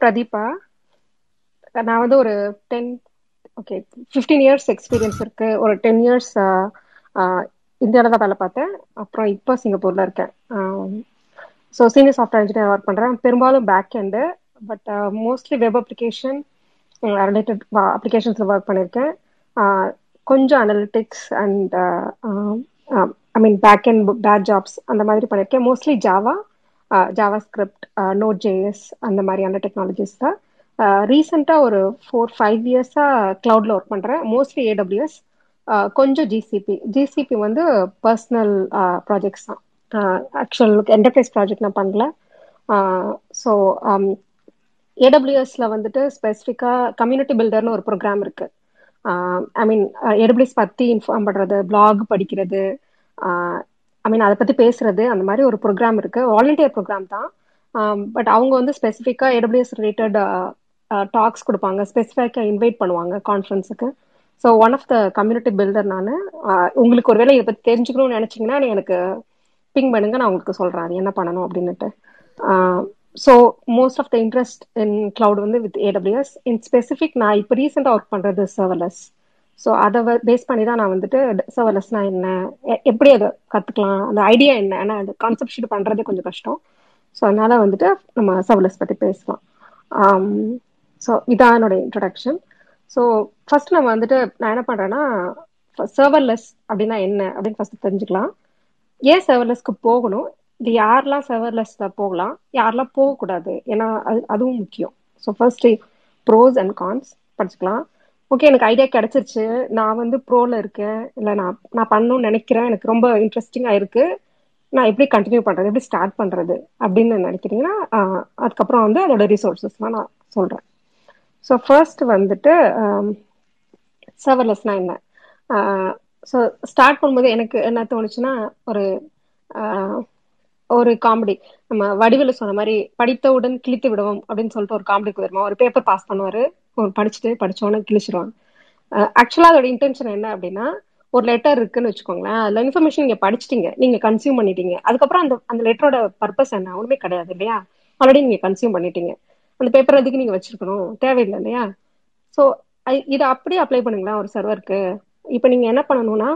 பிரதீபா நான் வந்து ஒரு ten okay fifteen years experience இருக்கு. ஒரு டென் இயர்ஸ் இந்தியாவில் தான் வேலை பார்த்தேன். அப்புறம் இப்போ சிங்கப்பூர்ல இருக்கேன். So senior software engineer work பண்ணுறேன் பெரும்பாலும் back end but mostly web application related அப்ளிகேஷன்ஸில் work பண்ணியிருக்கேன். கொஞ்சம் analytics and I mean back and batch jobs அந்த மாதிரி பண்ணியிருக்கேன். Mostly Java JavaScript Node JS அந்த மாதிரியான டெக்னாலஜிஸ் தான். ரீசெண்டாக ஒரு ஃபோர் ஃபைவ் இயர்ஸாக க்ளவுடில் ஒர்க் பண்ணுறேன் மோஸ்ட்லி ஏடபிள்யூஎஸ் கொஞ்சம் ஜிசிபி ஜிசிபி வந்து பர்சனல் ப்ராஜெக்ட்ஸ் தான். ஆக்சுவல் என்டர்பிரைஸ் ப்ராஜெக்ட் நான் பண்ணல. ஸோ ஏடபிள்யூஎஸ்ல வந்துட்டு ஸ்பெசிஃபிக்காக கம்யூனிட்டி பில்டர்னு ஒரு ப்ரோக்ராம் இருக்கு. ஐ மீன் ஏடபிள்யூஎஸ் பற்றி இன்ஃபார்ம் பண்ணுறது பிளாக் படிக்கிறது ஐ மீன் அதை பற்றி பேசுறது அந்த மாதிரி ஒரு ப்ரோக்ராம் இருக்கு. வாலண்டியர் ப்ரோக்ராம் தான். Um, பட் அவங்க வந்து ஸ்பெசிஃபிக்காக ஏடபிள்யூஎஸ் ரிலேட்டட் டாக்ஸ் கொடுப்பாங்க. ஸ்பெசிஃபிக்காக இன்வைட் பண்ணுவாங்க கான்ஃபரன்ஸுக்கு so one of the community builder நான் உங்களுக்கு ஒருவேளை இதை பற்றி தெரிஞ்சுக்கணும்னு நினச்சிங்கன்னா எனக்கு பிங் பண்ணுங்க நான் உங்களுக்கு சொல்கிறேன் அது என்ன பண்ணணும் அப்படின்னுட்டு. So most of the interest in cloud வந்து வித் ஏடபிள்யூஎஸ் இன் ஸ்பெசிஃபிக் நான் இப்போ ரீசெண்டாக ஒர்க் பண்ணுறது சர்வலஸ் ஸோ அதை பேஸ் பண்ணி தான் நான் வந்துட்டு சர்வர்லெஸ்னா என்ன எப்படி அதை கற்றுக்கலாம் அந்த ஐடியா என்ன? ஏன்னா அந்த கான்செப்ட் ஷீட் பண்ணுறதே கொஞ்சம் கஷ்டம். ஸோ அதனால வந்துட்டு நம்ம சர்வர்லெஸ் பற்றி பேசலாம். Um, ஸோ இதான் என்னோட இன்ட்ரடக்ஷன் ஸோ ஃபர்ஸ்ட் நம்ம வந்துட்டு நான் என்ன பண்ணுறேன்னா சர்வர்லெஸ் அப்படின்னா என்ன? அப்படின்னு ஃபர்ஸ்ட் தெரிஞ்சுக்கலாம். ஏன் சர்வர்லெஸ்க்கு போகணும்? இது யாரெல்லாம் சர்வர்லெஸ்ல போகலாம்? யாரெல்லாம் போகக்கூடாது? ஏன்னா அது அதுவும் முக்கியம். So first pros and cons படிச்சுக்கலாம். ஓகே எனக்கு ஐடியா கிடைச்சிருச்சு. நான் வந்து ப்ரோல இருக்கேன். இல்லை நான் நான் பண்ணணும்னு நினைக்கிறேன். எனக்கு ரொம்ப இன்ட்ரெஸ்டிங்காக இருக்கு. நான் எப்படி கண்டினியூ பண்ணுறது எப்படி ஸ்டார்ட் பண்ணுறது அப்படின்னு நினைக்கிறீங்கன்னா அதுக்கப்புறம் வந்து அதோட ரிசோர்ஸஸ்லாம் நான் சொல்கிறேன் ஸோ ஃபர்ஸ்ட் வந்துட்டு சர்வர்லெஸ்னா என்ன? ஸோ ஸ்டார்ட் பண்ணும்போது எனக்கு என்ன தோணுச்சுன்னா ஒரு ஒரு காமெடி நம்ம வடிவில் சொன்ன மாதிரி படித்தவுடன் கிழித்து விடுவோம் அப்படின்னு சொல்லிட்டு ஒரு காமெடி வருமா? ஒரு பேப்பர் பாஸ் பண்ணுவார். படிச்சுட்டு படிச்சோன்னு கிழிச்சிருவாங்க. ஆக்சுவலா அதோட இன்டென்ஷன் என்ன அப்படின்னா ஒரு லெட்டர் இருக்குன்னு வச்சுக்கோங்களேன். அதுல இன்ஃபர்மேஷன் நீங்க படிச்சிட்டீங்க. நீங்க கன்சியூம் பண்ணிட்டீங்க. அதுக்கப்புறம் அந்த அந்த லெட்டரோட பர்பஸ் என்ன? ஒண்ணுமே கிடையாது இல்லையா? ஆல்ரெடி நீங்க கன்சியூம் பண்ணிட்டீங்க. அந்த பேப்பர் எதுக்கு நீங்க வச்சிருக்கணும்? தேவையில்லை இல்லையா? ஸோ இதை அப்படியே அப்ளை பண்ணுங்களேன் ஒரு சர்வருக்கு இப்போ நீங்க என்ன பண்ணணும்னா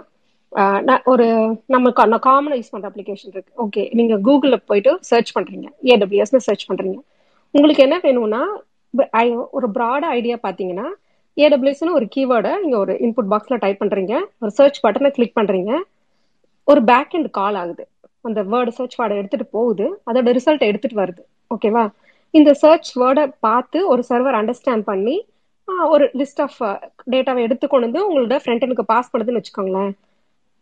ஒரு நம்ம காமனா யூஸ் பண்ற அப்ளிகேஷன் இருக்கு. ஓகே நீங்க கூகுள்ல போயிட்டு சர்ச் பண்றீங்க. ஏடபிள்யூஎஸ்னு சர்ச் பண்றீங்க. உங்களுக்கு என்ன வேணும்னா ஒரு ப்ராட் ஐடியா பாத்தீங்கன்னா ஏடபிள்யூஎஸ்னு ஒரு கீவேர்டை நீங்க ஒரு இன்புட் பாக்ஸ்ல டைப் பண்றீங்க ஒரு சர்ச் பட்டனை கிளிக் பண்றீங்க ஒரு பேக் அண்ட் கால் ஆகுது. அந்த வேர்டு சர்ச் வேர்டை எடுத்துட்டு போகுது அதோட ரிசல்ட் எடுத்துட்டு வருது. ஓகேவா இந்த சர்ச் வேர்டை பார்த்து ஒரு சர்வர் அண்டர்ஸ்டாண்ட் பண்ணி ஒரு லிஸ்ட் ஆஃப் டேட்டாவை எடுத்துக்கொண்டு வந்து உங்களோட ஃப்ரண்ட் எனக்கு பாஸ் பண்ணுதுன்னு வச்சுக்கோங்களேன்.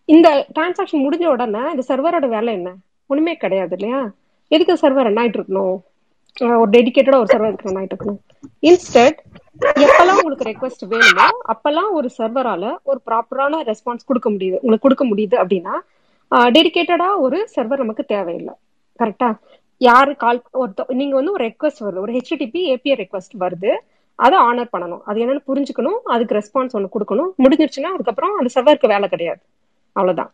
இந்த டிரான்சாக்ஷன் முடிஞ்ச உடனே இந்த சர்வரோட வேலை என்ன? ஒண்ணுமே கிடையாது இல்லையா? எதுக்கு சர்வர் என்ன ஆயிட்டு இருக்கணும்? ஒரு டெடிக்கேட்டடா ஒரு சர்வர் இருக்கிற நான் இருக்கணும் இன்ஸ்டட் எப்பெல்லாம் உங்களுக்கு ரெக்வஸ்ட் வேணுமோ அப்பெல்லாம் ஒரு சர்வரால ஒரு ப்ராப்பரான ரெஸ்பான்ஸ் கொடுக்க முடியுது உங்களுக்கு கொடுக்க முடியுது அப்படின்னா டெடிக்கேட்டடா ஒரு சர்வர் நமக்கு தேவையில்லை. கரெக்டா யாரு கால் ஒருத்த நீங்க வந்து ஒரு ரெக்வஸ்ட் வருது ஒரு ஹெச்டிபி ஏபிஐ ரெக்வஸ்ட் வருது அதை ஆனர் பண்ணணும். அது என்னன்னு புரிஞ்சுக்கணும் அதுக்கு ரெஸ்பான்ஸ் ஒன்று கொடுக்கணும். முடிஞ்சிருச்சுன்னா அதுக்கப்புறம் அந்த சர்வருக்கு வேலை கிடையாது. அவ்வளவுதான்.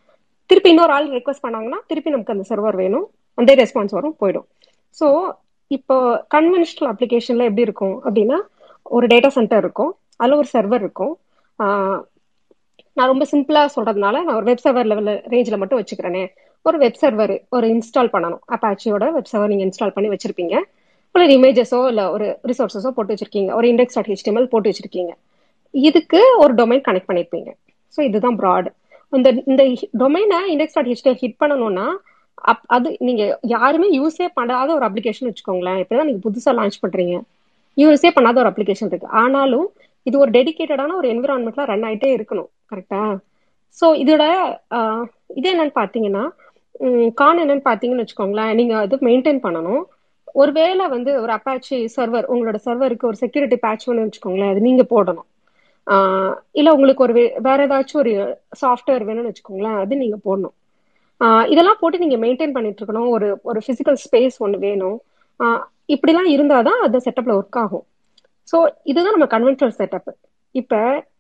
திருப்பி இன்னொரு ஆள் ரெக்வஸ்ட் பண்ணாங்கன்னா திருப்பி நமக்கு அந்த சர்வர் வேணும் அந்த ரெஸ்பான்ஸ் வரும் போயிடும். ஸோ இப்போ கன்வென்ஷனல் அப்ளிகேஷன்ல எப்படி இருக்கும் அப்படின்னா ஒரு டேட்டா சென்டர் இருக்கும் அதுல ஒரு சர்வர் இருக்கும். நான் ரொம்ப சிம்பிளா சொல்றதுனால நான் ஒரு வெப் சர்வர் லெவல் ரேஞ்சில் மட்டும் வச்சுக்கிறேனே. ஒரு வெப் சர்வர் ஒரு இன்ஸ்டால் பண்ணணும். அப்பாச்சியோட வெப் சர்வர் நீங்க இன்ஸ்டால் பண்ணி வச்சிருப்பீங்க. ஒரு இமேஜஸோ இல்ல ஒரு ரிசோர்ஸஸோ போட்டு வச்சிருக்கீங்க. ஒரு இண்டெக்ஸ் டாட் ஹெச்டிஎம்எல் போட்டு வச்சிருக்கீங்க. இதுக்கு ஒரு டொமைன் கனெக்ட் பண்ணிருப்பீங்க. ஸோ இதுதான் ப்ராட் இந்த இந்த டொமைனை இண்டெக்ஸ் டாட் ஹெச்டிஎல் ஹிட் பண்ணணும்னா அப் அது நீங்க யாருமே யூஸே பண்ணாத ஒரு அப்ளிகேஷன் வச்சுக்கோங்களேன். இப்பதான் நீங்க புதுசா லான்ச் பண்றீங்க. யூஸே பண்ணாத ஒரு அப்ளிகேஷன் இருக்கு. ஆனாலும் இது ஒரு டெடிக்கேட்டடான ஒரு என்விரான்மெண்ட்ல ரன் ஆயிட்டே இருக்கணும். கரெக்டா ஸோ இதோட இது என்னன்னு பாத்தீங்கன்னா கான் என்னன்னு பாத்தீங்கன்னு வச்சுக்கோங்களேன். நீங்க அது மெயின்டைன் பண்ணணும். ஒருவேளை வந்து ஒரு அப்பாச்சி சர்வர் உங்களோட சர்வருக்கு ஒரு செக்யூரிட்டி பேட்ச் ஒன்று வச்சுக்கோங்களேன். அது நீங்க போடணும். இல்ல உங்களுக்கு ஒரு வேற ஏதாச்சும் ஒரு சாஃப்ட்வேர் வேணும்னு வச்சுக்கோங்களேன். அது நீங்க போடணும். இதெல்லாம் போட்டு நீங்க மெயின்டைன் பண்ணிட்டு இருக்கணும் ஒரு ஒரு பிசிக்கல் ஸ்பேஸ் ஒன்று வேணும். இப்படிலாம் இருந்தாதான் அந்த செட்டப்ல ஒர்க் ஆகும். ஸோ இதுதான் நம்ம கன்வென்ஷனல் செட்டப் இப்ப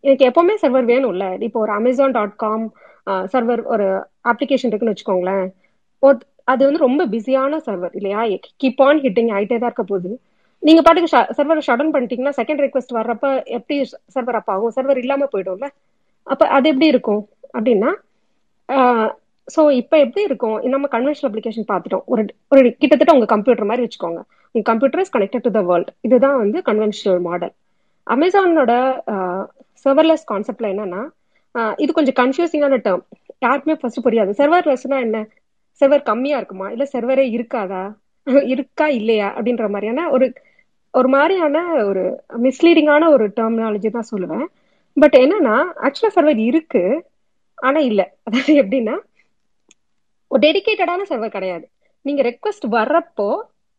எனக்கு எப்பவுமே சர்வர் வேணும்ல. இப்போ ஒரு அமேசான் டாட் காம் சர்வர் ஒரு அப்ளிகேஷன் இருக்குன்னு வச்சுக்கோங்களேன். அது வந்து ரொம்ப பிஸியான சர்வர் இல்லையா? கீப் ஆன் ஹிட்டிங் ஆயிட்டே தான் இருக்க போகுது. நீங்க பாட்டுக்கு சர்வர் ஷட் டவுன் பண்ணிட்டீங்கன்னா செகண்ட் ரெக்வஸ்ட் வர்றப்ப எப்படி சர்வர் அப் ஆகும்? சர்வர் இல்லாம போயிடும்ல. அப்ப அது எப்படி இருக்கும்? அப்படின்னா ஸோ இப்போ எப்படி இருக்கும்? நம்ம கன்வென்ஷனல் அப்ளிகேஷன் பார்த்துட்டோம். ஒரு ஒரு கிட்டத்தட்ட உங்க கம்ப்யூட்டர் மாதிரி வச்சுக்கோங்க. உங்க computer is connected to the world இதுதான் வந்து கன்வென்ஷனல் மாடல் அமேசானோட சர்வர்லெஸ் கான்செப்ட்ல என்னன்னா இது கொஞ்சம் கன்ஃபியூசிங்கான டேர்ம் யாருக்குமே ஃபர்ஸ்ட் புரியாது. சர்வர்லெஸ்னா என்ன? சர்வர் கம்மியா இருக்குமா? இல்ல சர்வரே இருக்காதா? இருக்கா இல்லையா? அப்படின்ற மாதிரியான ஒரு ஒரு மாதிரியான ஒரு மிஸ்லீடிங்கான ஒரு டெர்மினாலஜி தான் சொல்லுவேன். பட் என்னன்னா ஆக்சுவலா சர்வர் இருக்கு ஆனா இல்ல. அதாவது எப்படின்னா ஒரு டெடிக்கேட்டடான சர்வர் கிடையாது. நீங்க ரெக்வஸ்ட் வர்றப்போ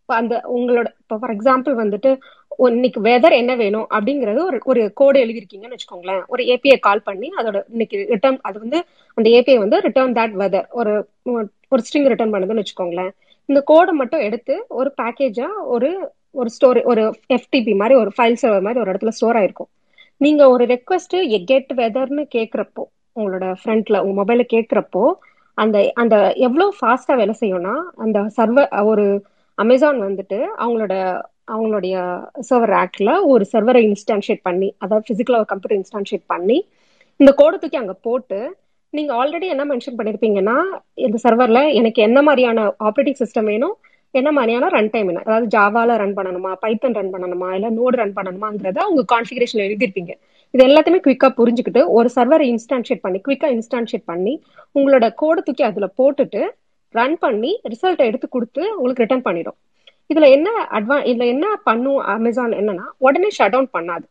அந்த உங்களோட இப்போ ஃபார் எக்ஸாம்பிள் வந்துட்டு இன்னைக்கு வெதர் என்ன வேணும் அப்படிங்கறது ஒரு ஒரு கோடு எழுதிருக்கீங்கன்னு வச்சுக்கோங்களேன். ஒரு ஏபிஐ கால் பண்ணி அதோட இன்னைக்கு ரிட்டர்ன் அது வந்து அந்த ஏபிஐ வந்து ரிட்டர்ன் தட் வெதர் ஒரு ஒரு ஸ்ட்ரிங் ரிட்டர்ன் பண்ணுதுன்னு வச்சுக்கோங்களேன். இந்த கோடை மட்டும் எடுத்து ஒரு பேக்கேஜா ஒரு ஒரு ஸ்டோரி ஒரு எஃப்டிபி மாதிரி ஒரு ஃபைல் சர்வர் மாதிரி ஒரு இடத்துல ஸ்டோர் ஆயிருக்கும். நீங்க ஒரு ரெக்வஸ்ட் கெட் வெதர்னு கேட்குறப்போ உங்களோட ஃப்ரண்ட்ல உங்க மொபைல கேட்குறப்போ அந்த அந்த எவ்வளோ ஃபாஸ்டா வேலை செய்யும்னா அந்த சர்வர் ஒரு அமேசான் வந்துட்டு அவங்களோட அவங்களுடைய சர்வர் ஆக்ட்ல ஒரு சர்வரை இன்ஸ்டான்ஷியேட் பண்ணி அதாவது பிசிக்கலா ஒரு கம்ப்யூட்டர் இன்ஸ்டான்ஷியேட் பண்ணி இந்த கோடை தூக்கி அங்க போட்டு நீங்க ஆல்ரெடி என்ன மென்ஷன் பண்ணிருப்பீங்கன்னா இந்த சர்வர்ல எனக்கு என்ன மாதிரியான ஆப்ரேட்டிங் சிஸ்டம் வேணும் என்ன மாதிரியான ரன் டைம் என்ன அதாவது ஜாவால ரன் பண்ணணுமா பைத்தன் ரன் பண்ணணுமா இல்ல நோடு ரன் பண்ணணுமாங்கிறத உங்க கான்ஃபிகரேஷன் எழுதிருப்பீங்க. இது எல்லாத்தையுமே குவிக்கா புரிஞ்சுக்கிட்டு ஒரு சர்வரை இன்ஸ்டான்ஷியேட் பண்ணி குவிக்கா இன்ஸ்டான்ஷியேட் பண்ணி உங்களோட கோடை தூக்கி அதுல போட்டுட்டு ரன் பண்ணி ரிசல்ட்டை எடுத்து கொடுத்து உங்களுக்கு ரிட்டர்ன் பண்ணிடும். இதுல என்ன அட்வா இதுல என்ன பண்ணும் அமேசான் என்னன்னா உடனே ஷட் டவுன் பண்ணாது.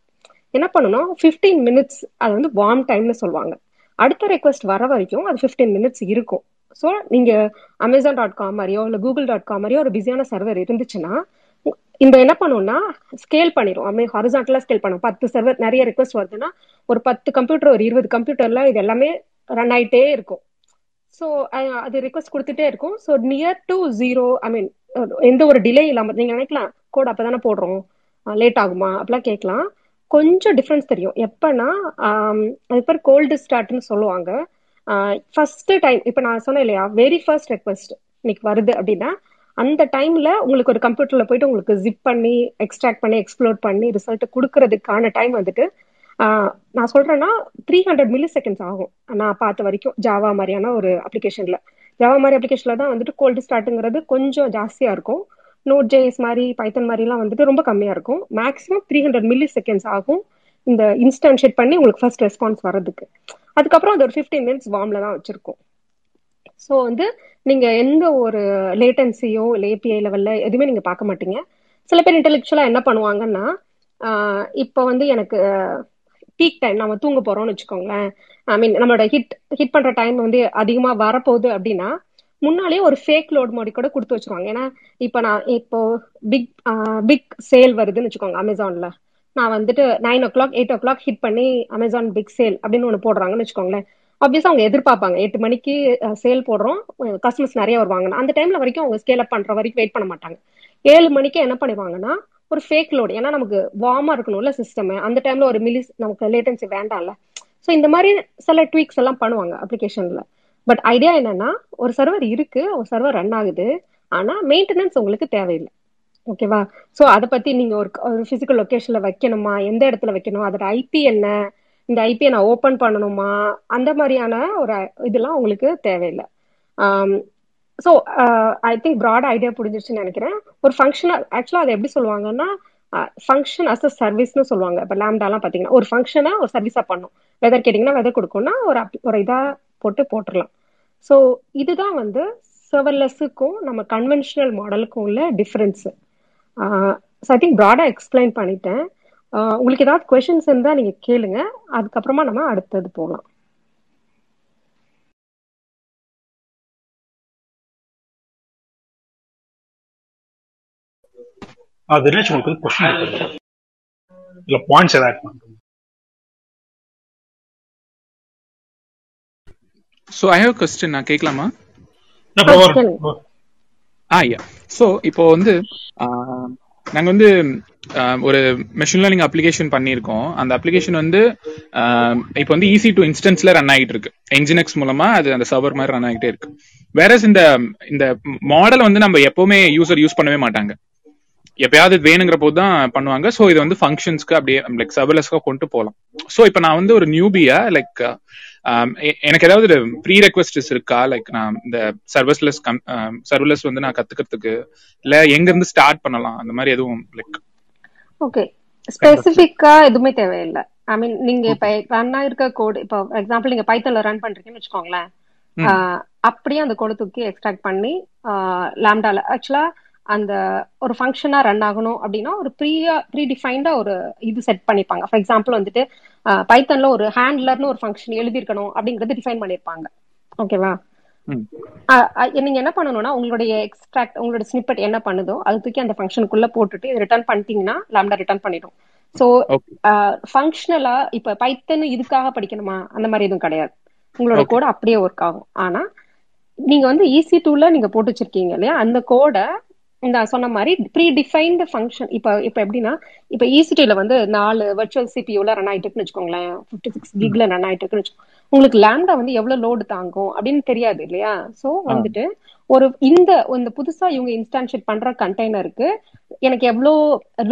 என்ன பண்ணணும்? ஃபிஃப்டீன் மினிட்ஸ் அது வந்து வார்ம் டைம்னு சொல்லுவாங்க. அடுத்த ரெக்வஸ்ட் வர வரைக்கும் அது ஃபிஃப்டீன் மினிட்ஸ் இருக்கும். ஸோ நீங்க அமேசான் டாட் காம் மாதிரியோ இல்லை கூகுள் டாட் காம் மாதிரியோ ஒரு பிஸியான சர்வர் இருந்துச்சுன்னா இந்த என்ன பண்ணும்னா ஸ்கேல் பண்ணிடும் அமே ஹாரிசான்டலா ஸ்கேல் பண்ணும். பத்து சர்வர் நிறைய ரிக்வஸ்ட் வருதுன்னா ஒரு பத்து கம்ப்யூட்டர் ஒரு இருபது கம்ப்யூட்டர்ல இது எல்லாமே ரன் ஆயிட்டே இருக்கும். ஸோ அது ரிக்வஸ்ட் கொடுத்துட்டே இருக்கும். So near to zero I mean எந்த ஒரு டிலே இல்லாமல் நீங்க நினைக்கலாம் கோட் அப்பதானே போடுறோம். லேட் ஆகுமா? அப்படிலாம் கேட்கலாம். கொஞ்சம் டிஃப்ரென்ஸ் தெரியும். எப்பன்னா அது பேர் கோல்டு ஸ்டார்ட்னு சொல்லுவாங்க. ஃபர்ஸ்ட் டைம் இப்போ நான் சொன்னேன் இல்லையா வெரி ஃபர்ஸ்ட் ரெக்வஸ்ட் இன்னைக்கு வருது அப்படின்னா அந்த டைம்ல உங்களுக்கு ஒரு கம்ப்யூட்டர்ல போயிட்டு உங்களுக்கு ஜிப் பண்ணி எக்ஸ்ட்ராக்ட் பண்ணி எக்ஸ்ப்ளோர் பண்ணி ரிசல்ட் கொடுக்கறதுக்கான டைம் வந்துட்டு நான் சொல்றேன்னா த்ரீ ஹண்ட்ரட் மில்லி செகண்ட்ஸ் ஆகும். நான் பார்த்த வரைக்கும் ஜாவா மாதிரியான ஒரு அப்ளிகேஷன்ல ஜாவா மாதிரி அப்ளிகேஷன்ல தான் வந்துட்டு கோல்டு ஸ்டார்ட்ங்கிறது கொஞ்சம் ஜாஸ்தியா இருக்கும். நோட் ஜேஎஸ் மாதிரி பைத்தன் மாதிரிலாம் வந்துட்டு ரொம்ப கம்மியா இருக்கும். Maximum three hundred milliseconds ஆகும் இந்த இன்ஸ்டான்ஷியேட் பண்ணி உங்களுக்கு ஃபர்ஸ்ட் ரெஸ்பான்ஸ் வர்றதுக்கு. அதுக்கப்புறம் அது ஒரு ஃபிஃப்டீன் மினிட்ஸ் வார்ம்ல தான் வச்சிருக்கோம். ஸோ வந்து நீங்க எந்த ஒரு லேட்டன்சியோ இல்லை ஏபிஐ லெவல்ல எதுவுமே நீங்க பார்க்க மாட்டீங்க. சில பேர் இன்டெலெக்சுவலா என்ன பண்ணுவாங்கன்னா இப்போ வந்து எனக்கு பீக் டைம் நம்ம தூங்க போறோம்னு வச்சுக்கோங்களேன். ஐ மீன் நம்மளோட ஹிட் ஹிட் பண்ற டைம் வந்து அதிகமா வரப்போகுது அப்படின்னா முன்னாலேயே ஒரு ஃபேக் லோட் மோடி கூட கொடுத்து வச்சிருவாங்க. ஏன்னா இப்போ நான் இப்போ பிக் பிக் சேல் வருதுன்னு வச்சுக்கோங்க அமேசான்ல நான் வந்துட்டு nine o'clock eight o'clock hit பண்ணி அமேசான் பிக் சேல் அப்படின்னு ஒன்று போடுறாங்கன்னு வச்சுக்கோங்களேன். ஆப்வியஸா அவங்க எதிர்பார்ப்பாங்க. எட்டு மணிக்கு சேல் போடுறோம். கஸ்டமர்ஸ் நிறைய வருவாங்க. அந்த டைம்ல வரைக்கும் அவங்க ஸ்கேல் அப் பண்ற வரைக்கும் வெயிட் பண்ண மாட்டாங்க. ஏழு மணிக்கு என்ன பண்ணுவாங்கன்னா ஒரு ஃபேக் லோடு ஏன்னா நமக்கு வார்மா இருக்கணும்ல சிஸ்டம் அந்த டைம்ல ஒரு மிலி நமக்கு லேட்டன்சி வேண்டாம்ல. ஸோ இந்த மாதிரி சில ட்வீக்ஸ் எல்லாம் பண்ணுவாங்க அப்ளிகேஷன்ல பட் ஐடியா என்னன்னா ஒரு சர்வர் இருக்கு. ஒரு சர்வர் ரன் ஆகுது. ஆனா மெயின்டெனன்ஸ் உங்களுக்கு தேவையில்லை. ஓகேவா ஸோ அதை பத்தி நீங்க ஒரு ஒரு பிசிக்கல் லொக்கேஷன்ல வைக்கணுமா? எந்த இடத்துல வைக்கணும்? அதோட ஐபி என்ன? இந்த ஐபிஐ நான் ஓப்பன் பண்ணணுமா? அந்த மாதிரியான ஒரு இதெல்லாம் உங்களுக்கு தேவையில்லை. So I think broad idea புரிஞ்சிருச்சுன்னு நினைக்கிறேன். ஒரு ஃபங்க்ஷனல் ஆக்சுவலாக அதை எப்படி சொல்லுவாங்கன்னா ஃபங்க்ஷன் அஸ் அ சர்வீஸ்னு சொல்லுவாங்க. இப்போ லேம்டாலாம் பார்த்தீங்கன்னா ஒரு ஃபங்க்ஷனை ஒரு சர்வீஸாக பண்ணும். வெதர் கேட்டிங்கன்னா வெதர் கொடுக்கும்னா ஒரு ஒரு இதாக போட்டு போட்டுடலாம். ஸோ இதுதான் வந்து சர்வர்லெஸுக்கும் நம்ம கன்வென்ஷனல் மாடலுக்கும் உள்ள டிஃப்ரென்ஸு ஸோ ஐ திங்க் ப்ராடாக எக்ஸ்பிளைன் பண்ணிட்டேன். உங்களுக்கு ஏதாவது கொஷின்ஸ் இருந்தால் நீங்கள் கேளுங்க. அதுக்கப்புறமா நம்ம அடுத்தது போகலாம் தினேஷ் உங்களுக்கு கொஸ்டின் இல்ல பாயிண்ட்ஸ் ஏதாவது ஆட் பண்ணுறோம் ஸோ ஐ ஹவ் கொஸ்டின் நான் கேட்கலாமா. ஆ யா ஸோ இப்போ வந்து நாங்க வந்து ஆஹ், ஒரு மெஷின் லேர்னிங் அப்ளிகேஷன் பண்ணியிருக்கோம். அந்த அப்ளிகேஷன் வந்து ஆஹ், இப்போ வந்து ஈஸி டு இன்ஸ்டன்ஸ்ல ரன் ஆகிட்டு இருக்கு. என்ஜினெக்ஸ் மூலமா அது அந்த சர்வர் மாதிரி ரன் ஆகிட்டே இருக்கு. வேற இந்த இந்த மாடல் வந்து நம்ம எப்பவுமே யூசர் யூஸ் பண்ணவே மாட்டாங்க. எப்பயாவது வேணுங்கிற போது தான் பண்ணுவாங்க. ஸோ இது வந்து ஃபங்க்ஷன்ஸ்க்கு அப்படியே லைக் சர்வர்லெஸ்க்காக கொண்டு போகலாம். ஸோ இப்போ நான் வந்து ஒரு நியூபியா லைக் எனக்கு ஏதாவது ப்ரீ ரெக்வஸ்டஸ் இருக்கா? லைக் நான் இந்த சர்வஸ்லெஸ் கம் சர்வலெஸ் வந்து நான் கத்துக்கிறதுக்கு இல்ல எங்க இருந்து ஸ்டார்ட் பண்ணலாம்? அந்த மாதிரி எதுவும் லைக் ஓகே ஸ்பெசிபிக்கா எதுவுமே தேவையில்லை. ஐ மீன் நீங்க இப்ப ரன் ஆயிருக்க கோடு இப்போ எக்ஸாம்பிள் நீங்க பைத்தன்ல ரன் பண்றீங்கன்னு வச்சுக்கோங்களேன். அப்படியே அந்த கோடை தூக்கி எக்ஸ்ட்ராக்ட் பண்ணி லேம்டால ஆக்சுவலா அந்த ஒரு ஃபங்க்ஷனா ரன் ஆகணும் அப்படின்னா ஒரு ப்ரீயா ப்ரீ டிஃபைன்டா ஒரு இது செட் பண்ணிருப்பாங்க ஃபார் எக்ஸாம்பிள் வந்துட்டு பைத்தன்ல ஒரு ஹேண்ட்லர்னு ஒரு ஃபங்க்ஷன் எழுதிருக்கணும் அப்படிங்கறது டிஃபைன் பண்ணிருப்பாங்க ஓகேவா நீங்க என்ன பண்ணணும்னா உங்களுடைய எக்ஸ்ட்ராக்ட் உங்களோட ஸ்னிப்பெட் என்ன பண்ணுதோ அது தூக்கி அந்த ஃபங்க்ஷனுக்குள்ள போட்டுட்டு ரிட்டர்ன் பண்ணிட்டீங்கன்னா லேம்டா ரிட்டர்ன் பண்ணிடும். ஸோ ஃபங்க்ஷனலா இப்ப பைத்தன் இதுக்காக படிக்கணுமா? அந்த மாதிரி எதுவும் கிடையாது. உங்களோட கோடு அப்படியே ஒர்க் ஆகும். ஆனா நீங்க வந்து ஈஸி டூல நீங்க போட்டு வச்சிருக்கீங்க இல்லையா? அந்த கோடை இந்த சொன்ன மாதிரி ப்ரீ டிஃபைன்டு ஃபங்க்ஷன் இப்போ இப்போ எப்படின்னா இப்போ ஈசிடியில் வந்து நாலு வர்ச்சுவல் சிபியூல ரன் ஆயிட்டு இருக்குன்னு வச்சுக்கோங்களேன். ஃபிஃப்டி சிக்ஸ் கிக்ல ரன் ஆயிட்டு இருக்குன்னு வச்சுக்கோங்க உங்களுக்கு லேண்டா வந்து எவ்வளவு லோடு தாங்கும் அப்படின்னு தெரியாது இல்லையா? ஸோ வந்துட்டு ஒரு இந்த இந்த புதுசா இவங்க இன்ஸ்டான்ஷியேட் பண்ற கண்டெய்னருக்கு எனக்கு எவ்வளோ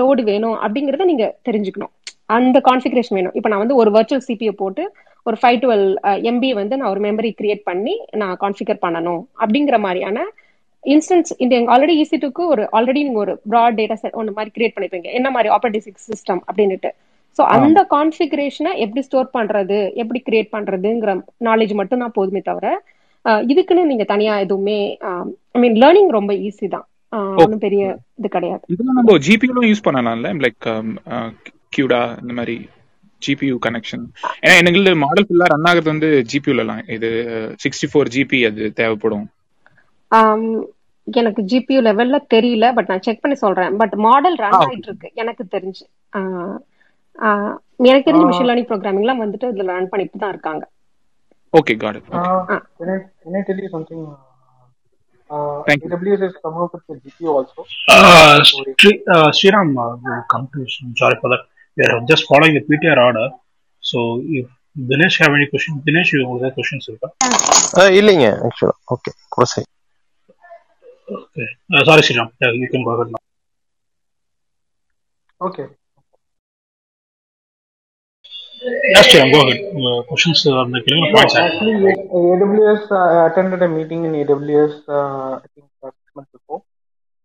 லோடு வேணும் அப்படிங்கறத நீங்க தெரிஞ்சுக்கணும். அந்த கான்ஃபிகரேஷன் வேணும். இப்போ நான் வந்து ஒரு வர்ச்சுவல் சிபியூ போட்டு ஒரு ஃபைவ் டுவெல் எம்பி வந்து நான் ஒரு மெமரி கிரியேட் பண்ணி நான் கான்ஃபிகர் பண்ணணும் அப்படிங்கிற மாதிரியான இன்ஸ்டன்ஸ் இந்த ஆல்ரெடி ஈசி டூக்கு ஒரு ஆல்ரெடி நீங்க ஒரு ப்ராட் டேட்டா செட் ஒன்று மாதிரி கிரியேட் பண்ணிப்பீங்க. என்ன மாதிரி ஆப்ரேட்டிங் சிஸ்டம் அப்படின்னுட்டு. ஸோ அந்த கான்ஃபிகரேஷனை எப்படி ஸ்டோர் பண்றது எப்படி கிரியேட் பண்றதுங்கிற நாலேஜ் மட்டும் தான் போதுமே தவிர இதுக்குன்னு நீங்க தனியா எதுவுமே ஐ மீன் லேர்னிங் ரொம்ப ஈஸி தான். ஒன்றும் பெரிய இது கிடையாது. இதெல்லாம் நம்ம ஜிபியூலும் யூஸ் பண்ணலாம்ல? லைக் கியூடா இந்த மாதிரி ஜிபியூ கனெக்ஷன் ஏன்னா எனக்கு மாடல் ஃபுல்லா ரன் ஆகுறது வந்து ஜிபியூலலாம் இது சிக்ஸ்டி ஃபோர் ஜிபி அது தேவைப்படும். எனக்கு ஜிபியூ லெவல்ல தெரியல பட் நான் செக் பண்ணி சொல்றேன் பட் மாடல் ரன் ஆயிட்டு இருக்கு எனக்கு தெரிஞ்சு எனக்கு தெரிஞ்ச மிஷின் லேர்னிங் ப்ரோக்ராமிங்லாம் வந்துட்டு இதுல ரன் பண்ணிட்டு தான் இருக்காங்க okay got it can I tell you something uh, Thank you. AWS has come up with the GPU also Uh, Sri- uh, Sriram, uh, will come to you soon. Sorry for that. We are just following the PTR order. So if Dinesh have any questions, Dinesh, you have questions, இருக்கா? இல்லைங்க ஆக்சுவலா okay கூட சரி Okay. Uh, sorry, Sriram. Yeah, you can go ahead now. okay Yes, Sriram, go ahead. Uh, questions uh, on the killing no points. actually A- AWS uh, I attended a meeting in AWS uh, I think uh, six months before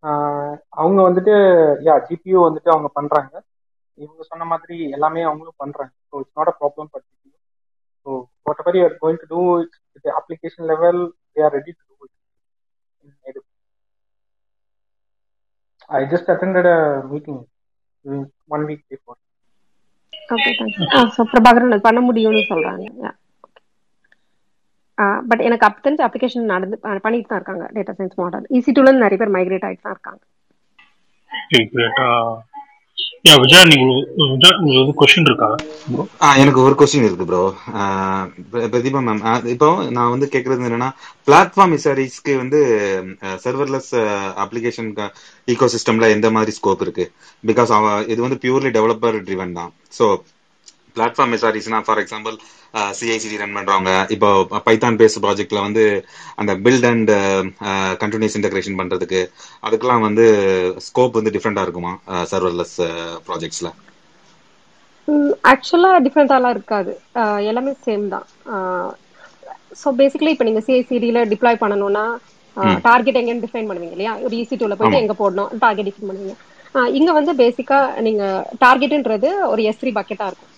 uh, அவங்க வந்துட்டு யா GPU வந்துட்டு அவங்க பண்றாங்க இவங்க சொன்ன மாதிரி எல்லாமே அவங்களும் பண்றாங்க so it's not a problem for GPU so whatever you are going to do it application level they are ready to do it I just attended a meeting one week before. Okay so Prabhakaran அது பண்ண முடியும்னு சொல்றாங்க. But எனக்கு அப்ப தெரிஞ்ச application நடந்து பண்ணிட்டு தான் இருக்காங்க டேட்டா சயின்ஸ் மாடல் ஈசி டூல நிறைய பேர் மைக்ரேட் ஆயிட்டு தான் இருக்காங்க. Okay, great. நீங்க Vijay, கொஸ்டின் இருக்கா bro? ஆ எனக்கு ஒரு கொஸ்டின் இருக்கு ப்ரோ பிரதீபா மேம் இப்போ நான் வந்து கேக்குறது என்னன்னா பிளாட்ஃபார்ம் இசாரிஸ்க்கு வந்து சர்வர்லெஸ் அப்ளிகேஷன் ஈகோ சிஸ்டம்ல எந்த மாதிரி ஸ்கோப் இருக்கு பிகாஸ் இது வந்து பியூர்லி டெவலப்பர் ட்ரிவன் தான் ஸோ பிளாட்ஃபார்ம் எஸ்ஆர்இஸ்னா ஃபார் எக்ஸாம்பிள் சிஐசிடி ரன் பண்றவங்க. இப்போ பைத்தான் பேஸ் ப்ராஜெக்ட்ல வந்து அந்த பில்ட் அண்ட் கண்டினியூஸ் இன்டகிரேஷன் பண்றதுக்கு அதுக்கெல்லாம் வந்து ஸ்கோப் வந்து டிஃப்ரெண்டா இருக்குமா சர்வர்லெஸ் ப்ராஜெக்ட்ஸ்ல ஆக்சுவலா டிஃப்ரெண்டாலாம் இருக்காது. எல்லாமே சேம் தான். ஸோ பேசிக்கலி இப்போ நீங்க சிஐசிடியில் டிப்ளாய் பண்ணணும்னா டார்கெட் எங்கன்னு டிஃபைன் பண்ணுவீங்க இல்லையா? ஒரு ஈசி டூல போயிட்டு. எங்க போடணும் டார்கெட் டிஃபைன் பண்ணுவீங்க. இங்க வந்து பேசிக்கா நீங்க டார்கெட்ன்றது ஒரு எஸ்ரி பக்கெட்டா இருக்கும்.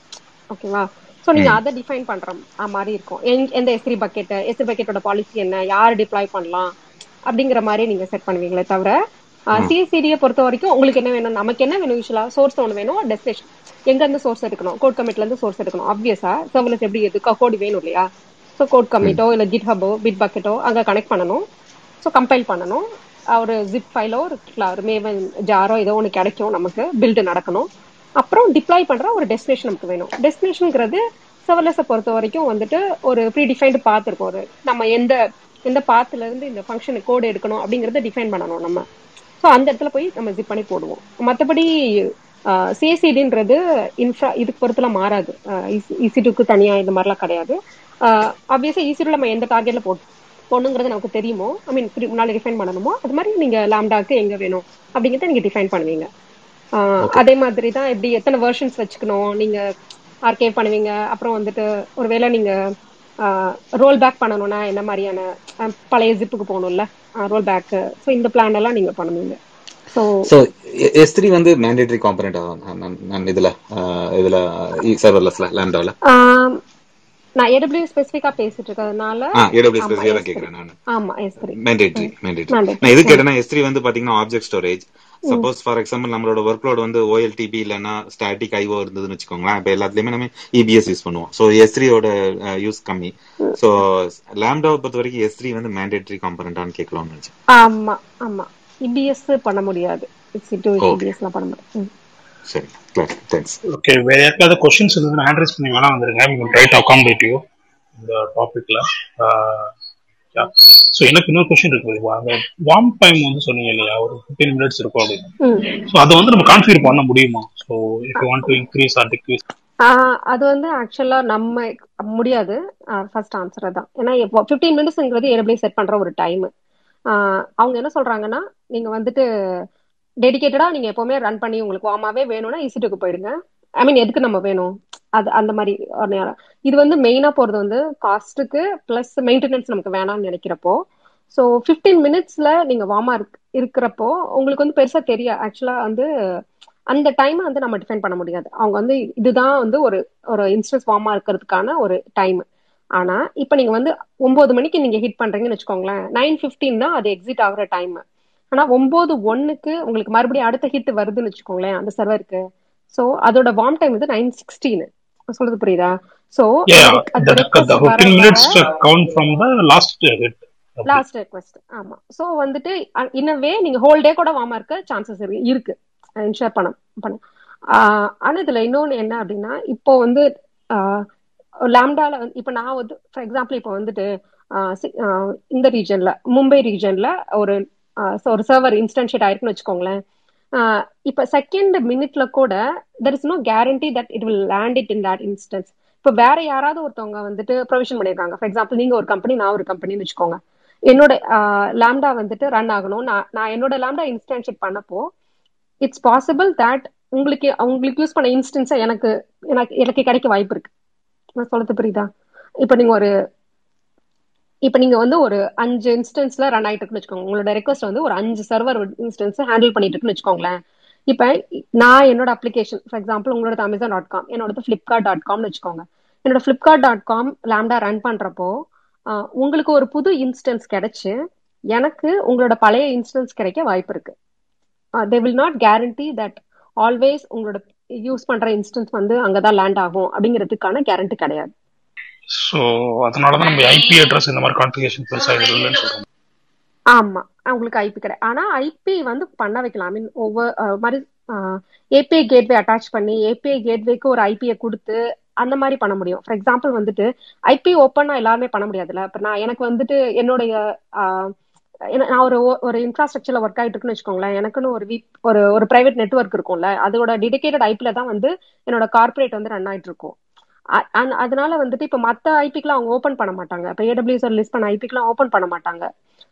ஓகேவா? ஸோ நீங்க அதை டிஃபைன் பண்ற மாதிரி இருக்கும். எந்த S three bucket S three பக்கெட்டோட policy என்ன? யார் டிப்ளாய் பண்ணலாம்? அப்படிங்கிற மாதிரி நீங்க செட் பண்ணுவீங்களே தவிர சிஎஸ்சிடியை பொறுத்த வரைக்கும் உங்களுக்கு என்ன வேணும்? நமக்கு என்ன வேணும் யூஸ்வலா சோர்ஸ் ஒன்று வேணும். டெஸ்டினேஷன் எங்க இருந்து சோர்ஸ் எடுக்கணும் கோட் கமிட்ல இருந்து சோர்ஸ் எடுக்கணும். ஆப்வியஸா சர்வலஸ் எப்படி எதுக்கா கோட் வேணும் இல்லையா? ஸோ கோட் கமிட்டோ இல்ல கிட் ஹப்போ பிட் பக்கெட்டோ அங்க கனெக்ட் பண்ணணும். ஸோ கம்பைல் பண்ணணும். ஒரு ஜிப் ஃபைலோ ஒரு மேவன் ஜாரோ ஏதோ ஒன்று கிடைக்கும் நமக்கு. பில்டு நடக்கணும். அப்புறம் டிப்ளாய் பண்ற ஒரு டெஸ்டினேஷன் நமக்கு வேணும். டெஸ்டினேஷனுங்கிறது சர்வலெஸை பொறுத்த வரைக்கும் வந்துட்டு ஒரு ப்ரீ டிஃபைன்டு பாத் இருக்கும் ஒரு நம்ம எந்த எந்த பாத்துல இருந்து இந்த ஃபங்க்ஷன் கோடு எடுக்கணும் அப்படிங்கறத டிஃபைன் பண்ணணும் நம்ம. ஸோ அந்த இடத்துல போய் நம்ம ஜிப் பண்ணி போடுவோம். மற்றபடி சிஎஸ்சிடின்றது இன்ஃப்ரா இதுக்கு பொறுத்துலாம் மாறாது. இசிடுக்கு தனியா இந்த மாதிரிலாம் கிடையாது. ஆப்வியஸா இசிடு நம்ம எந்த டார்கெட்ல போட்டு பொண்ணுங்கிறது நமக்கு தெரியுமோ? ஐ மீன் முன்னாடி டிஃபைன் பண்ணணுமோ? அது மாதிரி நீங்க லாம்டாக்கு எங்க வேணும் அப்படிங்கிறத நீங்க டிஃபைன் பண்ணுவீங்க. அதே மாதிரி தான் எப்படி எத்தனை வெர்ஷன்ஸ் வச்சுக்கணும்? நீங்க ஆர்கேவ் பண்ணுவீங்க. அப்புறம் வந்துட்டு ஒருவேளை நீங்க ரோல் பேக் பண்ணணும்னா என்ன மாதிரியான பழைய ஜிப்புக்கு போகணும்ல? ரோல் பேக் ஸோ இந்த பிளான் எல்லாம் நீங்க பண்ணுவீங்க. ஸோ எஸ் த்ரீ வந்து மேண்டேட்டரி காம்பனண்ட் நான் இதுல இதுல சர்வர்லெஸ்ல லேம்டாவில் நான் ஏடபிள்யூ ஸ்பெசிஃபிக்கா பேசிட்டு இருக்கிறதுனால ஏடபிள்யூ தான் த்ரீ கேட்குறேன் நான். ஆமா S three mandatory mandatory mandate நான் எது கேட்டேன்னா எஸ் த்ரீ வந்து பாத்தீங்கன்னா object storage suppose for example நம்மளோட ஒர்க் லோட் வந்து ஓஎல்டிபி இல்லைன்னா ஸ்டாட்டிக் ஐஓ இருந்ததுன்னு வச்சுக்கோங்களேன். இப்போ எல்லாத்துலயுமே நம்ம இபிஎஸ் யூஸ் பண்ணுவோம். ஸோ எஸ் த்ரீயோட யூஸ் கம்மி. ஸோ லேம்டாவை பொறுத்த வரைக்கும் எஸ் த்ரீ வந்து மேண்டேட்ரி காம்பனண்டான்னு கேட்கலாம்னு நினைச்சேன். ஆமா ஆமா. இபிஎஸ் பண்ண முடியாது. இட்ஸ் டூ ஓகே இபிஎஸ்லாம் பண்ண முடியாது. சரி தேங்க்ஸ் ஓகே வேற யாருக்காவது கொஸ்டின்ஸ் இருந்ததுன்னா ஹேண்ட் ரைஸ் பண்ணி வேணா வந்துருங்க. ட்ரை டு அகாமடேட் யூ இந்த டாபிக்ல ஸோ எனக்கு இன்னொரு கொஸ்டின் இருக்கு அந்த வார்ம் டைம் வந்து சொன்னீங்க இல்லையா? ஒரு ஃபிஃப்டீன் மினிட்ஸ் இருக்கும் அப்படின்னு. ஸோ அதை வந்து நம்ம கான்ஃபிகர் பண்ண முடியுமா? So if you want to increase or decrease அது வந்து ஆக்சுவலா நம்ம முடியாது. ஃபர்ஸ்ட் ஆன்சர் தான் ஏன்னா ஃபிஃப்டீன் மினிட்ஸ்ங்கிறது ஏற்கனவே செட் பண்ற ஒரு டைம் அவங்க என்ன சொல்றாங்கன்னா நீங்க வந்துட்டு டெடிகேட்டடா நீங்க எப்பவுமே ரன் பண்ணி உங்களுக்கு வார்மாவே வேணும்னா இசிட்டுக்கு போயிடுங்க. ஐ மீன் எதுக்கு நம்ம வேணும்? அது அந்த மாதிரி இது வந்து மெயினா போறது வந்து காஸ்ட்டுக்கு பிளஸ் மெயின்டெனன்ஸ் நமக்கு வேணாம்னு நினைக்கிறப்போ ஸோ ஃபிஃப்டீன் மினிட்ஸ்ல நீங்க வார்மா இருக்கிறப்போ உங்களுக்கு வந்து பெருசா தெரியும் ஆக்சுவலா வந்து அந்த டைம் வந்து நம்ம டிஃபைன் பண்ண முடியாது. அவங்க வந்து இதுதான் வந்து ஒரு ஒரு இன்ஸ்டன்ஸ் வார்மா இருக்கிறதுக்கான ஒரு டைம் ஆனா இப்ப நீங்க வந்து ஒன்பது மணிக்கு நீங்க ஹிட் பண்றீங்கன்னு வச்சுக்கோங்களேன் நைன் பிப்டீன் தான் அது எக்ஸிட் ஆகுற டைம் ஆனா ஒன்பது ஒன்னுக்கு உங்களுக்கு மறுபடியும் அடுத்த ஹிட் வருதுன்னு வச்சுக்கோங்களேன் அந்த சர்வருக்கு ஸோ அதோட வார்ம் டைம் வந்து நைன் சிக்ஸ்டீன் சொல்றது புரியுதா? ஸோ Yeah, அந்த the, the, ரெக்வஸ்ட் the வர 15 வர minutes to count from the last hit. அப்படி லாஸ்ட் ரெக்வஸ்ட் ஆமா. சோ வந்துட்டு இன்னவே நீங்க ஹோல் டே கூட வாமா இருக்க சான்சஸ் இருக்கு இன்ஷூர் பண்ண. பண்ண ஆனா இதுல இன்னொன்னு என்ன அப்படின்னா இப்போ வந்து லாம்டால வந்து இப்போ நான் வந்து ஃபார் எக்ஸாம்பிள் இப்போ வந்துட்டு சி- இந்த ரீஜன்ல மும்பை ரீஜன்ல ஒரு ஒரு சர்வர் இன்ஸ்டன்ஷியேட் ஆயிருக்குன்னு வச்சுக்கோங்களேன். இப்ப செகண்ட் மினிட்ல கூட there is no guarantee that it will land it in that instance இப்போ வேற யாராவது ஒருத்தவங்க வந்துட்டு ப்ரொவிஷன் பண்ணிருக்காங்க. ஃபார் எக்ஸாம்பிள் நீங்க ஒரு கம்பெனி நான் ஒரு கம்பெனின்னு வச்சுக்கோங்க. என்னோட லேம்டா வந்துட்டு ரன் ஆகணும். நான் நான் என்னோட லேம்டா இன்ஸ்டன்ஷிப் பண்ணப்போ இட்ஸ் பாசிபிள் தட் உங்களுக்கு உங்களுக்கு யூஸ் பண்ண இன்ஸ்டன்ஸை எனக்கு எனக்கு எனக்கு கிடைக்க வாய்ப்பு இருக்கு. நான் சொல்றது புரியுதா? இப்போ நீங்க ஒரு இப்போ நீங்க வந்து ஒரு அஞ்சு இன்ஸ்டன்ஸ்ல ரன் ஆயிட்டு இருக்குன்னு வச்சுக்கோங்க. உங்களோட ரெக்வஸ்ட் வந்து ஒரு அஞ்சு சர்வர் இன்ஸ்டன்ஸ் ஹேண்டில் பண்ணிட்டு இருக்குன்னு வச்சுக்கோங்களேன். இப்போ நான் என்னோட அப்ளிகேஷன் ஃபார் எக்ஸாம்பிள் உங்களோட அமேசான் டாட் காம் என்னோட ஃபிளிப்கார்ட் டாட் காம்னு வச்சுக்கோங்க. என்னோட Flipkart dot com lambda run பண்றப்போ உங்களுக்கு ஒரு புது இன்ஸ்டன்ஸ் கிடைச்சு எனக்கு உங்களோட பழைய இன்ஸ்டன்ஸ் கிடைக்க வாய்ப்பு இருக்கு. They will not guarantee that always உங்களோட யூஸ் பண்ற இன்ஸ்டன்ஸ் வந்து அங்கதான் லேண்ட் ஆகும் அப்படிங்கிறதுக்கான கேரண்டி கிடையாது. ஸோ அதனால தான் நம்ம ஐபி அட்ரஸ் இந்த மாதிரி கான்ஃபிகேஷன் பெருசாக இல்லைன்னு சொல்றோம். ஆமா. உங்களுக்கு ஐபி கிடையாது ஆனா ஐபி வந்து பண்ண வைக்கலாம். ஐ மீன் ஒவ்வொரு மாதிரி ஏபிஐ கேட்வே அட்டாச் பண்ணி ஏபிஐ கேட்வேக்கு ஒரு ஐபியை கொடுத்து அந்த மாதிரி பண்ண முடியும். ஃபார் எக்ஸாம்பிள் வந்துட்டு ஐபி ஓப்பனா எல்லாருமே பண்ண முடியாதுல்ல? இப்ப நான் எனக்கு வந்துட்டு என்னுடைய நான் ஒரு ஒரு இன்ஃப்ராஸ்ட்ரக்சர்ல ஒர்க் ஆயிட்டு இருக்குன்னு வச்சுக்கோங்களேன். எனக்குன்னு ஒரு வீக் ஒரு ஒரு பிரைவேட் நெட்வொர்க் இருக்கும்ல? அதோட டெடிகேட்டட் ஐபில தான் வந்து என்னோட கார்ப்பரேட் வந்து ரன் ஆயிட்டு இருக்கும். அதனால வந்துட்டு இப்ப மத்த ஐபிக்குலாம் அவங்க ஓபன் பண்ண மாட்டாங்க. இப்ப ஏடபிள்யூஎஸ் லிஸ்ட் பண்ண ஐபிக்குலாம் ஓபன் பண்ண மாட்டாங்க.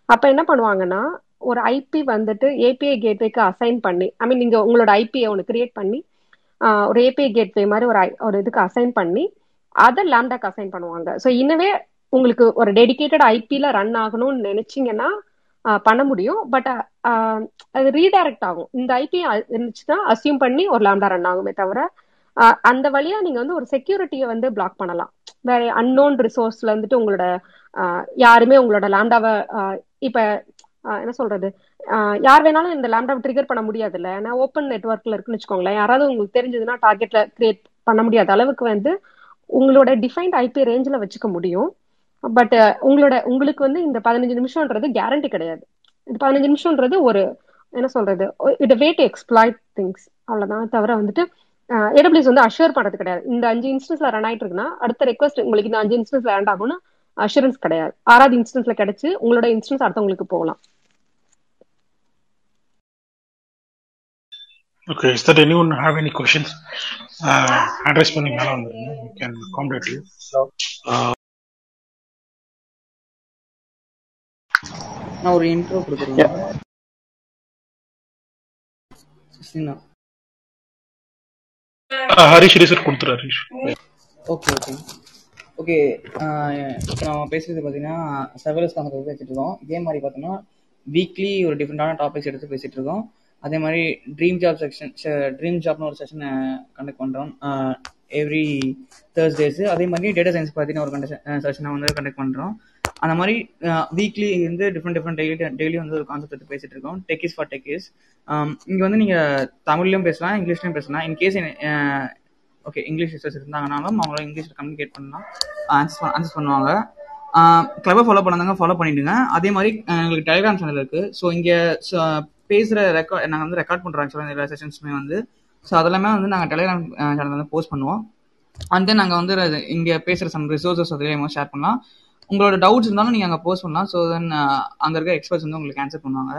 அப்ப என்ன பண்ணுவாங்கன்னா ஒரு ஐபி வந்துட்டு ஏபிஐ கேட்வேக்கு அசைன் பண்ணி ஐ மீன் நீங்க உங்களோட ஐபிஐ ஒன்று கிரியேட் பண்ணி ஒரு ஏபிஐ கேட்வே மாதிரி ஒரு ஒரு இதுக்கு அசைன் பண்ணி அதை லேம்டாக்கு அசைன் பண்ணுவாங்க. ஸோ இன்னவே உங்களுக்கு ஒரு டெடிகேட்டட் ஐபியில் ரன் ஆகணும்னு நினைச்சிங்கன்னா பண்ண முடியும். பட் அது ரீடைரக்ட் ஆகும். இந்த ஐபி இருந்துச்சுன்னா அசியூம் பண்ணி ஒரு லேம்டா ரன் ஆகுமே தவிர அந்த வழியா நீங்க வந்து ஒரு செக்யூரிட்டியை வந்து பிளாக் பண்ணலாம். வேற அன்னோன் ரிசோர்ஸ்ல இருந்துட்டு உங்களோட ஆஹ், யாருமே உங்களோட லேம்டாவை இப்ப ஆஹ், என்ன சொல்றது? ஆஹ், யார் வேணாலும் இந்த லேம்டாவை ட்ரிகர் பண்ண முடியாது இல்ல ஏன்னா ஓப்பன் நெட்ஒர்க்ல இருக்குன்னு வச்சுக்கோங்களேன். யாராவது உங்களுக்கு தெரிஞ்சதுன்னா டார்கெட்ல கிரியேட் பண்ண முடியாத அளவுக்கு வந்து உங்களோட டிஃபைன்ட் ஐபி ரேஞ்சில் வச்சுக்க முடியும். பட் உங்களோட உங்களுக்கு வந்து இந்த பதினஞ்சு நிமிஷம்ன்றது கேரண்டி கிடையாது. இந்த பதினஞ்சு நிமிஷம்ன்றது ஒரு என்ன சொல்றது? It way to exploit things அவ்வளவுதான். தவிர வந்துட்டு ஏடபிள்யூஸ் வந்து அஷூர் பண்றது கிடையாது. இந்த அஞ்சு இன்ஸ்டன்ஸ்ல ரன் ஆயிட்டு இருக்குன்னா அடுத்த ரெக்வஸ்ட் உங்களுக்கு இந்த அஞ்சு இன்ஸ்டன்ஸ்ல ரன் ஆகும்னா அஷூரன்ஸ் கிடையாது. ஆறாவது இன்ஸ்டன்ஸ்ல கிடைச்சு உங்களோட இன்ஸ்டன்ஸ் அடுத்தவங்களுக்கு போகலாம். Okay is that anyone have any questions address பண்ணி மேலே வந்துருங்க. வி கேன் காம்ப்ளீட் யூ நான் ஒரு இன்ட்ரோ கொடுத்துருவேன் சிஸ்டினா. ஹரிஷ் ரிசர்ட் கொடுத்துரு ஹரிஷ். Okay okay. ஓகே இப்போ நம்ம பேசுறது பார்த்தீங்கன்னா செவரஸ் கான்செப்ட் பற்றி பேசிட்டு இருக்கோம். இதே மாதிரி பார்த்தோம்னா வீக்லி ஒரு டிஃப்ரெண்டான டாபிக்ஸ் எடுத்து பேசிட்டு இருக்கோம். அதே மாதிரி ட்ரீம் ஜாப் செக்ஷன் ட்ரீம் ஜாப்னு ஒரு செஷனை கண்டக்ட் பண்ணுறோம் எவ்ரி தேர்ஸ்டேஸ் அதே மாதிரி டேட்டா சயின்ஸ் பார்த்தீங்கன்னா ஒரு கண்ட செஷனை வந்து கண்டக்ட் பண்ணுறோம் அந்த மாதிரி வீக்லி வந்து டிஃப்ரெண்ட் டிஃப்ரெண்ட் டெய்லி டெய்லி வந்து ஒரு கான்செப்ட் எடுத்து பேசிட்டு இருக்கோம். Tech is for tech is இங்கே வந்து நீங்கள் தமிழ்லையும் பேசலாம் இங்கிலீஷ்லையும் பேசலாம். In case okay English research இருந்தாங்கனாலும் அவங்களும் இங்கிலீஷில் கம்யூனிகேட் பண்ணலாம். ஆன்சர் ஆன்சர் பண்ணுவாங்க. கிளப்பை ஃபாலோ பண்ணாங்க ஃபாலோ பண்ணிடுங்க. அதே மாதிரி எங்களுக்கு டெலிகிராம் சேனல் இருக்குது ஸோ இங்கே பேசுகிற ரெக்கார்ட் நாங்கள் வந்து ரெக்கார்ட் பண்ணுறோம் ஆக்சுவலாக எல்லா செஷன்ஸுமே வந்து. ஸோ அதெல்லாமே வந்து நாங்கள் டெலிகிராம் சேனல் வந்து போஸ்ட் பண்ணுவோம். அண்ட் தென் நாங்கள் வந்து இங்கே பேசுகிற சம் ரிசோர்ஸஸ் அதிலே ஷேர் பண்ணலாம். உங்களோட டவுட்ஸ் இருந்தாலும் நீங்கள் அங்கே போஸ்ட் பண்ணலாம் ஸோ தென் அங்கே இருக்க எக்ஸ்பர்ட்ஸ் வந்து உங்களுக்கு ஆன்சர் பண்ணுவாங்க.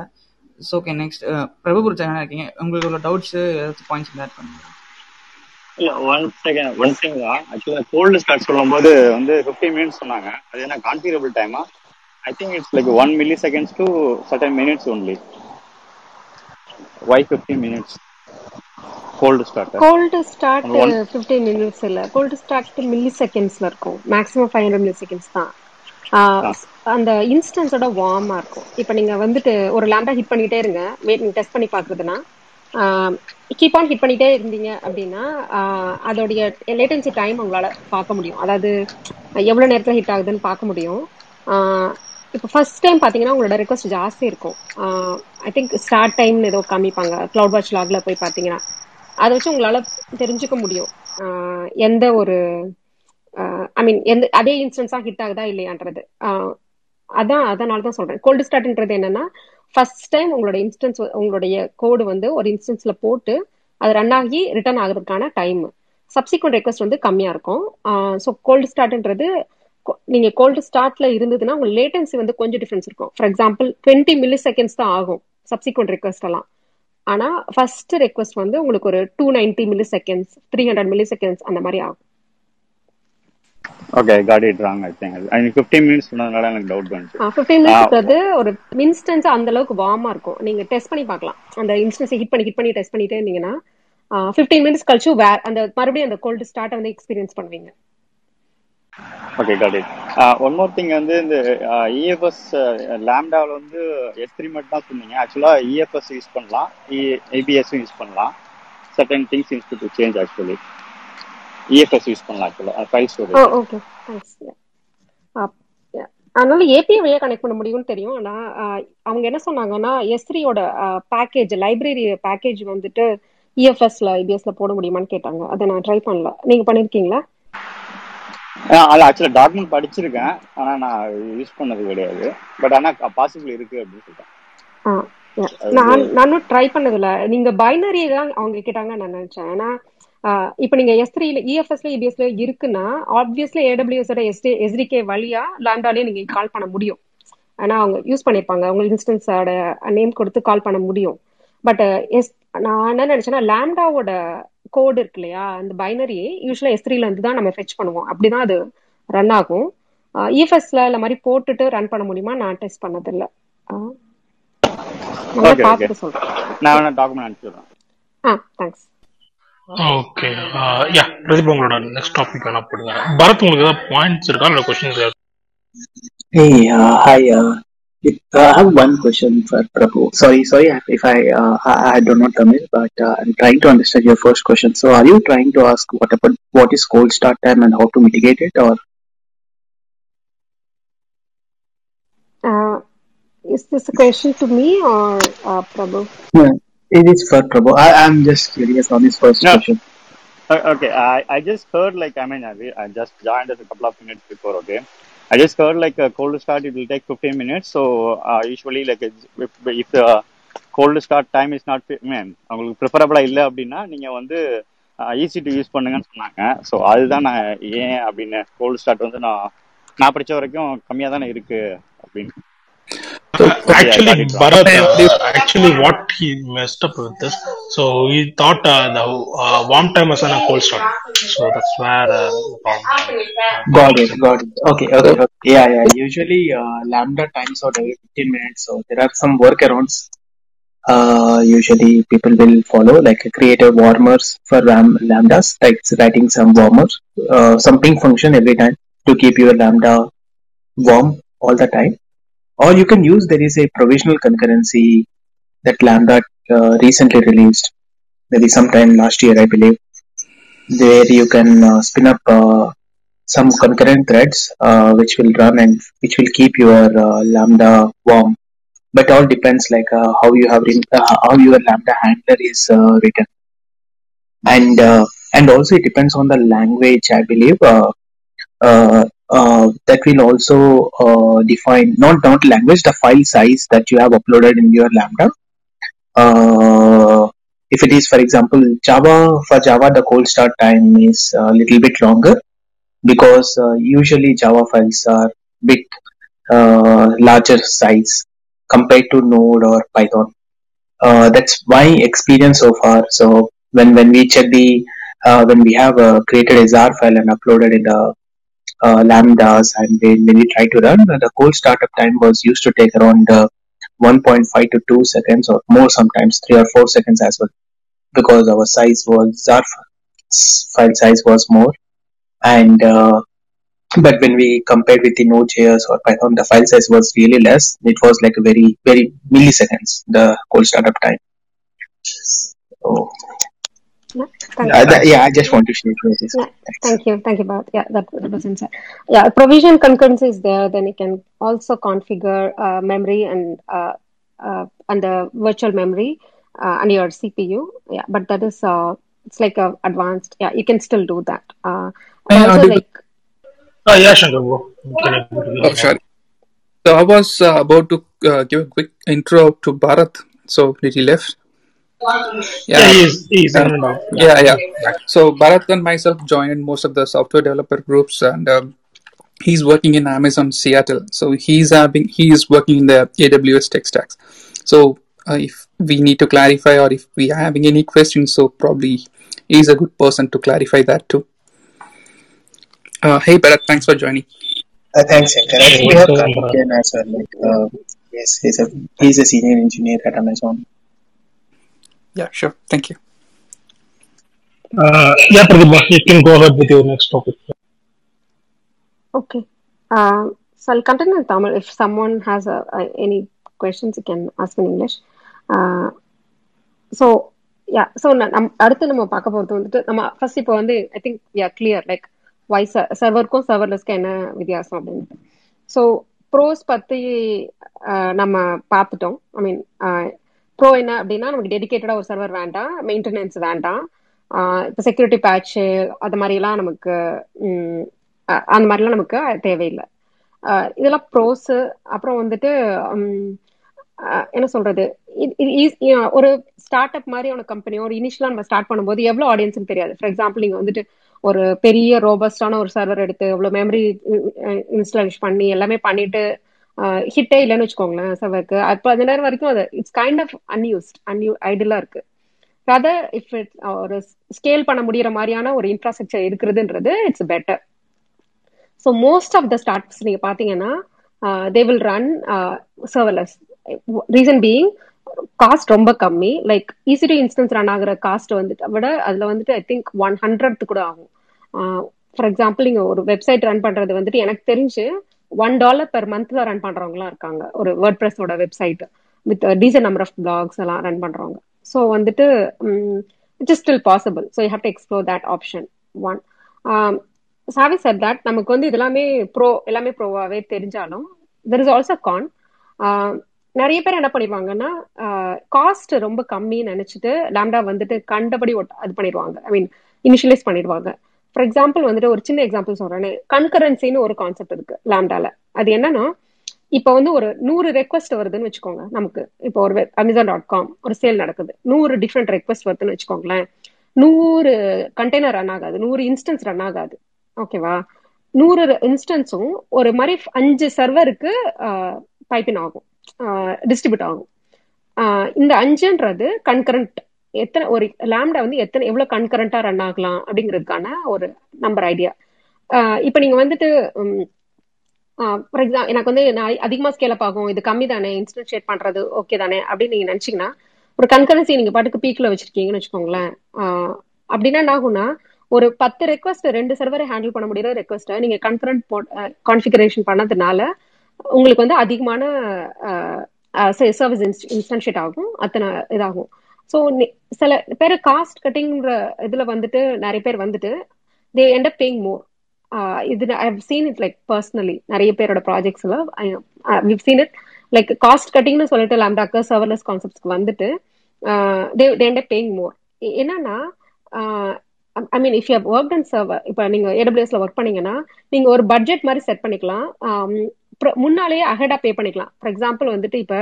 So okay next Prabhupuri channel இருக்கீங்க. உங்களோட டவுட்ஸ் ஏதாச்சும் பாயிண்ட்ஸ் ஆட் பண்ணுங்க. இல்ல ஒன் செகண்ட் ஒன் திங் தான். ஆக்சுவலா கோல்டு ஸ்டார்ட் சொல்லும்போது வந்து ஃபிஃப்டீன் மினிட்ஸ் சொன்னாங்க. அது என்ன கான்ஃபிகரபிள் டைமா I think it's like one milliseconds to certain minutes only why fifteen minutes cold start cold start fifteen minutes இல்ல. கோல்டு ஸ்டார்ட் மில்லி செகண்ட்ஸ்ல இருக்கும். Maximum five hundred milliseconds தான். அந்த இன்ஸ்டன்ஸோட வார்மா இருக்கும். இப்போ நீங்க வந்துட்டு ஒரு லேண்டா ஹிட் பண்ணிட்டே இருங்க. வெயிட் நீங்க டெஸ்ட் பண்ணி பாக்குறதுன்னா கீப் ஆன் ஹிட் பண்ணிட்டே இருந்தீங்க அப்படின்னா அதோடைய லேட்டன்சி டைம் உங்களால பார்க்க முடியும். அதாவது எவ்வளவு நேரத்துல ஹிட் ஆகுதுன்னு பார்க்க முடியும். இப்போ ஃபர்ஸ்ட் டைம் பாத்தீங்கன்னா உங்களோட ரெக்வஸ்ட் ஜாஸ்தி இருக்கும். ஐ திங்க் ஸ்டார்ட் டைம்னு ஏதோ காமிப்பாங்க. கிளவுட் வாட்ச் லாக்ல போய் பாத்தீங்கன்னா அதை வச்சு உங்களால தெரிஞ்சுக்க முடியும். எந்த ஒரு ஐ மீன் எந்த அதே இன்ஸ்டன்ஸா ஹிட் ஆகுதா இல்லையான்றது. அதான் அதனால தான் சொல்றேன். கோல்டு ஸ்டார்ட்ன்றது என்னன்னா ஃபர்ஸ்ட் டைம் உங்களோட இன்ஸ்டன்ஸ் உங்களுடைய கோடு வந்து ஒரு இன்ஸ்டன்ஸ்ல போட்டு அது ரன் ஆகி ரிட்டர்ன் ஆகுறதுக்கான டைம் சப்சிக்வெண்ட் ரெக்வஸ்ட் வந்து கம்மியா இருக்கும். ஸோ கோல்டு ஸ்டார்ட்ன்றது நீங்க கோல்டு ஸ்டார்ட்ல இருந்ததுன்னா உங்க லேட்டன்சி வந்து கொஞ்சம் டிஃபரன்ஸ் இருக்கும். For example twenty milliseconds தான் ஆகும் சப்சிக்வெண்ட் ரெக்வஸ்ட் எல்லாம். ஆனா ஃபர்ஸ்ட் ரெக்வஸ்ட் வந்து உங்களுக்கு ஒரு two ninety milliseconds three hundred milliseconds அந்த மாதிரி ஆகும். Okay got it wrong I think எனக்கு 15 மினிட்ஸ் சொன்னதுனால எனக்கு டவுட் வந்துச்சு. 15 மினிட்ஸ் அது ஒரு இன்ஸ்டன்ஸ் அந்த அளவுக்கு வார்மா இருக்கும். நீங்க டெஸ்ட் பண்ணி பார்க்கலாம். அந்த இன்ஸ்டன்ஸ் ஹிட் பண்ணி ஹிட் பண்ணி டெஸ்ட் பண்ணிட்டே இருந்தீங்கன்னா 15 மினிட்ஸ் கழிச்சு வேற அந்த மறுபடியும் அந்த கோல்டு ஸ்டார்ட் வந்து எக்ஸ்பீரியன்ஸ் பண்ணுவீங்க. Okay got it one more thing வந்து இந்த இஎஃப்எஸ் லேம்டாவில் வந்து எஸ் த்ரீ மட்டும் தான் சொன்னீங்க. ஆக்சுவலாக இஎஃப்எஸ் யூஸ் பண்ணலாம். ஏபிஎஸும் யூஸ் பண்ணலாம். சர்டன் திங்ஸ் இன்ஸ் to change actually EFS use பண்ணலாம் ஆக்சுவலாக ஃபைல் ஸ்டோரேஜ் ஓகே தேங்க்ஸ் அதனால ஏபிஐ வழியா கனெக்ட் பண்ண முடியும்னு தெரியும். ஆனா அவங்க என்ன சொன்னாங்கன்னா எஸ்ரியோட பேக்கேஜ் லைப்ரரி பேக்கேஜ் வந்துட்டு இஎஃப்எஸ்ல ஐபிஎஸ்ல போட முடியுமான்னு கேட்டாங்க. அதை நான் ட்ரை பண்ணல நீங்க பண்ணிருக்கீங்களா? அது ஆக்சுவலா டாக்குமெண்ட் படிச்சிருக்கேன். ஆனா நான் யூஸ் பண்ணது கிடையாது. பட் ஆனா பாசிபிள் இருக்கு அப்படின்னு சொல்லிட்டேன். நான் நானும் ட்ரை பண்ணதில்ல. நீங்க பைனரி தான் அவங்க கேட்டாங்க நான் நினைச்சேன். ஏன்னா இப்போ நீங்க எஸ் த்ரீல இஎஃப்எஸ்ல இபிஎஸ்ல இருக்குன்னா ஆப்வியஸ்லி ஏடபிள்யூஎஸோட எஸ்டி எஸ்டிகே வழியா லேண்டாலே நீங்க கால் பண்ண முடியும். ஆனா அவங்க யூஸ் பண்ணிருப்பாங்க. அவங்க இன்ஸ்டன்ஸோட நேம் கொடுத்து கால் பண்ண முடியும். பட் எஸ் நான் என்ன நினைச்சேன்னா லேம்டாவோட கோடு இருக்கு இல்லையா அந்த பைனரி யூஸ்வலா எஸ் த்ரீல இருந்து தான் நம்ம ஃபெச் பண்ணுவோம். அப்படிதான் அது ரன் ஆகும். இஎஃப்எஸ்ல இந்த மாதிரி போட்டுட்டு ரன் பண்ண முடியுமா? நான் டெஸ்ட் பண்ணதில்லை. பார்த்துட்டு சொல்றேன். நான் டாக்குமெண்ட் அனுப்பிச்சிடுறேன் ஆ தேங்க்ஸ் ஓகே யா பிரதீப் உங்களோட நெக்ஸ்ட் டாபிக் வேணா போடுங்க பரத் உங்களுக்கு ஏதாவது பாயிண்ட்ஸ் இருக்கா இல்ல questions Hey, uh, hi. Uh, it, uh, I have one question for Prabhu. Sorry, sorry if I uh, I, I do not Tamil, but uh, I'm trying to understand your first question. So, are you trying to ask what about what is cold start time and how to mitigate it, or Uh, is this a question to me or uh, Prabhu? yeah, It is for Prabhu? I, I'm just curious on his first No. question. Okay, I, I just heard like I mean I, I just joined it a couple of minutes before. Okay, I just heard like a cold start it will take 15 minutes. So uh, usually like if, if the cold start time is not I mean உங்களுக்கு ப்ரிஃபரபிளா இல்லை அப்படின்னா நீங்க வந்து easy to use பண்ணுங்கன்னு சொன்னாங்க so அதுதான் நான் ஏன் அப்படின்னு கோல்டு ஸ்டார்ட் வந்து நான் நான் படிச்ச வரைக்கும் கம்மியா தானே இருக்கு அப்படின்னு So, Uh, actually, got. Bharat, uh, actually, what he messed up with this, so he thought uh, the uh, warm time was on a cold start. So that's where uh, the problem uh, Got comes it, in. got it. Okay, okay, okay. Yeah, yeah. Usually, uh, lambda times out every 15 minutes. So there are some workarounds. Uh, usually people will follow like create a warmers for ram- lambdas, like writing some warmers, uh, some ping function every time to keep your lambda warm all the time. Or you can use there is a provisional concurrency that lambda uh, recently released, maybe sometime last year, I believe, where you can uh, spin up uh, some concurrent threads uh, which will run and which will keep your uh, lambda warm. But all depends like uh, how you have uh, how your lambda handler is written, and and also it depends on the language. I believe that will also uh, define not not language the file size that you have uploaded in your lambda. Uh, if it is, for example, Java for Java, the cold start time is a little bit longer because uh, usually Java files are bit uh, larger size compared to Node or Python. Uh, that's my experience so far. So when when we check the uh, when we have uh, created a ZAR file and uploaded in the uh, lambdas and when we try to run, the cold startup time was used to take around uh, 1.5 to 2 seconds or more sometimes 3 or 4 seconds as well because our size was ZAR file size was more and uh, but when we compared with the Node.js or Python, the file size was really less. It was like a very, very milliseconds, the cold startup time. So, Yeah, thank uh, you. that, yeah, I just want to share with this. Yeah, Thanks. thank you, thank you, Bharat. Yeah, that represents it. Yeah, provision concurrency is there. Then you can also configure uh, memory and uh, uh, and the virtual memory uh, and your CPU. Yeah, but that is uh, it's like a advanced. Yeah, you can still do that. Uh, and also audible. like Uh, yeah, Shankar, bro. You can able to hear Oh, sorry. So I was uh, about to uh, give a quick intro to Bharat. So did he left? Yeah, Yeah. he is, he is in Uh, and. Yeah, yeah, yeah. he's. So Bharat and myself joined most of the software developer groups, and um, he's working in Amazon Seattle. So he's having he is working in the AWS tech stacks. So uh, if we need to clarify or if we are having any questions, so probably he's a good person to clarify that too. Uh, hey Bharat, thanks for joining. Uh, thanks, Shankar. I think we have going on, Karthikeyan as well. Like, uh, yes, he's a he's a senior engineer at Amazon. Yeah, sure. Thank you. Uh, yeah, Pratibha, you can go ahead with your next topic. okay. Uh, so I'll continue in Tamil. If someone has uh, uh, any questions, you can ask in English. Uh, so yeah so நம் அடுத்து நம்ம பார்க்க போகிறது வந்துட்டு நம்ம first இப்போ வந்து I think yeah clear like why சர்வருக்கும் சர்வர்லெஸ்க்கும் என்ன வித்தியாசம் அப்படின்ட்டு ஸோ ப்ரோஸ் பற்றி நம்ம பார்த்துட்டோம் ஐ மீன் ப்ரோ என்ன அப்படின்னா நமக்கு டெடிக்கேட்டடா ஒரு சர்வர் வேண்டாம் மெயின்டெனன்ஸ் வேண்டாம். இப்போ செக்யூரிட்டி பேட்ச்சு அது மாதிரிலாம் நமக்கு அந்த மாதிரிலாம் நமக்கு தேவையில்லை. இதெல்லாம் ப்ரோஸு அப்புறம் வந்துட்டு என்ன சொல்றது? இது- ஒரு ஸ்டார்ட் அப் மாதிரியான கம்பெனியோ ஒரு இனிஷியலா நம்ம ஸ்டார்ட் பண்ணும்போது எவ்வளவு ஆடியன்ஸ்னு தெரியாது. ஃபார் எக்ஸாம்பிள் நீங்க வந்துட்டு ஒரு பெரிய ரோபஸ்டான ஒரு சர்வர் எடுத்து எவ்வளவு மெமரி இன்ஸ்டாலேஷன் பண்ணி எல்லாமே பண்ணிட்டு ஹிட்டே இல்லைன்னு வச்சுக்கோங்களேன் சர்வருக்கு அப்போ அந்த நேரம் வரைக்கும் அது இட்ஸ் கைண்ட் ஆஃப் அன்யூஸ்ட் அன்யூ ஐடியலா இருக்கு. ரதர் இஃப் இட் ஒரு ஸ்கேல் பண்ண முடியற மாதிரியான ஒரு infrastructure இருக்கிறதுன்றது it's better so most of the starts நீங்க பாத்தீங்கன்னா they will run serverless reason being cost ரொம்ப கம்மி. லைக் ஈஸிடி இன்ஸ்டன்ஸ் ரன் ஆகுற காஸ்ட் வந்துட்டு விட அதுல வந்துட்டு ஐ திங்க் ஒன் ஹண்ட்ரட் கூட ஆகும். ஃபார் எக்ஸாம்பிள் நீங்க ஒரு வெப்சைட் ரன் பண்றது வந்துட்டு எனக்கு தெரிஞ்சு ஒன் டாலர் பெர் மந்த்ல ரன் பண்றவங்களாம் இருக்காங்க. ஒரு word ப்ரெஸோட website with decent number of blogs எல்லாம் ரன் பண்றவங்க. ஸோ வந்துட்டு it is still possible so you have to explore that option one சாவி சார் தட் நமக்கு வந்து இதெல்லாமே ப்ரோ எல்லாமே ப்ரோவாகவே தெரிஞ்சாலும் தெர் இஸ் ஆல்சோ கான் நிறைய பேர் என்ன பண்ணிடுவாங்கன்னா காஸ்ட் ரொம்ப கம்மின்னு நினைச்சிட்டு லேம்டா வந்துட்டு கண்டபடி அது பண்ணிடுவாங்க. ஐ மீன் இனிஷியலைஸ் பண்ணிடுவாங்க. ஃபார் எக்ஸாம்பிள் வந்துட்டு ஒரு சின்ன எக்ஸாம்பிள் சொல்றேன். கன்கரன்சின்னு ஒரு கான்செப்ட் இருக்கு லாம்டால அது என்னன்னா இப்போ வந்து ஒரு நூறு ரெக்வஸ்ட் வருதுன்னு வச்சுக்கோங்க நமக்கு. இப்போ ஒரு அமேசான் டாட் காம் ஒரு சேல் நடக்குது. நூறு டிஃப்ரெண்ட் ரெக்வஸ்ட் வருதுன்னு வச்சுக்கோங்களேன். நூறு கண்டெய்னர் ரன் ஆகாது. நூறு இன்ஸ்டன்ஸ் ரன் ஆகாது. ஓகேவா நூறு இன்ஸ்டன்ஸும் ஒரு மாதிரி அஞ்சு சர்வருக்கு பைப்பின் ஆகும். டிஸ்ட்ரிபியூட் ஆகும். ஆஹ் இந்த அஞ்சுன்றது கன்கரண்ட் எத்தனை ஒரு லேம்டா வந்து எத்தனை எவ்வளவு கன்கரண்டா ரன் ஆகலாம் அப்படிங்கிறதுக்கான ஒரு நம்பர் ஐடியா இப்போ நீங்க வந்துட்டு ஃபார் எக்ஸாம்பிள் எனக்கு வந்து நான் அதிகமா ஸ்கேல் அப் ஆகும் இது கம்மி தானே இன்ஸ்டன்ஷியேட் பண்றது ஓகே தானே அப்படின்னு நீங்க நினைச்சீங்கன்னா ஒரு கன்கரன்சி நீங்க பாட்டுக்கு பீக்ல வச்சிருக்கீங்கன்னு வச்சுக்கோங்களேன். ஆஹ் அப்படின்னா என்ன ஆகும்னா ஒரு பத்து ரெக்வஸ்ட் ரெண்டு சர்வரை ஹேண்டில் பண்ண முடியிற ரெக்வஸ்ட்டை நீங்க கன்கரண்ட் கான்ஃபிகரேஷன் பண்ணதுனால உங்களுக்கு வந்து அதிகமான சர்வீஸ் இன்ஸ்டன்ஷியேட் ஆகும் அத்தனை இதாகும். ஸோ சில பேர் காஸ்ட் கட்டிங்கிற இதுல வந்துட்டு நிறைய பேர் வந்துட்டு தே எண்ட் அப் பேயிங் மோர் இது I have seen it like personally நிறைய பேரோட ப்ராஜெக்ட்ஸ்ல we've seen it like cost கட்டிங்னு சொல்லிட்டு லேம்டாக்கு சர்வர்லெஸ் கான்செப்ட்ஸ்க்கு வந்துட்டு தே தே எண்ட் அப் பேயிங் மோர் என்னன்னா I mean if you work and server இப்போ நீங்க ஏடபிள்யூஎஸ்ல ஒர்க் பண்ணீங்கன்னா நீங்க ஒரு பட்ஜெட் மாதிரி செட் பண்ணிக்கலாம். முன்னாலேயே அஹெடா பே பண்ணிக்கலாம். ஃபார் எக்ஸாம்பிள் வந்துட்டு இப்போ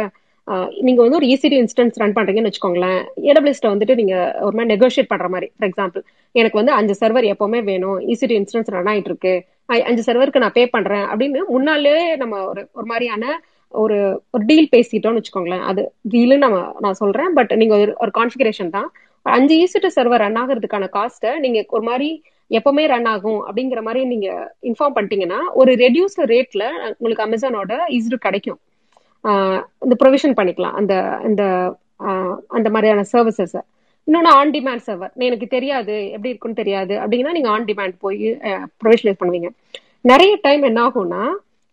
நீங்க வந்து ஒரு இசிடி இன்ஸ்டன்ஸ் ரன் பண்றீங்கன்னு வச்சுக்கோங்களேன். ஏடபிள்யூஸ்ல வந்துட்டு நீங்க ஒரு மாதிரி நெகோஷியேட் பண்ற மாதிரி. ஃபார் எக்ஸாம்பிள் எனக்கு வந்து அஞ்சு சர்வர் எப்பவுமே வேணும். இசிடி இன்ஸ்டன்ஸ் ரன் ஆயிட்டு இருக்கு அஞ்சு சர்வருக்கு நான் பே பண்றேன் அப்படின்னு முன்னாலே நம்ம ஒரு ஒரு மாதிரியான ஒரு ஒரு டீல் பேசிட்டோம்னு வச்சுக்கோங்களேன். அது டீலு நம்ம நான் சொல்றேன். பட் நீங்க ஒரு ஒரு கான்ஃபிகரேஷன் தான். அஞ்சு ஈசிட்டு சர்வர் ரன் ஆகிறதுக்கான காஸ்ட்டை நீங்க ஒரு மாதிரி எப்பவுமே ரன் ஆகும் அப்படிங்கிற மாதிரி நீங்க இன்ஃபார்ம் பண்ணிட்டீங்கன்னா ஒரு ரெடியூஸ்ட் ரேட்ல உங்களுக்கு அமேசானோட ஈஸிட்டு கிடைக்கும். இந்த ப்ரொவிஷன் பண்ணிக்கலாம். அந்த இந்த அந்த மாதிரியான சர்வீசஸ் இன்னொன்று ஆன் டிமாண்ட் சர்வர் எனக்கு தெரியாது எப்படி இருக்குன்னு தெரியாது. அப்படின்னா நீங்க ஆன் டிமாண்ட் போய் ப்ரொவிஷனைஸ் பண்ணுவீங்க. நிறைய டைம் என்ன ஆகும்னா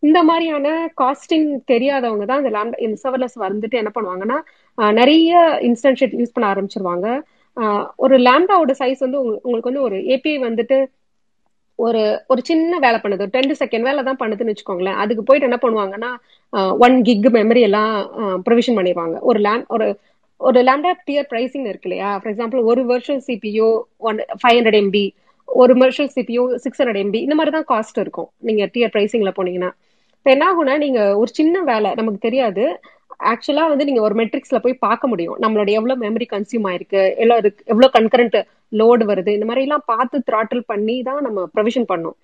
இந்த மாதிரியான காஸ்டிங் தெரியாதவங்க தான் இந்த லேம்டா இந்த சர்வர்லெஸ் வந்துட்டு என்ன பண்ணுவாங்கன்னா நிறைய இன்ஸ்டன்ஷியேட் யூஸ் பண்ண ஆரம்பிச்சிருவாங்க. ஒரு லேம்டாவோட சைஸ் வந்து உங்களுக்கு வந்து ஒரு ஏபிஐ வந்துட்டு ஒரு ஒரு சின்ன வேலை பண்ணுது. டென் செகண்ட் வேலை தான் பண்ணுதுன்னு வச்சுக்கோங்களேன். அதுக்கு போயிட்டு என்ன பண்ணுவாங்கன்னா ஒன் கிக் மெமரி எல்லாம் ப்ரொவிஷன் பண்ணிடுவாங்க. ஒரு லேம் ஒரு ஒரு லேம்டா டியர் ப்ரைசிங் இருக்கு இல்லையா? ஃபார் எக்ஸாம்பிள் ஒரு வருஷம் சிபியோ ஒன் ஃபைவ் ஹண்ட்ரட் எம்பி ஒரு வருஷம் சிபியோ சிக்ஸ் ஹண்ட்ரட் எம்பி இந்த மாதிரி தான் காஸ்ட் இருக்கும். நீங்க டியர் ப்ரைசிங்ல போனீங்கன்னா. இப்போ என்ன ஆகும்னா நீங்க ஒரு சின்ன வேலை நமக்கு தெரியாது. ஆக்சுவலா வந்து நீங்க ஒரு மெட்ரிக்ஸ்ல போய் பார்க்க முடியும். நம்மளோட எவ்வளவு மெமரி கன்சியூம் ஆயிருக்கு எல்லாம் இருக்கு எவ்வளவு கன்கரண்ட் லோடு வருது இந்த மாதிரி எல்லாம் பார்த்து த்ராட்டில் பண்ணி தான் நம்ம ப்ரொவிஷன் பண்ணோம்.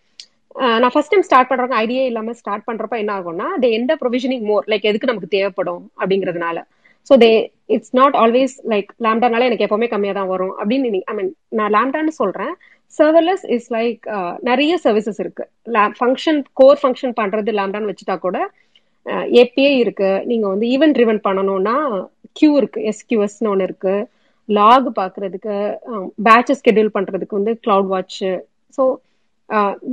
நான் ஃபர்ஸ்ட் டைம் ஸ்டார்ட் பண்றாங்க ஐடியா இல்லாம ஸ்டார்ட் பண்றப்ப என்ன ஆகும்னா தே எந்த ப்ரொவிஷனிங் மோர் லைக் எதுக்கு நமக்கு தேவைப்படும் அப்படிங்கிறதுனால. So they it's not always like லேம்டானால எனக்கு எப்பவுமே கம்மியாக தான் வரும் அப்படின்னு ஐ மீன் நான் லேம்டான்னு சொல்றேன். சர்வர்லெஸ் இஸ் லைக் நிறைய சர்வீசஸ் இருக்கு. ஃபங்க்ஷன் கோர் ஃபங்க்ஷன் பண்றது லேம்டான்னு வச்சுட்டா கூட ஏபிஐ இருக்கு. நீங்க வந்து ஈவென்ட் ட்ரிவன் பண்ணணும்னா கியூ இருக்கு. எஸ்கியூஎஸ்னு ஒன்று இருக்கு. லாக் பாக்குறதுக்கு பேட்ச் ஸ்கெடியூல் பண்றதுக்கு வந்து CloudWatch so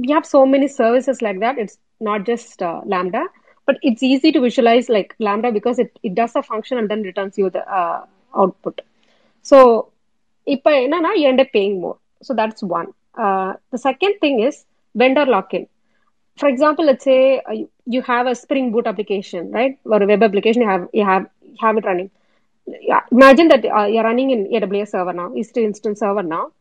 we have so many services like that it's not just Lambda but it's easy to visualise like Lambda because it it does a function and then returns you the output so இப்போ என்னன்னா end paying more so that's one the second thing is vendor lock in for example let's say uh, you, you have a spring boot application right or a web application you have you have you have it running yeah, imagine that uh, you're running in aws server now is to instance server now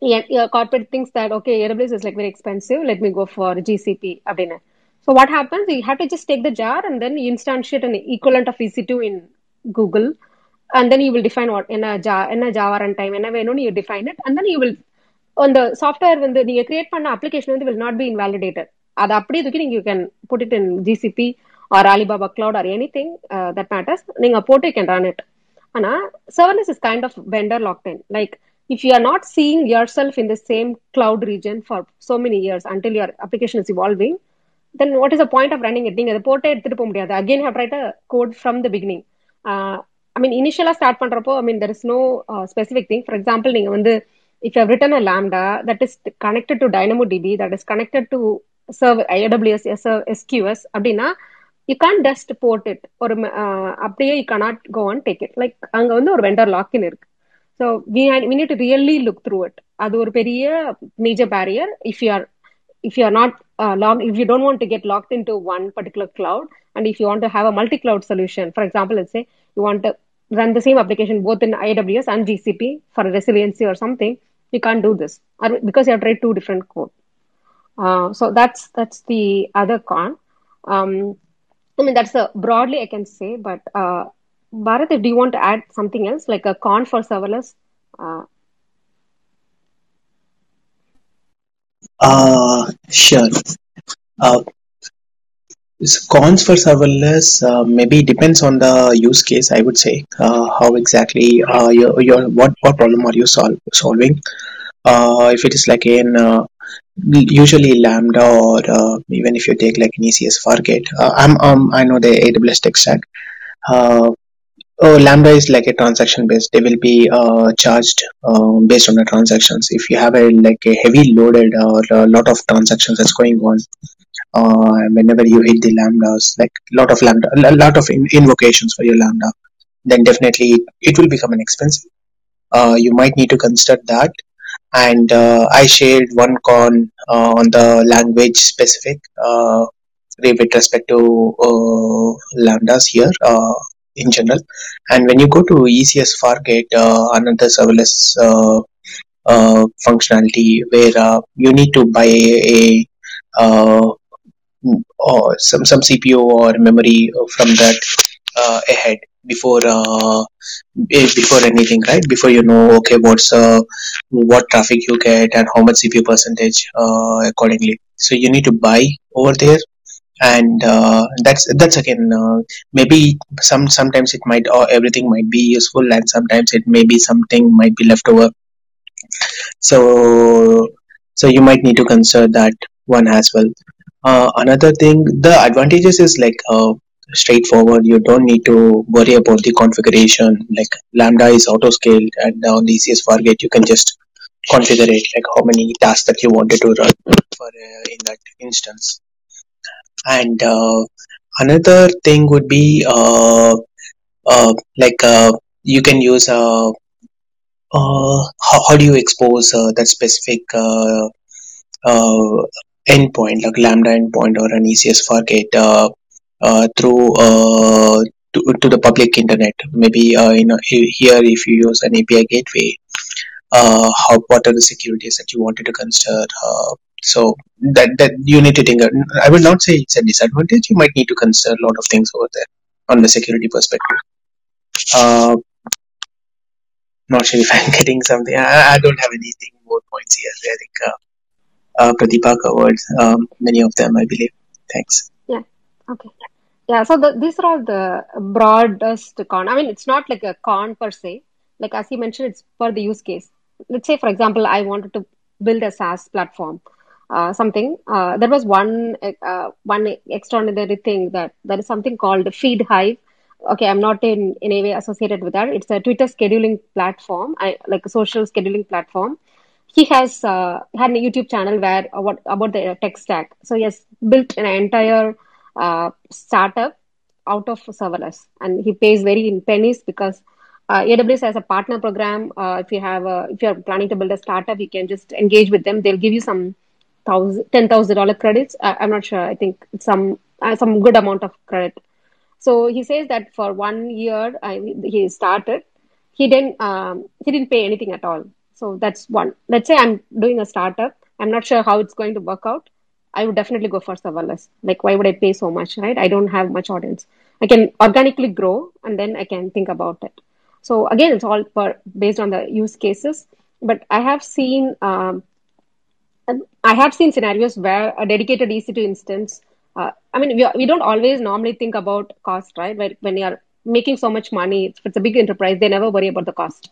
yeah, your corporate thinks that okay aws is like very expensive let me go for gcp abdina. so what happens you have to just take the jar and then you instantiate an equivalent of ec2 in google and then you will define what in a jar in a java runtime என்ன வேணும்னு you define it and then you will அந்த software வந்து நீங்க create பண்ண application வந்து will not be இன்வாலிடேட்டட் அதை அப்படியே தூக்கி நீங்க you can put it in GCP or Alibaba cloud or any thing that matters நீங்க போட்டு கேன் ரன் இட் ஆனா serverless is kind of vendor lock in like if you are not seeing yourself in the same cloud region for so many years until your application is evolving then what is a point of running it நீங்க அதை போட்டே எடுத்துட்டு போக முடியாது. Again how write a code from the beginning I mean இனிஷியலா start பண்றப்போ I mean there is no specific thing for example நீங்க வந்து if you have written a lambda that is connected to DynamoDB, that is connected to server AWS SQS, அப்படின்னா you can just port it ஒரு அப்படியே you cannot go and take it like அங்க வந்து ஒரு vendor lock in இருக்கு so we we need really look through it அது ஒரு பெரிய major barrier if you are if you are not uh, logged if you don't want to get locked into one particular cloud and if you want to have a multi-cloud solution for example let's say you want to run the same application both in aws and gcp for resiliency or something you can't do this because you have tried two different code uh, so that's that's the other con um, i mean that's a broadly i can say but uh, bharat do you want to add something else like a con for serverless uh, Uh, sure. Uh, cons for serverless uh, maybe depends on the use case. I would say uh, how exactly uh, your, your what what problem are you sol- solving? Uh, if it is like in usually Lambda or uh, even if you take like an ECS Fargate, uh, I'm um, I know the AWS tech stack. Uh, oh, Lambda is like a transaction based. They will be uh, charged uh, based on the transactions. If you have a like a heavy loaded or a lot of transactions that's going on, uh, whenever you hit the lambdas, like lot of lambda, a lot of in- invocations for your lambda, then definitely it will become an expensive. You might need to consider that. And uh, I shared one con uh, on the language specific uh, with respect to lambdas here in general. And when you go to ECS Fargate, another serverless functionality where you need to buy a, a or some some CPU or memory from that uh, ahead before uh, before anything, right? Before you know, okay, what's uh, what traffic you get and how much CPU percentage uh, accordingly. So you need to buy over there, and uh, that's that's again uh, maybe some sometimes it might or everything might be useful, and sometimes it may be something might be left over. So so you might need to consider that one as well. Uh, another thing, the advantages is like uh, straightforward. You don't need to worry about the configuration. Like Lambda is auto scaled, and on the ECS Fargate, you can just configure it, like how many tasks that you wanted to run for uh, in that instance. And uh, another thing would be uh, uh, like uh, you can use uh, how, how do you expose that specific endpoint, like Lambda endpoint or an ECS Fargate, through uh, to, to the public internet. Maybe uh, you know here if you use an API gateway, uh, how what are the securities that you wanted to consider? Uh, so that that you need to think. I will not say it's a disadvantage. You might need to consider a lot of things over there on the security perspective. Uh, not sure if I'm getting something. I, I don't have anything more points here. I think uh, uh, covered um, many of them, I believe. Thanks. Yeah. Okay. Yeah. So the, these are all the broadest con. I mean, it's not like a con per se. Like as you mentioned, it's for the use case. Let's say, for example, I wanted to build a SaaS platform, uh, something. Uh, there was one uh, one extraordinary thing that there is something called Feed Hive. Okay, I'm not in, in any way associated with that. It's a Twitter scheduling platform, I, like a social scheduling platform he has uh, had a YouTube channel where uh, what about the tech stack. So he has built an entire uh, startup out of serverless, and he pays very in pennies because uh, AWS has a partner program. Uh, if you have a, if you are planning to build a startup, you can just engage with them. They'll give you some thousand ten thousand dollar credits. Uh, I'm not sure. I think some uh, some good amount of credit. So he says that for one year he started, he didn't um, he didn't pay anything at all. So that's one. Let's say I'm doing a startup. I'm not sure how it's going to work out. I would definitely go for serverless. Like why would I pay so much, right? I don't have much audience. I can organically grow and then I can think about it. So again, it's all per, based on the use cases. But I have seen um, I have seen scenarios where a dedicated EC2 instance, uh, I mean, we, we don't always normally think about cost, right? When, when you're making so much money, if it's a big enterprise, they never worry about the cost.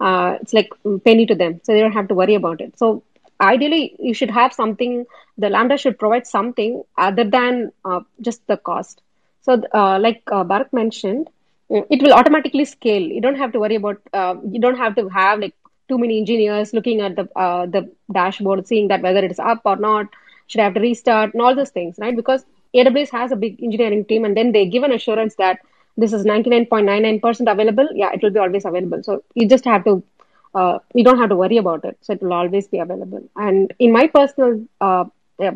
Uh, it's like penny to them, so they don't have to worry about it. So ideally, you should have something, the Lambda should provide something other than uh, just the cost. So, uh, like uh, Bharat mentioned, it will automatically scale. You don't have to worry about, uh, you don't have to have like too many engineers looking at the uh, the dashboard, seeing that whether it is up or not, should I have to restart, and all those things, right? Because AWS has a big engineering team, and then they give an assurance that this is 99.99% available. Yeah, it will be always available. So you just have to, uh, you don't have to worry about it. So it will always be available. And in my personal uh,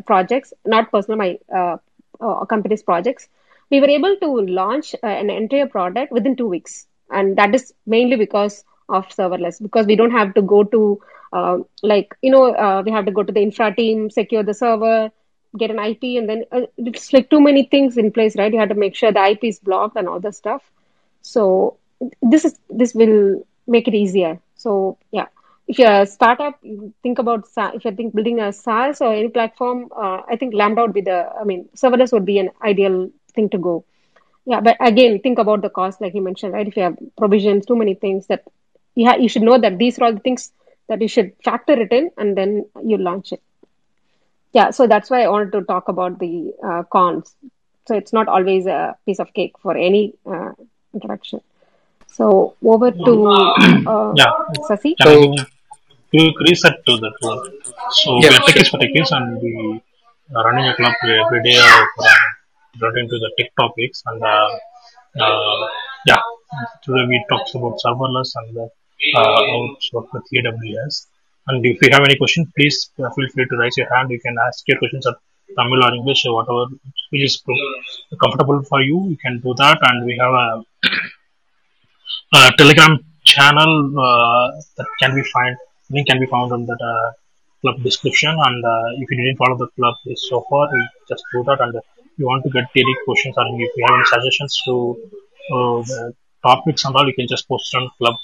projects, not personal, my uh, uh, company's projects, we were able to launch uh, an entire product within two weeks. And that is mainly because of serverless because we don't have to go to uh, like you know we have to go to the infra team secure the server get an ip and then it's like too many things in place right you have to make sure the ip is blocked and all the stuff so this is this will make it easier so yeah if you're a startup, think about if you're think building a SaaS or any platform, uh, I think Lambda would be the, I mean, serverless would be an ideal thing to go. Yeah, but again, think about the cost, like you mentioned, right? If you have provisions, too many things that you, ha- you should know that these are all the things that you should factor it in and then you launch it. Yeah, so that's why I wanted to talk about the uh, cons. So it's not always a piece of cake for any uh, interaction. So over to uh, Yeah. Sasi. So I give a reset to the tour? So Yeah, we are techies sure. for techies and we are running a club every day of uh, relating to the tech topics and uh, uh, yeah, today we talked about serverless and uh, how it's work with AWS. And if you have any question, please uh, feel free to raise your hand. You can ask your questions at Tamil or English or whatever which is comfortable for you. You can do that. And we have a uh, Telegram channel uh, that can be find link can be found on that uh, club description. And if you didn't follow the club so far, just do that. And you want to get daily questions or if you have any suggestions to the topics and all, you can just post on club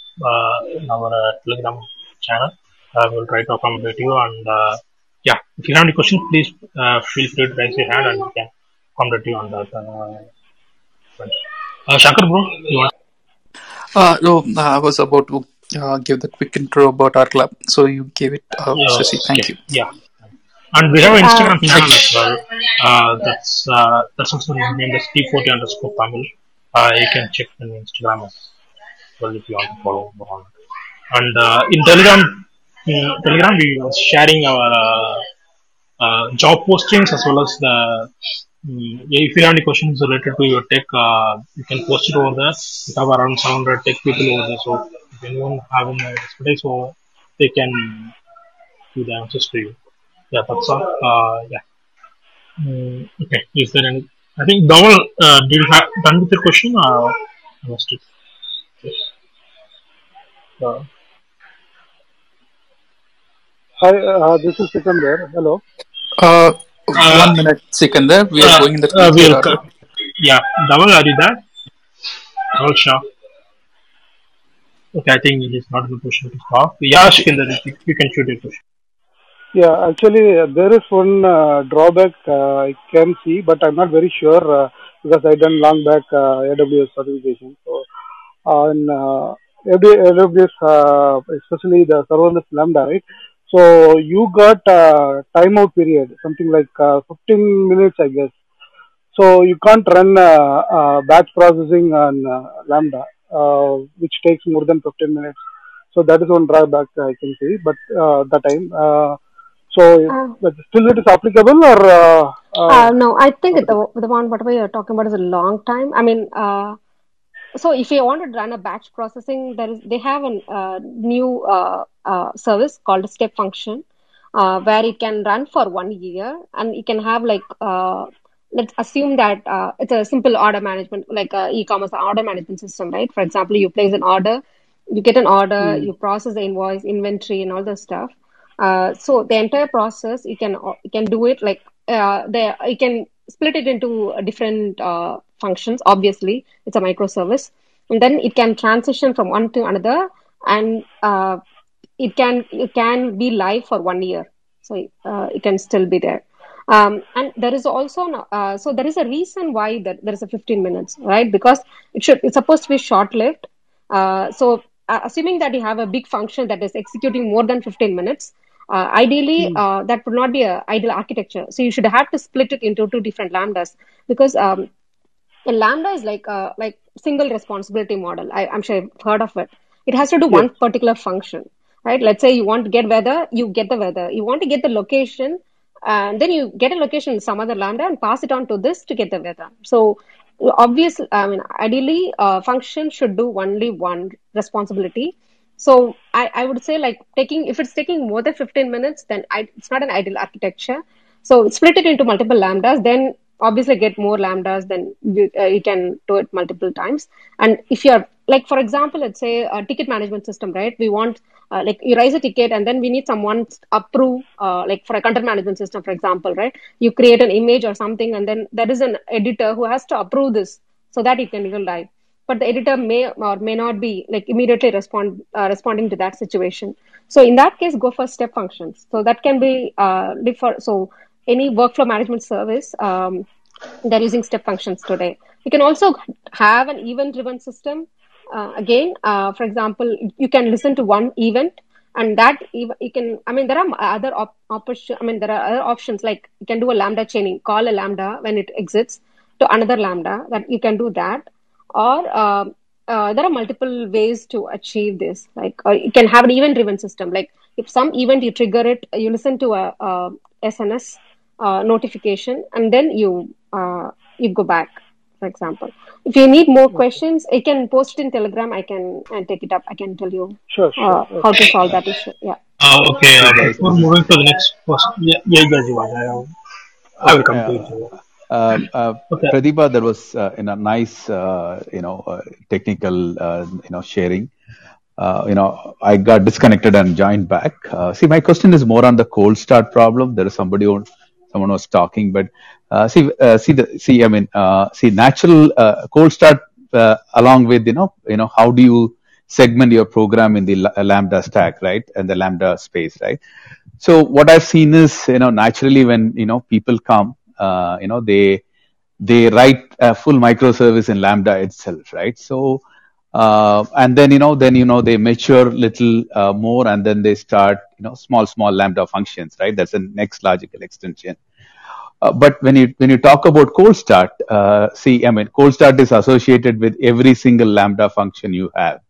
in our Telegram channel. Uh, we'll try to accommodate you. And uh, yeah, if you have any questions, please uh, feel free to raise your hand and we can accommodate you on that. Uh, uh, Shankar, bro, you want? Uh, no, I was about to uh, give the quick intro about our club. So you gave it, uh, Sasi. Thank Okay, you. yeah. And we have an Uh, Instagram channel as well. Uh, that's uh, that's also named as T40 underscore Tamil. Uh, you can check on Instagram as well if you want to follow more on. And uh, in Telegram, in Telegram we was sharing our uh, uh, job postings as well as the yeah, if you have any questions related to your tech, uh, you can post it over there. We have around 700 tech people over there, so if anyone having an expertise, so they can give the answers to you. Yeah, that's all. Uh, yeah. Mm, okay. Is there any? I think Dawal, uh, did you have done with your question? Or I must it. Yes. Uh, Hi, uh, this is Sikandar. Hello. Uh, uh, one minute, Sikandar. We are uh, going in the uh, we'll order. Yeah, Dawal, are you there? Dawal Shah. Okay, I think it is not in a position to talk. Yeah, Shikendar, you you can shoot your question. Yeah, actually, uh, there is one uh, drawback uh, I can see, but I'm not very sure uh, because I done long back uh, AWS certification. So, on uh, AWS, uh, especially the serverless Lambda, right? So you got uh, timeout period, something like uh, 15 minutes, I guess. So you can't run uh, uh, batch processing on uh, Lambda, uh, which takes more than 15 minutes. So that is one drawback I can see. But uh, that time, uh, so Uh, but still it is applicable or uh, uh, uh, no, I think the the one whatever you're talking about is a long time. I mean, uh, so if you want to run a batch processing, there is they have a uh, new uh, service called step function, uh, where it can run for one year, and you can have like uh, let's assume that uh, it's a simple order management, like a e-commerce order management system, right? For example, you place an order, you get an order, Hmm. you process the invoice, inventory, and all the stuff. Uh, so the entire process you can you can do it like uh, the you can split it into different uh, functions. Obviously, it's a microservice, and then it can transition from one to another, and uh, it can it can be live for one year, so uh, it can still be there. Um, and there is also no- uh, so there is a reason why that there is a 15 minutes, right? Because it should it's supposed to be short lived. Uh, so uh, assuming that you have a big function that is executing more than 15 minutes, uh, ideally Hmm. uh, that would not be an ideal architecture. So you should have to split it into two different lambdas because um, a lambda is like a like single responsibility model. I, I'm sure you've heard of it. It has to do Yes. one particular function, right? Let's say you want to get weather, you get the weather. You want to get the location, and then you get a location in some other lambda and pass it on to this to get the weather. So obviously, I mean, ideally, uh, function should do only one responsibility. So I, I would say like taking if it's taking more than 15 minutes, then I, it's not an ideal architecture. So split it into multiple lambdas, then obviously get more lambdas, than you, uh, you can do it multiple times. And if you're like, for example, let's say a ticket management system, right? We want uh, like you raise a ticket and then we need someone to approve, uh, like for a content management system, for example, right? You create an image or something and then there is an editor who has to approve this so that it can go live. but the editor may or may not be like immediately respond uh, responding to that situation. So in that case, go for step functions. So that can be uh, differ. So any workflow management service, um, they're using step functions today. You can also have an event-driven system. Uh, again, uh, for example, you can listen to one event, and that you can. I mean, there are other op- option. I mean, there are other options like you can do a lambda chaining. Call a lambda when it exits to another lambda. That you can do that, or uh, uh, there are multiple ways to achieve this. Like, you can have an event-driven system. Like, if some event you trigger it, you listen to a, a SNS uh, notification, and then you uh, you go back. For example, if you need more questions, I can post it in Telegram. I can and take it up. I can tell you Sure, sure. uh, how to solve that issue. Yeah. Uh, okay, Hey uh, guys, before moving to the next question, yeah, yeah, yeah, Jivan, I, I will come to uh, it. uh, uh, Okay. Pratibha, there was uh, in a nice, uh, you know, uh, technical, uh, you know, sharing. Uh, you know, I got disconnected and joined back. Uh, see, my question is more on the cold start problem. There is somebody who, someone was talking, but uh, see, uh, see the, see, I mean, uh, see, natural uh, cold start uh, along with, you know, you know, how do you segment your program in the la- lambda stack, right, and the lambda space, right? So what I've seen is, you know, naturally when you know people come, uh, you know, they they write a full microservice in Lambda itself, right? So uh, and then you know, then you know they mature little uh, more, and then they start you know small small Lambda functions, right? That's the next logical extension. Uh, but when you when you talk about cold start, uh, see, I mean, cold start is associated with every single Lambda function you have.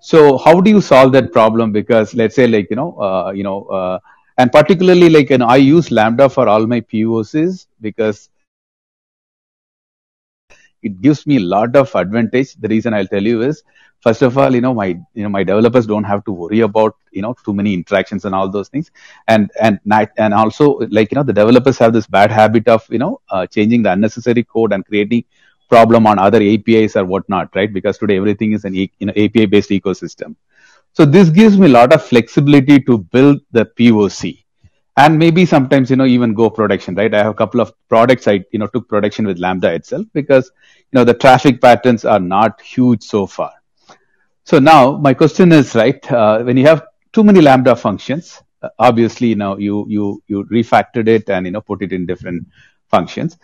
So how do you solve that problem? Because let's say like, you know, uh, you know, uh, and particularly like, you know, I use Lambda for all my POCs because it gives me a lot of advantage. The reason I'll tell you is, first of all, you know, my, you know, my developers don't have to worry about, you know, too many interactions and all those things. And, and, and also like, you know, the developers have this bad habit of, you know, uh, changing the unnecessary code and creating problem on other APIs or whatnot, right? Because today everything is an you know, API based ecosystem. So this gives me a lot of flexibility to build the POC and maybe sometimes, you know, even go production, right? I have a couple of products I, you know, took production with Lambda itself because, you know, the traffic patterns are not huge so far. So now my question is, right, uh, when you have too many Lambda functions, uh, obviously, you know, you, you, you refactored it and, you know, put it in different functions.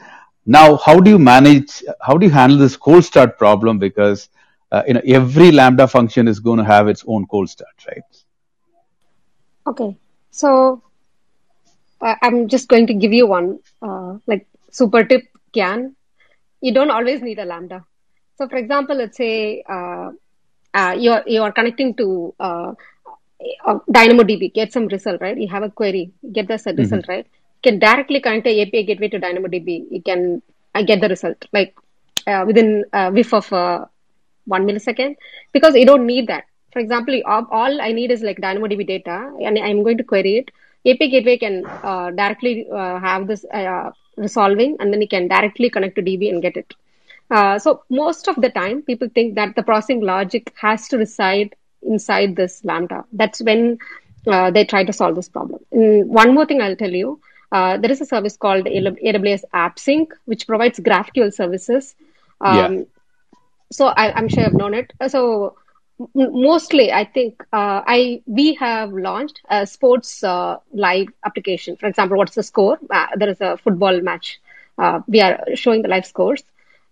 Now, how do you manage, how do you handle this cold start problem? Because, uh, you know, every Lambda function is going to have its own cold start, right? Okay. So I'm just going to give you one uh, like super tip can. You don't always need a lambda. So for example, let's say uh, uh, you're you're connecting to uh, uh, DynamoDB, get some result, right? You have a query, get the set result, right? You can directly connect a API gateway to DynamoDB. You can uh, get the result like uh, within a whiff of uh, one millisecond because you don't need that. For example, all I need is like DynamoDB data, and I'm going to query it. API gateway can uh, directly uh, have this uh, resolving, and then you can directly connect to DB and get it. Uh, so most of the time, people think that the processing logic has to reside inside this lambda. That's when uh, they try to solve this problem. And one more thing I'll tell you. Uh, there is a service called AWS AppSync, which provides GraphQL services. Um, Yeah. so I, I'm sure you've known it. So mostly, I think uh, I we have launched a sports uh, live application. For example, what's the score? Uh, there is a football match. Uh, we are showing the live scores.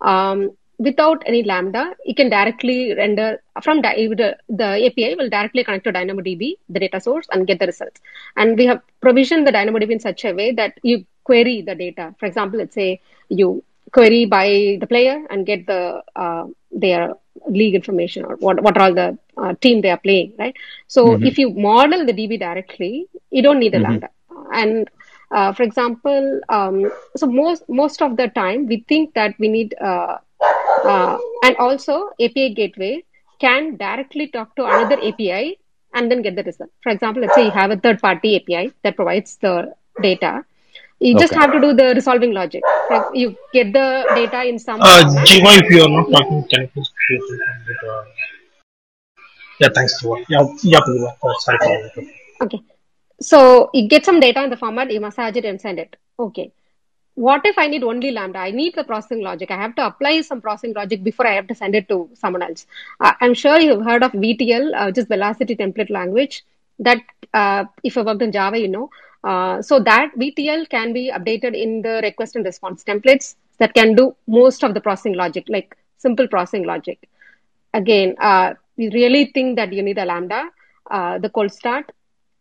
Um, without any lambda, you can directly render from the, the API will directly connect to DynamoDB, the data source, and get the results. And we have provisioned the DynamoDB in such a way that you query the data. For example, let's say you query by the player and get the uh, their league information or what what are all the uh, team they are playing, right? So Mhm. if you model the DB directly, you don't need a Mhm. lambda. And uh, for example, um, so most most of the time we think that we need, uh, uh, and also API gateway can directly talk to another API and then get the result. For example, let's say you have a third party API that provides the data. You just Okay. have to do the resolving logic. Like you get the data in some Uh. Jiva, if you are not talking, can you please please confirm that, uh, Yeah, thanks, Jiva. Yeah, yeah, Jiva. Sorry. Okay. So you get some data in the format, you massage it and send it. Okay. what if I need only Lambda? I need the processing logic. I have to apply some processing logic before I have to send it to someone else. Uh, I'm sure you've heard of VTL, uh, just Velocity Template Language. That uh, if you worked in Java, you know. Uh, so that VTL can be updated in the request and response templates that can do most of the processing logic, like simple processing logic. Again, uh, we really think that you need a Lambda, uh, the cold start.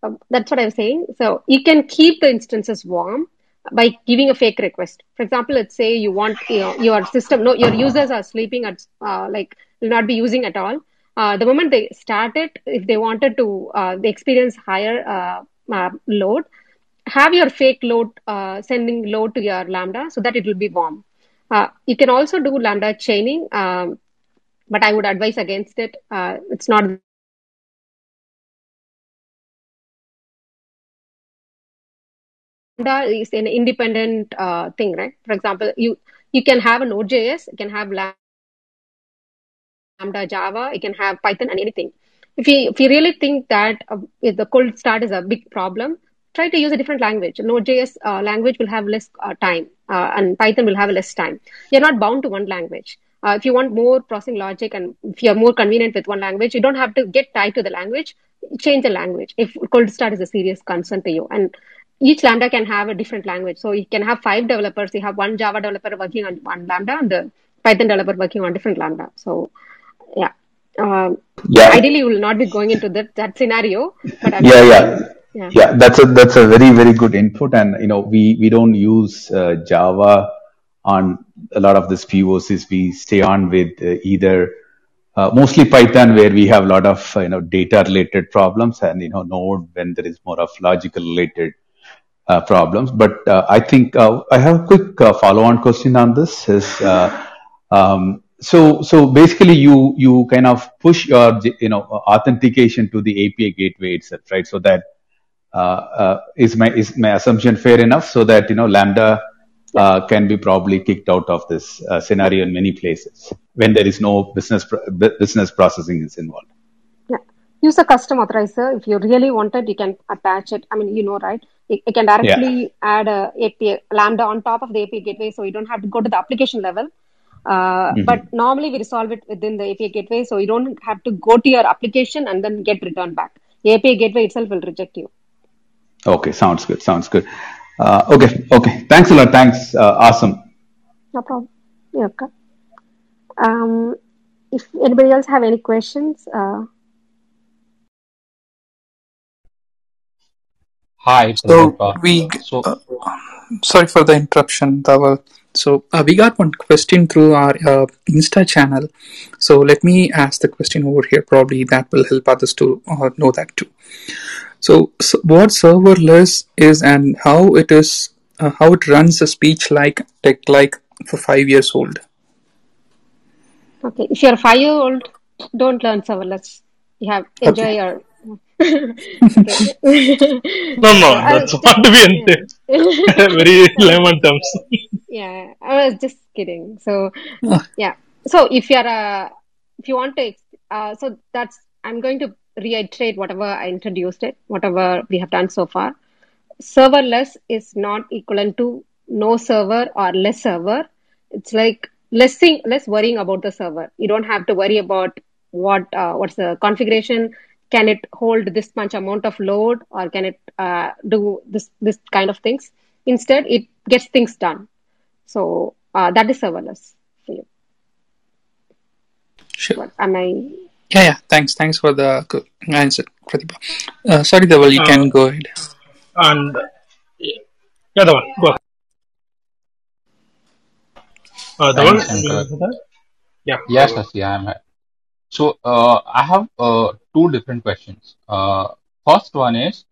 Um, that's what I'm saying. So you can keep the instances warm by giving a fake request. For example, let's say you want you know, your system, no, your users are sleeping at uh, like will not be using at all. Uh, the moment they start it, if they wanted to they experience higher load, have your fake load uh, sending load to your lambda so that it will be warm. Uh, you can also do lambda chaining, um, but I would advise against it. Uh, it's not lambda is an independent uh, thing, right? For example, you you can have a Node.js, you can have lambda Java, you can have Python and anything. If you if you really think that uh, the cold start is a big problem, try to use a different language. Node.js uh, language will have less uh, time, uh, and Python will have less time. You're not bound to one language. Uh, if you want more processing logic and if you're more convenient with one language, you don't have to get tied to the language. Change the language if cold start is a serious concern to you. And each lambda can have a different language. So you can have five developers. You have one Java developer working on one lambda and the Python developer working on different lambda. So yeah. Um, Yeah. Ideally, you will not be going into that that scenario, but I'm Yeah, yeah. Yeah. Yeah, that's a that's a very very good input, and you know we we don't use uh, Java on a lot of these POCs. We stay on with uh, either uh, mostly Python, where we have a lot of uh, you know data related problems, and you know Node when there is more of logical related uh, problems. But uh, I think uh, I have a quick follow on question on this. Is um, so so basically you you kind of push your you know authentication to the API gateway itself, right? So that is my is my assumption fair enough? So that you know Lambda uh, can be probably kicked out of this uh, scenario in many places when there is no business pro- business processing is involved. Yeah. Use a custom authorizer. If you really want it, you can attach it. I mean, you know, right? You, you can Yeah. directly add a API Lambda on top of the API gateway, so you don't have to go to the application level. Uh, Mhm. but normally we resolve it within the API gateway, so you don't have to go to your application and then get returned back. The API gateway itself will reject you. Okay, sounds good. Sounds good. Uh, okay, okay. Thanks a lot. Thanks. Uh, awesome. No problem. Yeah, okay. Um, if anybody else have any questions, uh, Hi, So we, So, uh, sorry for the interruption, Dhaval. So uh, we got one question through our uh, Insta channel. So let me ask the question over here. Probably that will help others to uh, know that too. So, so what serverless is and how it is, uh, how it runs a speech like tech like for five years old. okay. If you're five year old, don't learn serverless. You have enjoy Okay. your. okay. No, no, so I was that's just not being yeah. very layman terms. yeah, I was just kidding. So Ah, yeah. So if you're a, if you want to, uh, so that's I'm going to reiterate whatever I introduced it, whatever we have done so far. serverless is not equivalent to no server or less server. It's like less thing, less worrying about the server. You don't have to worry about what uh, what's the configuration. Can it hold this much amount of load, or can it uh, do this this kind of things? Instead, it gets things done. So uh, that is serverless for you. sure. What am I? Yeah, yeah. Thanks. Thanks for the answer, Pratibha. Uh, sorry, Dhaval, you Uh, can go ahead. and yeah, the one. Go ahead. Uh, the one. thanks, Shankar. Yeah. Yes, yes, yeah, I'm here. So, uh, I have uh, two different questions. Uh, first one is,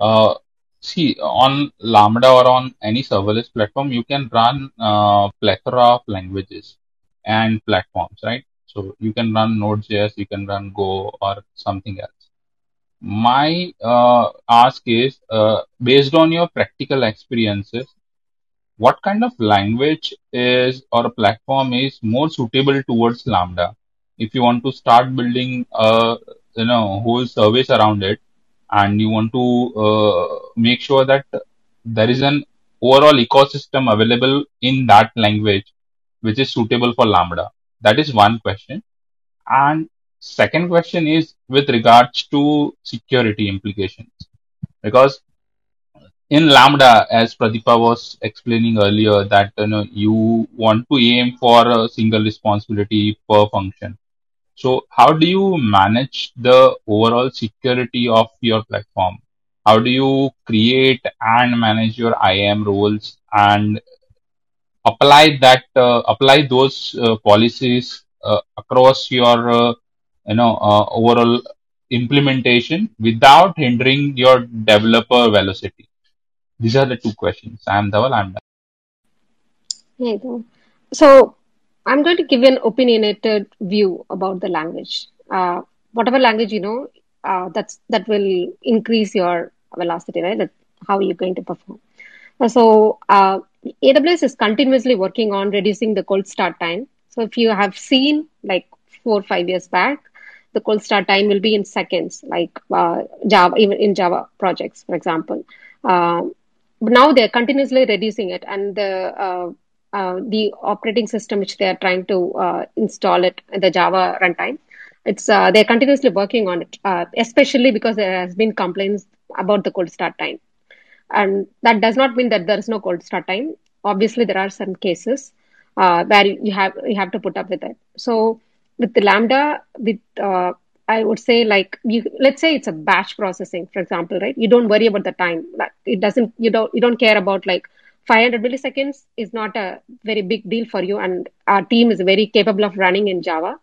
uh, see, on Lambda or on any serverless platform, you can run uh, plethora of languages and platforms, right? So you can run Node.js, you can run Go or something else. My uh, ask is, uh, based on your practical experiences, what kind of language is or platform is more suitable towards Lambda? If you want to start building a you know whole service around it, and you want to uh, make sure that there is an overall ecosystem available in that language which is suitable for Lambda? That is one question. And second question is with regards to security implications. Because in Lambda, as Pradipa was explaining earlier, that you know you want to aim for a single responsibility per function. So how do you manage the overall security of your platform? How do you create and manage your IAM roles and apply that uh, apply those uh, policies uh, across your you know overall implementation without hindering your developer velocity? These are the two questions. I am Dhaval. I am done. So I'm going to give an opinionated view about the language. Uh, whatever language you know, uh, that's that will increase your velocity, right? That how you're going to perform. Uh, So uh, AWS is continuously working on reducing the cold start time. So if you have seen like four or five years back, the cold start time will be in seconds, like uh, Java, even in Java projects, for example. Um, but now they're continuously reducing it, and the uh, uh, the operating system which they are trying to uh, install it, the Java runtime, it's uh, they're continuously working on it, uh, especially because there has been complaints about the cold start time and that does not mean that there is no cold start time. Obviously there are some cases uh, where you have you have to put up with it. So with the lambda with uh, i would say like you let's say it's a batch processing for example right? You don't worry about the time. Like, it doesn't you don't you don't care about like 500 milliseconds is not a very big deal for you and our team is very capable of running in java.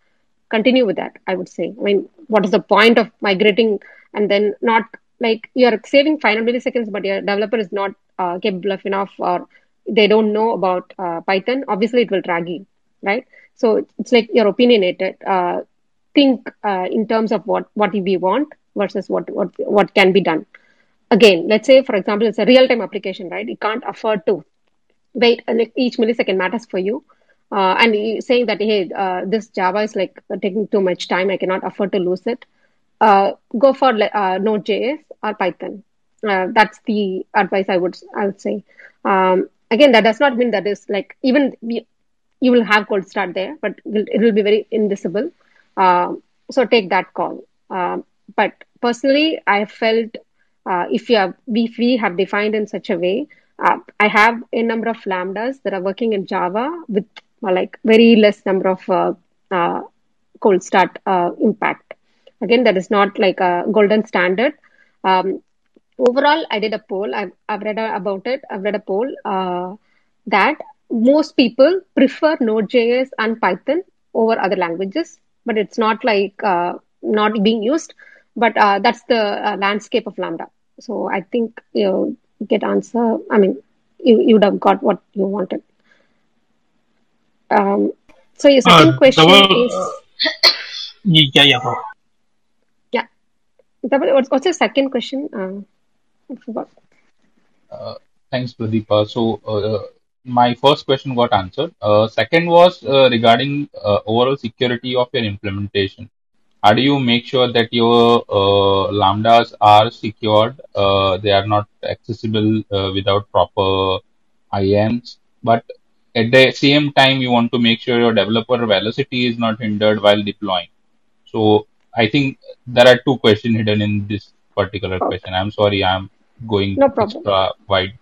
Continue with that i would say. I mean what is the point of migrating and then not like you're saving 500 milliseconds but your developer is not uh, capable of enough or they don't know about uh, python obviously it will drag you right? So it's like you're opinionated. Uh, think uh, in terms of what what we want versus what what what can be done. Again let's say for example it's a real time application right? You can't afford to wait each millisecond matters for you. Uh, and saying that hey uh, this java is like taking too much time i cannot afford to lose it. Go for uh, node.js or python. Uh, that's the advice i would i would say. Um, again that does not mean that is like even you, you will have cold start there but it will, be very invisible. Um, so take that call. Um, but personally i felt uh, if you have if we have defined in such a way uh, i have a number of lambdas that are working in java with uh, like very less number of uh, uh, cold start uh, impact. Again that is not like a golden standard um, overall i did a poll. I've, I've read about it. I've read a poll uh, that most people prefer node.js and python over other languages but it's not like uh, not being used but uh, that's the uh, landscape of lambda. So i think you get answer i mean you, you would have got what you wanted. Um, so your second Uh, question Dhaval, is yeah, yeah, bro. yeah Dhaval, what's, what's second question uh, i forgot Uh, thanks, Pradeepa. Uh, so, uh, uh, my first question got answered. Uh, second was regarding overall security of your implementation. How do you make sure that your lambdas are secured? They are not accessible without proper IAMs, but at the same time, you want to make sure your developer velocity is not hindered while deploying. So, I think there are two questions hidden in this particular okay question. I'm sorry, I'm going no problem extra wide.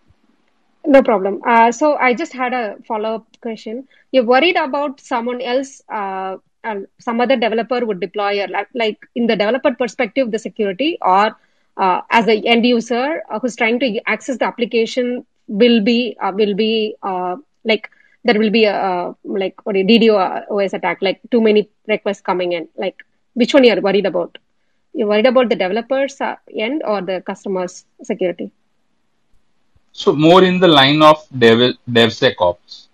No problem. Uh, so I just had a follow-up question. You're worried about someone else, uh, uh, some other developer would deploy, or like, like in the developer perspective, the security, or uh, as a end user uh, who's trying to access the application will be uh, will be uh, like there will be a uh, like what a DDoS attack, like too many requests coming in. Like which one you're worried about? You're worried about the developers uh, end or the customers security? So, more in the line of dev DevSecOps.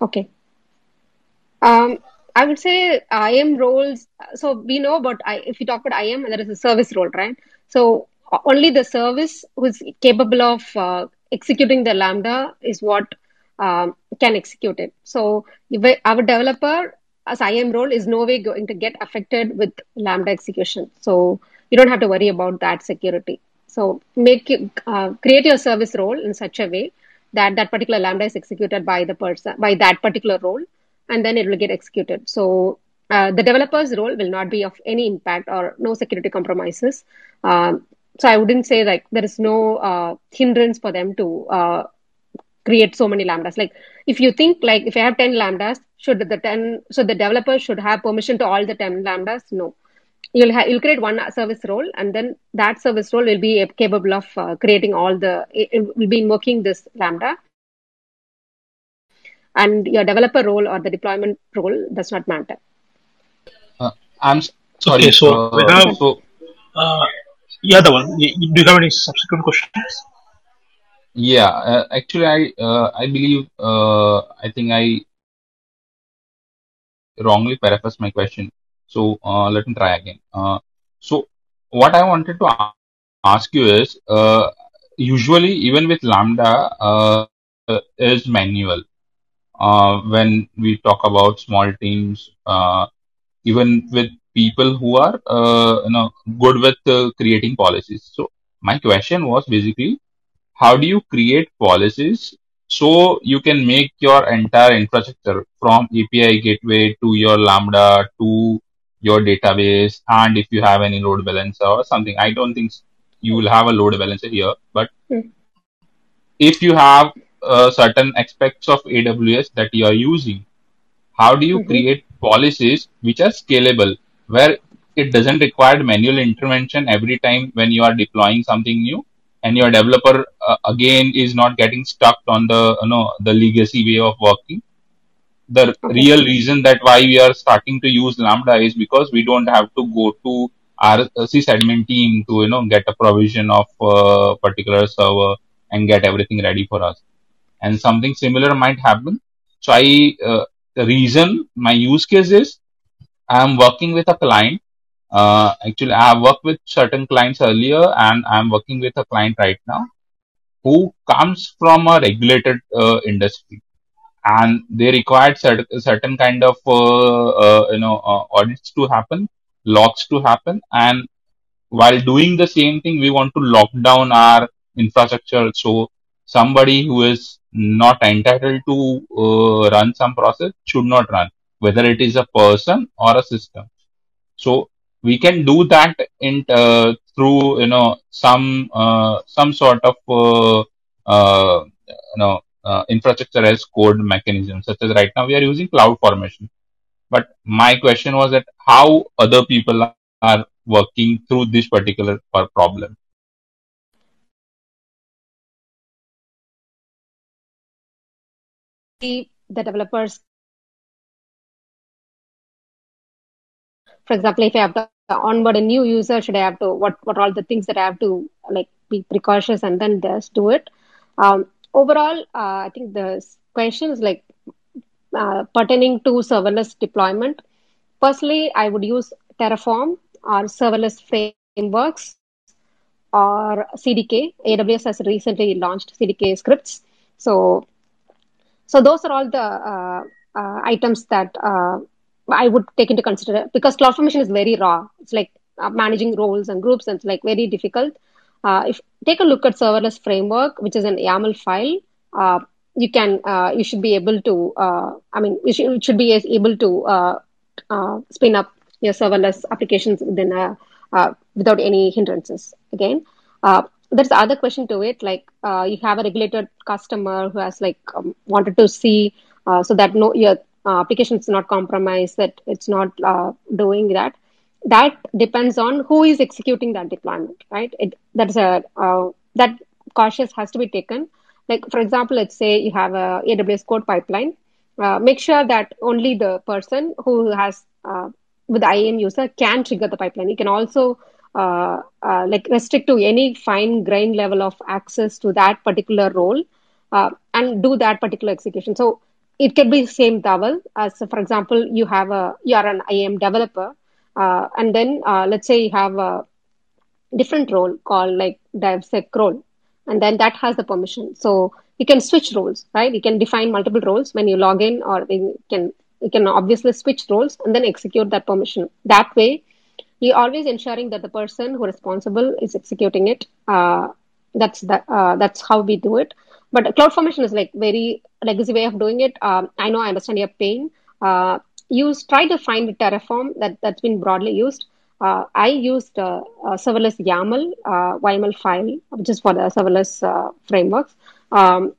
Okay. Um, I would say IAM roles. So we know about I, if you talk about IAM, there is a service role, right? So only the service who's capable of uh, executing the Lambda is what um, can execute it. So if our developer as IAM role is no way going to get affected with Lambda execution. So you don't have to worry about that security. So make it, uh, create your service role in such a way that that particular lambda is executed by the person by that particular role, and then it will get executed. So uh, the developer's role will not be of any impact or no security compromises. Um, so I wouldn't say like there is no uh, hindrance for them to uh, create so many lambdas. Like if you think like if I have 10 lambdas, should the 10, so the developer should have permission to all the 10 lambdas? No. You'll have, you'll create one service role and then that service role will be capable of uh, creating all the, it, it will be invoking this lambda. And your developer role or the deployment role does not matter. Uh, I'm sorry. Okay, so we uh, have so uh, yeah, the one. Y- y- Do you have any subsequent questions? Yeah, uh, actually, I uh, I believe uh, I think I wrongly paraphrased my question. So uh, let me try again. Uh, so what I wanted to ask you is, uh, usually even with Lambda, uh, is manual. Uh, when we talk about small teams, uh, even with people who are uh, you know good with uh, creating policies. So my question was basically, how do you create policies so you can make your entire infrastructure from API gateway to your Lambda to your database, and if you have any load balancer or something, I don't think you will have a load balancer here, but Hmm. if you have uh, certain aspects of AWS that you are using, how do you Mhm. create policies which are scalable where it doesn't require manual intervention every time when you are deploying something new and your developer uh, again is not getting stuck on the you know the legacy way of working. The Okay. real reason that why we are starting to use lambda is because we don't have to go to our sysadmin team to you know get a provision of uh, particular server and get everything ready for us. And something similar might happen. So i uh, the reason my use case is i'm working with a client uh, actually i have worked with certain clients earlier and i'm working with a client right now who comes from a regulated uh, industry. And they required certain certain kind of uh, uh, you know uh, audits to happen locks to happen. And while doing the same thing we want to lock down our infrastructure. So somebody who is not entitled to uh, run some process should not run whether it is a person or a system. So we can do that in uh, through you know some uh, some sort of uh, uh, you know uh, infrastructure as code mechanism such as right now we are using cloud formation. But my question was that how other people are working through this particular problem? The the developers, for example, if I have to onboard a new user, should I have to what what all the things that I have to like be precautious and then just do it? Um, overall, uh, I think the questions like uh, pertaining to serverless deployment. Personally, I would use Terraform or serverless frameworks or CDK. AWS has recently launched CDK scripts. So, so those are all the uh, uh, items that uh, I would take into consider because cloud formation is very raw. It's like uh, managing roles and groups, and it's like very difficult. Uh, if take a look at serverless framework, which is an YAML file, uh, you can uh, you should be able to. Uh, I mean, you should, you should be able to uh, spin up your serverless applications within a, without any hindrances. Again, there's the other question to it. Like you have a regulated customer who has like um, wanted to see so that no your uh, application is not compromised, that it's not uh, doing that. That depends on who is executing that deployment, right? It that's a uh, that cautious has to be taken. Like for example, let's say you have a AWS code pipeline. Uh, make sure that only the person who has uh, with IAM user can trigger the pipeline. You can also uh, uh, like restrict to any fine grain level of access to that particular role and do that particular execution. So it can be the same double as for example you have a you are an IAM developer uh, and then uh, let's say you have a different role called like DevSec role and then that has the permission. So you can switch roles, right? You can define multiple roles when you log in, or you can you can obviously switch roles and then execute that permission. That way, he always ensuring that the person who responsible is executing it. Uh, that's that. Uh, that's how we do it. But cloud formation is like very legacy way of doing it. Um, I know I understand your pain. Uh, use try to find Terraform that that's been broadly used. Uh, I used uh, uh, serverless YAML uh, YAML file, is for the serverless uh, frameworks. Um,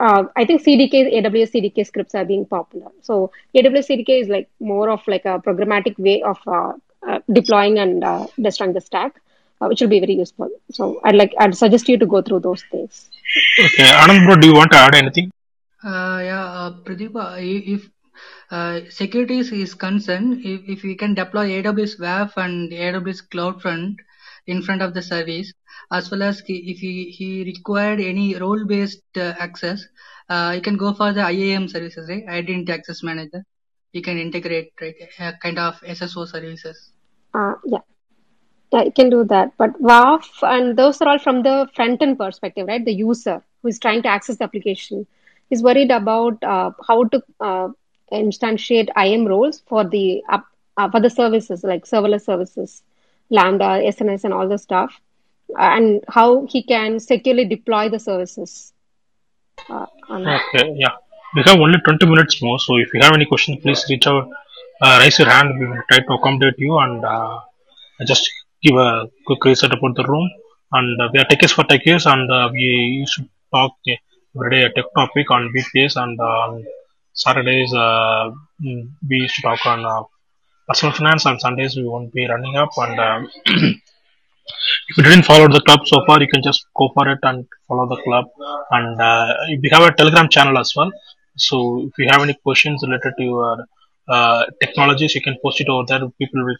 uh, I think CDK, AWS CDK scripts are being popular. So AWS CDK is like more of like a programmatic way of uh, uh, deploying and destroying the stack, which will be very useful. So I'd like I'd suggest you to go through those things. Okay, Anand bro, do you want to add anything? Uh, yeah, uh, Pradeep, uh, if uh, security is, is concerned, if, if we can deploy AWS WAF and AWS CloudFront in front of the service, as well as if he, he required any role-based uh, access, uh, you can go for the IAM services, right? Identity Access Manager. You can integrate right, a kind of SSO services. Uh, yeah. You can do that. But WAF and those are all from the front end perspective, right? The user who is trying to access the application is worried about uh, how to uh, instantiate IAM roles for the uh, for the services like serverless services, Lambda, SNS, and all the stuff, and how he can securely deploy the services. Uh, Okay, yeah. We have only 20 minutes more, so if you have any questions, please reach out, uh, raise your hand. We will try to accommodate you and uh, just give a quick reset about the room. And uh, we are techies for techies, and uh, we to talk every day a tech topic on weekdays and on Saturdays. Uh, mm, we to talk on personal finance. On Sundays, we won't be running up. And um, if you didn't follow the club so far, you can just go for it and follow the club. And uh, we have a Telegram channel as well. So if you have any questions related to your uh, technologies, you can post it over there. People will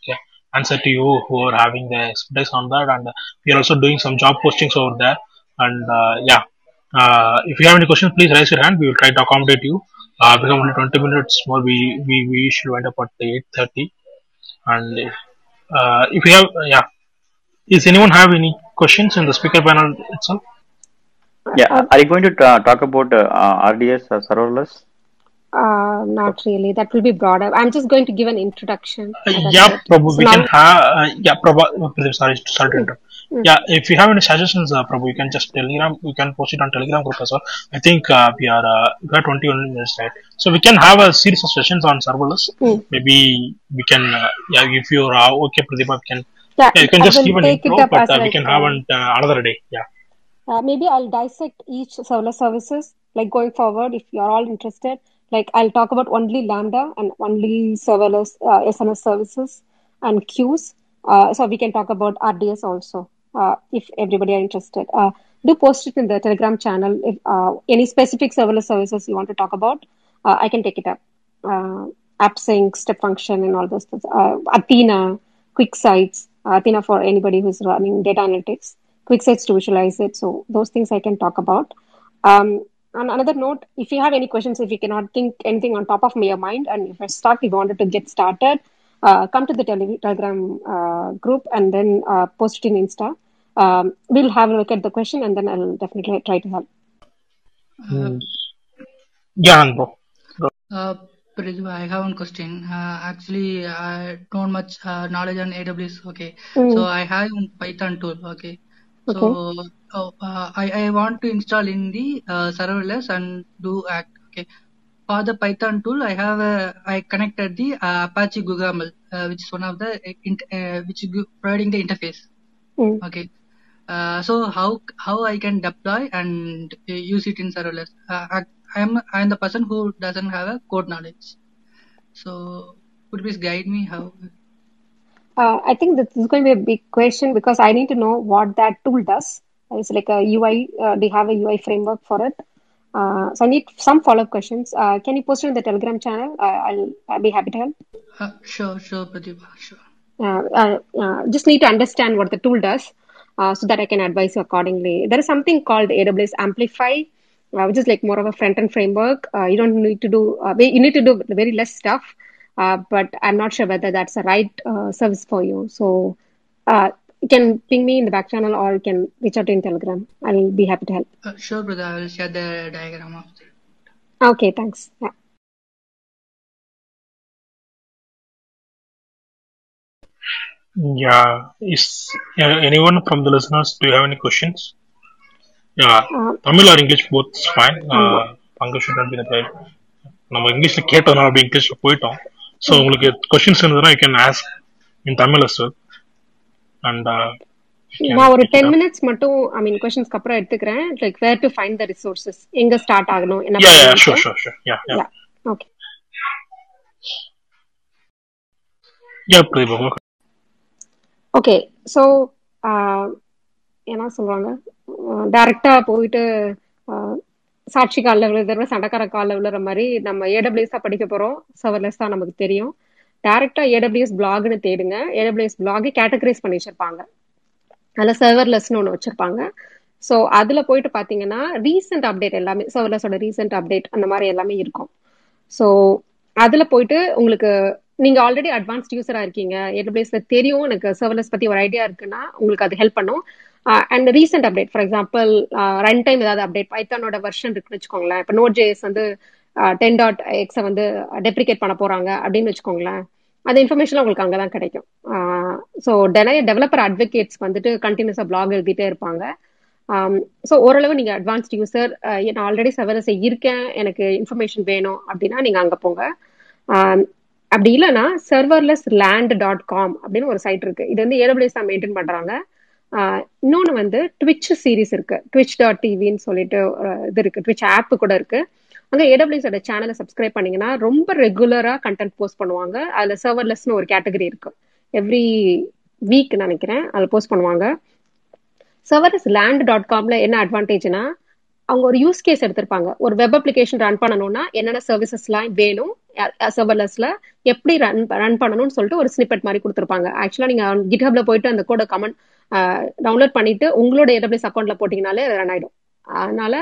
answer to you who are having the expertise on that. And we are also doing some job postings over there. And uh, yeah, uh, if you have any questions, please raise your hand. We will try to accommodate you. Uh, have only 20 minutes more. We we, we should wind up at 8:30. And if, uh, if you have, yeah, is anyone have any questions in the speaker panel itself? Yeah, are you going to ta- talk about uh, RDS uh, serverless? Uh, not really. That will be broader. I'm just going to give an introduction. Uh, yeah. Prabhu, So we now, can have, uh, yeah, Prabhu, sorry, sorry to interrupt. Mm. Yeah, if you have any suggestions, uh, Prabhu, you can just Telegram, you can post it on Telegram group as well. I think uh, we are uh, we are 21 minutes right, so we can have a series of sessions on serverless. Mm. Maybe we can, uh, yeah, if you're uh, okay, Pradeepa, we can, yeah, yeah, you can I just give an intro, but uh, we can have uh, an, uh, another day. Yeah. Uh, maybe I'll dissect each serverless services, like going forward, if you're all interested. Like I'll talk about only Lambda and only serverless uh, SNS services and queues. Uh, so we can talk about RDS also, uh, if everybody are interested. Uh, do post it in the Telegram channel. If uh, any specific serverless services you want to talk about, uh, I can take it up. Uh, AppSync, step function, and all those things. Athena, QuickSites, Athena for anybody who's running data analytics. QuickSites to visualize it. So those things I can talk about. Um, on another note, if you have any questions, if you cannot think anything on top of your mind, and if you're stuck, if you wanted to get started, uh, come to the tele- Telegram uh, group and then uh, post it in Insta. Um, we'll have a look at the question and then I'll definitely try to help. Uh, Yeah, Anand, bro. Bro. uh, Pradeep, I have one question. Uh, actually, I don't much uh, knowledge on AWS. Okay, so Mm, I have Python tool. Okay, okay. So uh, I I want to install in the uh, serverless and do act. Okay, for the Python tool, I have a I connected the uh, Apache GugaML, uh, which is one of the uh, int, uh, which is providing the interface. Mm. Okay, uh, so how how I can deploy and uh, use it in serverless? Uh, I, I'm I'm the person who doesn't have a code knowledge. So could you please guide me how? Uh, I think this is going to be a big question because I need to know what that tool does. It's like a UI. Uh, they have a UI framework for it. Uh, so I need some follow-up questions. Uh, can you post it on the Telegram channel? Uh, I'll, I'll be happy to help. Uh, sure, sure, Pradeep, sure. Uh, uh, uh, just need to understand what the tool does uh, so that I can advise you accordingly. There is something called AWS Amplify, uh, which is like more of a front-end framework. Uh, you don't need to do, uh, you need to do very less stuff, uh, but I'm not sure whether that's the right uh, service for you. So uh, can ping me in the back channel or you can reach out in Telegram. I'll be happy to help. Uh, sure, brother. I will share the diagram of it. Okay, thanks. Yeah. Yeah. Is uh, anyone from the listeners, do you have any questions? Yeah. Tamil or English, both is fine. Uh, Pankaj should not be the guide. நம்ம இங்கிலீஷ்ல கேட்டோம் அப்படி இங்கிலீஷ்ல போயிட்டோம் so உங்களுக்கு questions இருந்ததுன்னா you can ask in Tamil as and நான் ஒரு டென் மினிட்ஸ் மட்டும் ஐ மீன் கொஸ்டின்ஸ்க்கு அப்புறம் எடுத்துக்கிறேன். Like where to find the resources எங்க ஸ்டார்ட் ஆகணும்? என்ன ஓகே ஓகே ஸோ என்ன சொல்றாங்க? டைரக்டா போயிட்டு சாட்சி காலில் விழுதுற சண்டைக்கார காலில் விழுற மாதிரி நம்ம ஏடபிள்யூஎஸ் படிக்க போறோம். சர்வர்லெஸ் தான் நமக்கு தெரியும். டேரக்டா ஏடபிள்யூஎஸ் பிளாக்னு தேடுங்க. ஏடபிள்யூஎஸ் பிளாக் கேட்டகரைஸ் பண்ணி வச்சிருப்பாங்க. அதில் சர்வர்லெஸ்னு ஒன்று வச்சிருப்பாங்க. ஸோ அதில் போயிட்டு பார்த்தீங்கன்னா ரீசெண்ட் அப்டேட் எல்லாமே சர்வர்லெஸோட ரீசெண்ட் அப்டேட் அந்த மாதிரி எல்லாமே இருக்கும். ஸோ அதில் போயிட்டு உங்களுக்கு நீங்க ஆல்ரெடி அட்வான்ஸ்ட் யூஸரா இருக்கீங்க. ஏடபிள்யூஎஸில் தெரியும் எனக்கு சர்வர்லெஸ் பத்தி ஒரு ஐடியா இருக்குன்னா உங்களுக்கு அது ஹெல்ப் பண்ணும். And recent update for example run time ஏதாவது அப்டேட் பைத்தானோட வெர்ஷன் இருக்குன்னு வச்சுக்கோங்களேன். இப்போ நோட் ஜேஎஸ் வந்து டென் டாட் எக்ஸை வந்து டெப்ரிகேட் பண்ண போறாங்க அப்படின்னு வச்சுக்கோங்களேன். அந்த இன்ஃபர்மேஷன் உங்களுக்கு அங்கே தான் கிடைக்கும் ஸோ நிறைய டெவலப்பர் அட்வொகேட்ஸ் வந்துட்டு கண்டினியூஸாக பிளாக் எழுதிட்டே இருப்பாங்க. ஸோ ஓரளவு நீங்கள் அட்வான்ஸ்ட் யூசர் நான் ஆல்ரெடி சர்வலஸ் இருக்கேன் எனக்கு இன்ஃபர்மேஷன் வேணும் அப்படின்னா நீங்கள் அங்கே போங்க. அப்படி இல்லைன்னா சர்வர்லெஸ் லேண்ட் டாட் காம் அப்படின்னு ஒரு சைட் இருக்கு. இது வந்து ஏடபிள்யூஎஸ் தான் மெயின்டைன் பண்றாங்க. இன்னொன்று வந்து ட்விச் சீரிஸ் இருக்கு. ட்விச் டாட் டிவின்னு சொல்லிட்டு இது இருக்கு. ட்விச் ஆப் கூட இருக்கு. அங்கே ஏடபிள்யூஸோட சேனலை சப்ஸ்கிரைப் பண்ணீங்கன்னா ரொம்ப ரெகுலராக கண்டென்ட் போஸ்ட் பண்ணுவாங்க. அதுல சர்வர்லெஸ்னு ஒரு கேட்டகரி இருக்கு. எவ்ரி வீக் நினைக்கிறேன் அதில் போஸ்ட் பண்ணுவாங்க. சர்வர்லெஸ் லேண்ட் டாட் காம்ல என்ன அட்வான்டேஜ்னா அவங்க ஒரு யூஸ் கேஸ் எடுத்திருப்பாங்க. ஒரு வெப் அப்ளிகேஷன் ரன் பண்ணணும்னா என்னென்ன சர்வீசஸ்லாம் வேணும் சர்வர்லெஸ்ல எப்படி ரன் ரன் பண்ணணும்னு சொல்லிட்டு ஒரு ஸ்னிப்பெட் மாதிரி கொடுத்துருப்பாங்க. ஆக்சுவலா நீங்க கிட்ஹப்ல போயிட்டு அந்த கோட கமெண்ட் டவுன்லோட் பண்ணிட்டு உங்களோட ஏடபிள்யூஸ் அக்கௌண்ட்ல போட்டீங்கனாலே ரன் ஆயிடும். அதனால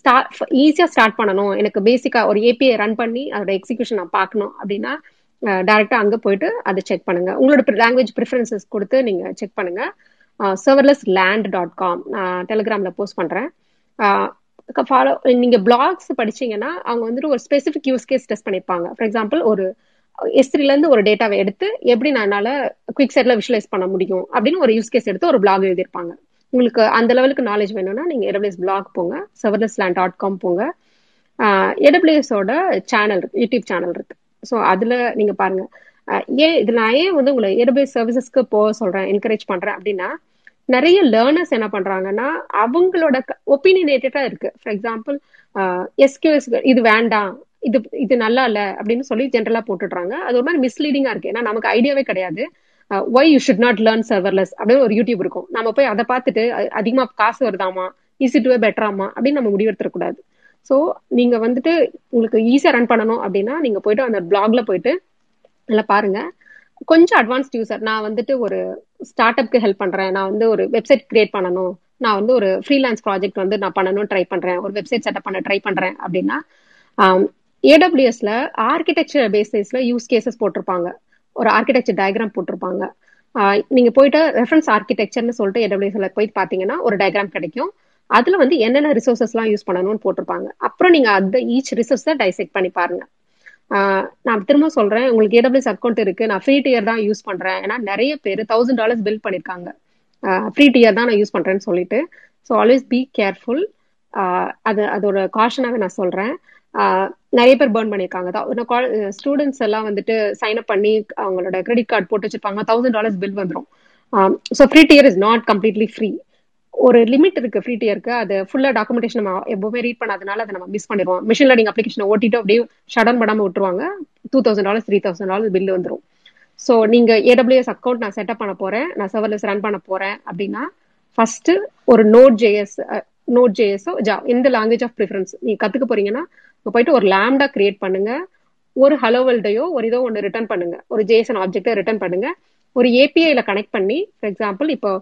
ஸ்டார்ட் ஈஸியாக ஸ்டார்ட் பண்ணணும். எனக்கு பேசிக்காக ஒரு ஏபிஐ ரன் பண்ணி அதோட எக்ஸிகியூஷன் நான் பார்க்கணும் அப்படின்னா டேரெக்டாக அங்கே போயிட்டு அதை செக் பண்ணுங்க. உங்களோட லாங்குவேஜ் ப்ரிஃபரன்சஸ் கொடுத்து நீங்கள் செக் பண்ணுங்க. சர்வர்லெஸ் லேண்ட் டாட் காம் நான் டெலிகிராமில் போஸ்ட் பண்ணுறேன் ஃபாலோ நீங்கள் பிளாக்ஸ் படிச்சீங்கன்னா அவங்க வந்துட்டு ஒரு ஸ்பெசிஃபிக் யூஸ் கேஸ் டெஸ்ட் பண்ணிருப்பாங்க ஃபார் எக்ஸாம்பிள் ஒரு எஸ்திரிலேருந்து ஒரு டேட்டாவை எடுத்து எப்படி நான் என்னால் குவிக் சைட்டில் விஷுவலைஸ் பண்ண முடியும் அப்படின்னு ஒரு யூஸ் கேஸ் எடுத்து ஒரு பிளாக் எழுதியிருப்பாங்க. உங்களுக்கு அந்த லெவலுக்கு நாலேஜ் வேணும்னா நீங்க ஏடபிள்யூஎஸ் பிளாக் போங்க சர்வர்லெஸ் லேண்ட் டாட் காம் போங்க ஏடபிள்யூஎஸோட சேனல் இருக்கு யூடியூப் சேனல் இருக்கு. ஸோ அதுல நீங்க பாருங்க. ஏன் இது நான் ஏன் வந்து உங்களை ஏடபிள்யூஎஸ் சர்வீசஸ்க்கு போக சொல்றேன் என்கரேஜ் பண்றேன் அப்படின்னா நிறைய லேர்னர்ஸ் என்ன பண்றாங்கன்னா அவங்களோட ஒப்பீனியேட்டடா இருக்கு. ஃபார் எக்ஸாம்பிள் எஸ்கியூஎஸ் இது வேண்டாம் இது இது நல்லா இல்ல அப்படின்னு சொல்லி ஜென்ரலா போட்டுடுறாங்க. அது ஒரு மாதிரி மிஸ்லீடிங்கா இருக்கு. ஏன்னா நமக்கு ஐடியாவே கிடையாது. Why you should not learn serverless அப்படின்னு ஒரு யூடியூப் இருக்கும். நம்ம போய் அதை பார்த்துட்டு அதிகமா காசு வருதாமா? ஈஸி டுவே பெட்டராமா அப்படின்னு நம்ம முடிவெடுத்துடக்கூடாது ஸோ நீங்க வந்துட்டு உங்களுக்கு ஈஸியாக ரன் பண்ணணும் அப்படின்னா நீங்க போயிட்டு அந்த பிளாக்ல போயிட்டு நல்லா பாருங்க. கொஞ்சம் அட்வான்ஸ்ட் யூசர் நான் வந்துட்டு ஒரு ஸ்டார்ட் அப்க்கு ஹெல்ப் பண்றேன். நான் வந்து ஒரு வெப்சைட் கிரியேட் பண்ணணும். நான் வந்து ஒரு ஃப்ரீலான்ஸ் ப்ராஜெக்ட் வந்து நான் பண்ணணும் ட்ரை பண்றேன். ஒரு வெப்சைட் செட்டப் பண்ண ட்ரை பண்றேன் அப்படின்னா ஏடபிள்யூஎஸ்ல ஆர்கிடெக்சர் பேசிஸ்ல யூஸ் கேசஸ் போட்டிருப்பாங்க. ஒரு ஆர்கிடெக்சர் டயக்ராம் போட்டிருப்பாங்க. நீங்க போயிட்டு ரெஃபரன்ஸ் ஆர்கிடெக்சர்னு சொல்லிட்டு ஏடபிள்யூஎஸ்ல போயிட்டு பாத்தீங்கன்னா ஒரு டயக்ராம் கிடைக்கும். அதுல வந்து என்னென்ன ரிசோர்சஸ்லாம் யூஸ் பண்ணணும்னு போட்டிருப்பாங்க. அப்புறம் நீங்க அந்த ஈச் ரிசோர்ஸ் டைசெக்ட் பண்ணி பாருங்க. நான் திரும்ப சொல்றேன். உங்களுக்கு ஏடபிள்யூஎஸ் அக்கௌண்ட் இருக்கு. நான் ஃப்ரீ டியர் தான் யூஸ் பண்றேன். ஏன்னா நிறைய பேர் தௌசண்ட் டாலர்ஸ் பில் பண்ணிருக்காங்க. ஃப்ரீ டியர் தான் நான் யூஸ் பண்றேன்னு சொல்லிட்டு. ஸோ ஆல்வேஸ் பி கேர்ஃபுல் அது அதோட காஷனாக நான் சொல்றேன். நிறைய பேர் பேர்ன் பண்ணியிருக்காங்க. ஸ்டூடெண்ட்ஸ் எல்லாம் வந்துட்டு சைன் அப் பண்ணி அவங்களோட கிரெடிட் கார்டு போட்டு வச்சிருப்பாங்க. தௌசண்ட் டாலர்ஸ் பில் வந்துடும் so free tier is not completely free ஒரு லிமிட் இருக்கு ஃப்ரீ டியருக்கு அது ஃபுல்லா டாக்குமெண்டேஷன் நம்ம எப்பவுமே ரீட் பண்ணாதனால அதை நம்ம மிஸ் பண்ணிடுவோம். மிஷின் லேர்னிங் அப்ளிகேஷன் ஓட்டிட்டு அப்படியே ஷடன் பண்ணாம விட்டுருவாங்க. Two thousand dollars three thousand dollars bill வந்துடும் ஸோ நீங்க ஏடபிள்யூஎஸ் அக்கௌண்ட் நான் செட்டப் பண்ண போறேன். நான் சர்வர்லெஸ் ரன் பண்ண போறேன் அப்படின்னா ஃபர்ஸ்ட் ஒரு நோட் ஜேஎஸ் நோட் ஜேஎஸோ ஜா இந்த லாங்குவேஜ் ஆஃப் ப்ரிஃபரன்ஸ் நீங்க கத்துக்க போறீங்கன்னா போயிட்டு ஒரு லேம்டா கிரியேட் பண்ணுங்க. ஒரு ஹலோ வேர்ல்டையோ ஒரு இதோ ஒன்று ரிட்டர்ன் பண்ணுங்க. ஒரு ஜேஎஸ்என் ஆப்ஜெக்டை ரிட்டர்ன் பண்ணுங்க. ஒரு ஏபிஐல கனெக்ட் பண்ணி ஃபார் எக்ஸாம்பிள் இப்போ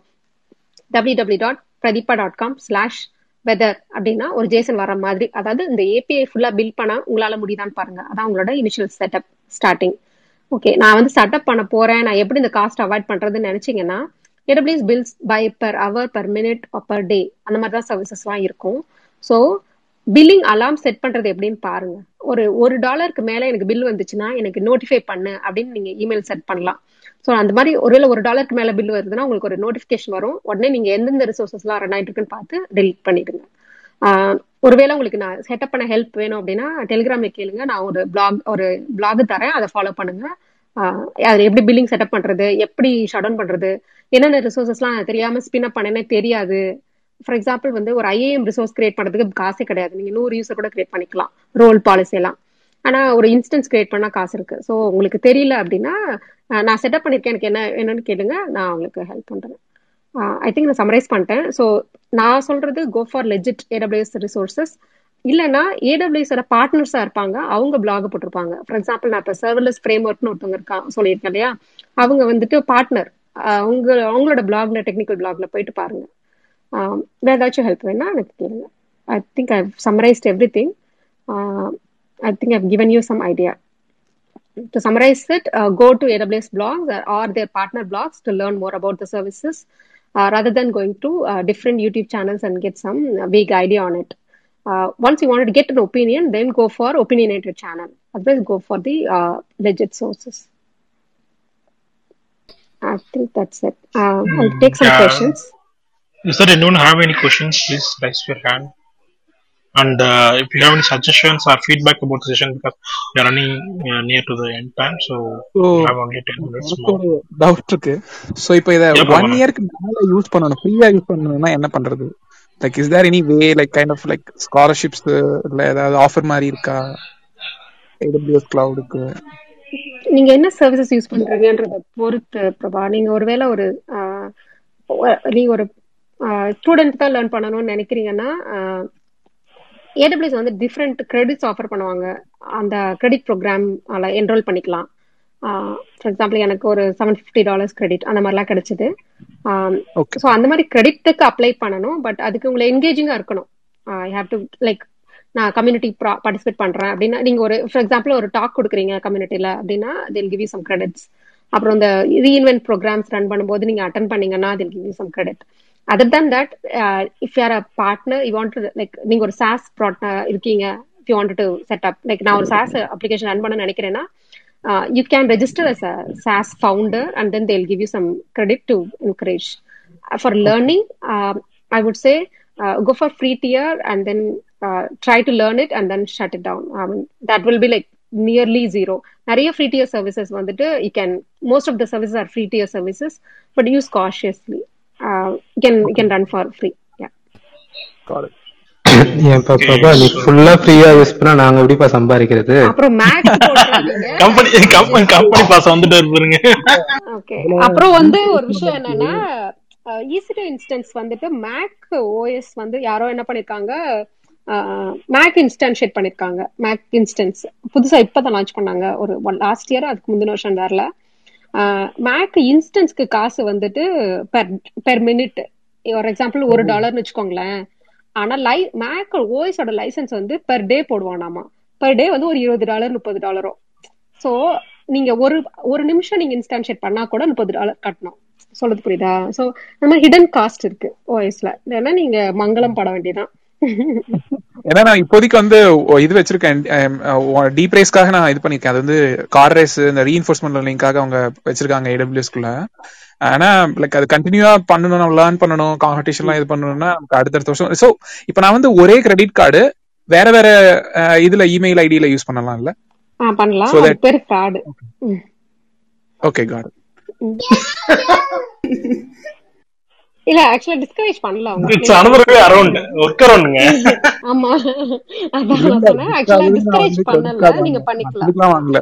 W W dot Prathiba dot com slash weather அப்படின்னா ஒரு ஜேசன் வர மாதிரி அதாவது இந்த ஏபிஐ ஃபுல்லா பில் பண்ண உங்களால முடியுதான்னு பாருங்க. அதான் உங்களோட இனிஷியல் செட்டப் ஸ்டார்டிங் ஓகே நான் வந்து செட்டப் பண்ண போறேன். நான் எப்படி இந்த காஸ்ட் அவாய்ட் பண்றதுன்னு நினைச்சீங்கன்னா AWS bills by per hour per minute per day அந்த மாதிரி தான் சர்வீசஸ்லாம் இருக்கும். ஸோ பில்லிங் அலாம் செட் பண்றது எப்படின்னு பாருங்க. ஒரு ஒரு டாலருக்கு மேல எனக்கு பில் வந்துச்சுன்னா எனக்கு நோட்டிஃபை பண்ணு அப்படின்னு நீங்க இமெயில் செட் பண்ணலாம். ஸோ அந்த மாதிரி ஒருவேளை ஒரு டாலருக்கு மேல பில் வருதுன்னா உங்களுக்கு ஒரு நோட்டிஃபிகேஷன் வரும். உடனே நீங்க எந்தெந்த ரிசோர்சஸ்லாம் ரன் ஆயிட்டு இருக்குன்னு பார்த்து டெலிட் பண்ணிடுங்க. ஆஹ் ஒருவேளை உங்களுக்கு நான் செட்டப் பண்ண ஹெல்ப் வேணும் அப்படின்னா டெலிகிராம்ல கேளுங்க. நான் ஒரு பிளாக் ஒரு பிளாக் தரேன். அதை ஃபாலோ பண்ணுங்க. அது எப்படி பில்லிங் செட்டப் பண்றது எப்படி ஷட் டவுன் பண்றது என்னென்ன ரிசோர்சஸ்லாம் தெரியாம ஸ்பின் அப் பண்ணேனே தெரியாது. ஃபார் எக்ஸாம்பிள் வந்து ஒரு ஐஏஎம் ரிசோர்ஸ் கிரியேட் பண்றதுக்கு காசே கிடையாது. நீங்க நூறு யூசர் கூட கிரியேட் பண்ணிக்கலாம் ரோல் பாலிசி எல்லாம். ஆனா ஒரு இன்ஸ்டன்ஸ் கிரியேட் பண்ணா காசு இருக்கு. ஸோ உங்களுக்கு தெரியல அப்படின்னா நான் செட்டப் பண்ணிருக்கேன். எனக்கு என்ன என்னன்னு கேளுங்க. நான் உங்களுக்கு ஹெல்ப் பண்றேன். ஐ திங்க் நான் சமரைஸ் பண்ணிட்டேன். ஸோ நான் சொல்றது go for legit AWS resources இல்லைன்னா ஏடபிள்யூஸோட பார்ட்னர்ஸா இருப்பாங்க. அவங்க பிளாக் போட்டிருப்பாங்க. ஃபார் எக்ஸாம்பிள் நான் இப்போ சர்வர்லெஸ் ஃப்ரேம் ஒர்க்னு ஒருத்தவங்க இருக்கா சொல்லியிருக்கேன் இல்லையா? அவங்க வந்துட்டு பார்ட்னர் அவங்க அவங்களோட பிளாக்ல டெக்னிக்கல் பிளாக்ல போயிட்டு பாருங்க. வேற ஏதாச்சும் ஹெல்ப் வேணா எனக்கு கேளுங்க. I think I summarised everything I think I've given you some idea to summarize it, uh, go to AWS blogs or, or their partner blogs to learn more about the services uh, rather than going to uh, different YouTube channels and get some vague idea on it. Uh, once you wanted to get an opinion, then go for opinionated channel. Otherwise, go for the uh, legit sources. I think that's it. Uh, I'll take some Yeah. questions. Is there anyone have any questions? Please raise your hand. And uh, if you have any suggestions or feedback about the session, because we are running uh, near to the end time, so so we have only 10 minutes எனக்கு more. ஒரு doubt இருக்கு so இப்போ இதை Yeah, one Pramana. இயர்க்கு மேல use பண்ணணும் ஃப்ரீயா use பண்ணணும்னா என்ன பண்றது Like is there any way like kind of like scholarships இல்ல ஏதாவது ஆஃபர் மாதிரி இருக்கா? ஏடபிள்யூஎஸ் கிளவுடுக்கு நீங்க என்ன சர்வீசஸ் யூஸ் பண்றீங்கன்றத பொறுத்து பிரபா. நீங்க ஒருவேளை ஒரு ஆஹ், நீங்க ஒரு ஸ்டூடெண்ட் தான் லேர்ன் பண்ணணும்னு நினைக்கிறீங்கன்னா ஏடபிள்யூஎஸ் வந்து டிஃப்ரெண்ட் கிரெடிட்ஸ் ஆஃபர் பண்ணுவாங்க. அந்த கிரெடிட் ப்ரோக்ராம் என்ரோல் பண்ணிக்கலாம். ஃபார் எக்ஸாம்பிள் எனக்கு ஒரு செவன் ஃபிஃப்டி டாலர்ஸ் கிரெடிட் அந்த மாதிரிலாம் கிடைச்சது. ஸோ அந்த மாதிரி கிரெடிட்டுக்கு அப்ளை பண்ணணும் பட் அதுக்கு உங்களை என்கேஜிங்காக இருக்கணும். ஐ ஹாவ் டு லைக் நான் கம்யூனிட்டி பார்ட்டிசிபேட் பண்றேன் அப்படின்னா நீங்க ஒரு ஃபார் எக்ஸாம்பிள் ஒரு டாக் கொடுக்குறீங்க கம்யூனிட்டியில அப்படின்னா தில் கிவ் யூ சம் கிரெடிட்ஸ் அப்புறம் இந்த ரீஇன்வென்ட் ப்ரோக்ராம்ஸ் ரன் பண்ணும்போது நீங்க அட்டன் பண்ணீங்கன்னா they'll give you some credit other than that if you're a partner you want like நீங்க ஒரு சாஸ் இருக்கீங்க if you want to set up like நான் ஒரு சாஸ் அப்ளிகேஷன் ரன் பண்ண நினைக்கிறேன்னா You can register as a SaaS founder and then they'll give you some credit to encourage for learning, uh, I would say uh, go for free tier and then uh, try to learn it and then shut it down. I mean, that will be like nearly zero. நிறைய free tier services வந்துட்டு you can most of the services are free tier services but use cautiously. Uh, you can you can run நீ ஃபுல்லா ஃப்ரீயா use பண்ணா நாங்க எப்படிப்பா சம்பாதிக்கிறது? அப்புறம் மேக் போட்டுறாதீங்க கம்பெனி கம்பெனி கம்பெனி பாஸ் வந்துட்டு இருப்பாருங்க ஓகே அப்புறம் வந்து ஒரு விஷயம் என்னன்னா டு இன்ஸ்டன்ஸ் வந்துட்டு மேக் ஓஎஸ் வந்து யாரோ என்ன பண்ணிருக்காங்க மேக் இன்ஸ்டன்ஷேட் பண்ணிருக்காங்க. மேக் இன்ஸ்டன்ஸ் புதுசா இப்பதான் லான்ச் பண்ணாங்க. ஒரு லாஸ்ட் இயர் அதுக்கு முந்தின வருஷம் வரல. மேக் இன்ஸ்டன்ஸ்க்கு காசு வந்துட்டு பெர் பெர் மினிட் ஒரு எக்ஸாம்பிள் ஒரு டாலர்னு வச்சுக்கோங்களேன். ஆனா லை மேக் ஓஎஸோட லைசன்ஸ் வந்து பெர் டே போடுவானாமா? பெர் டே வந்து ஒரு இருபது டாலர் முப்பது டாலரோ சோ நீங்க ஒரு ஒரு நிமிஷம் நீங்க இன்ஸ்டான்ஷேட் பண்ணா கூட முப்பது டாலர் கட்டணும். சொல்றது புரியுதா? சோ நம்ம ஹிடன் காஸ்ட் இருக்கு ஓஎஸ்ல இல்லைன்னா நீங்க மங்களம் பட வேண்டியதான் ஏன்னா நான் இப்போதைக்கு வந்து இது வச்சிருக்கேன். டீப் ரேஸ்க்காக நான் இது பண்ணிருக்கேன் அது வந்து கார் ரேஸ் இந்த ரீஎன்ஃபோர்ஸ்மெண்ட் லிங்காக அவங்க வச்சிருக்காங்க ஏடபிள்யூஎஸ்குள்ள ஆனா லைக் அது கண்டினியூவா பண்ணணும் நம்ம லேர்ன் பண்ணணும் காம்படிஷன்லாம் இது பண்ணணும்னா நமக்கு அடுத்தடுத்த வருஷம் சோ இப்போ நான் வந்து ஒரே கிரெடிட் கார்டு வேற வேற இதுல இமெயில் ஐடியில யூஸ் பண்ணலாம். இல்ல பண்ணலாம் பேரு கார்டு ஓகே காட் இல்ல ஆக்சுவலா டிஸ்கரேஜ் பண்ணல அவங்க. It's another way around work அரௌண்டுங்க ஆமா. அதான் நான் சொன்னேன். ஆக்சுவலா டிஸ்கரேஜ் பண்ணல. நீங்க பண்ணிக்கலாம். வாங்கல.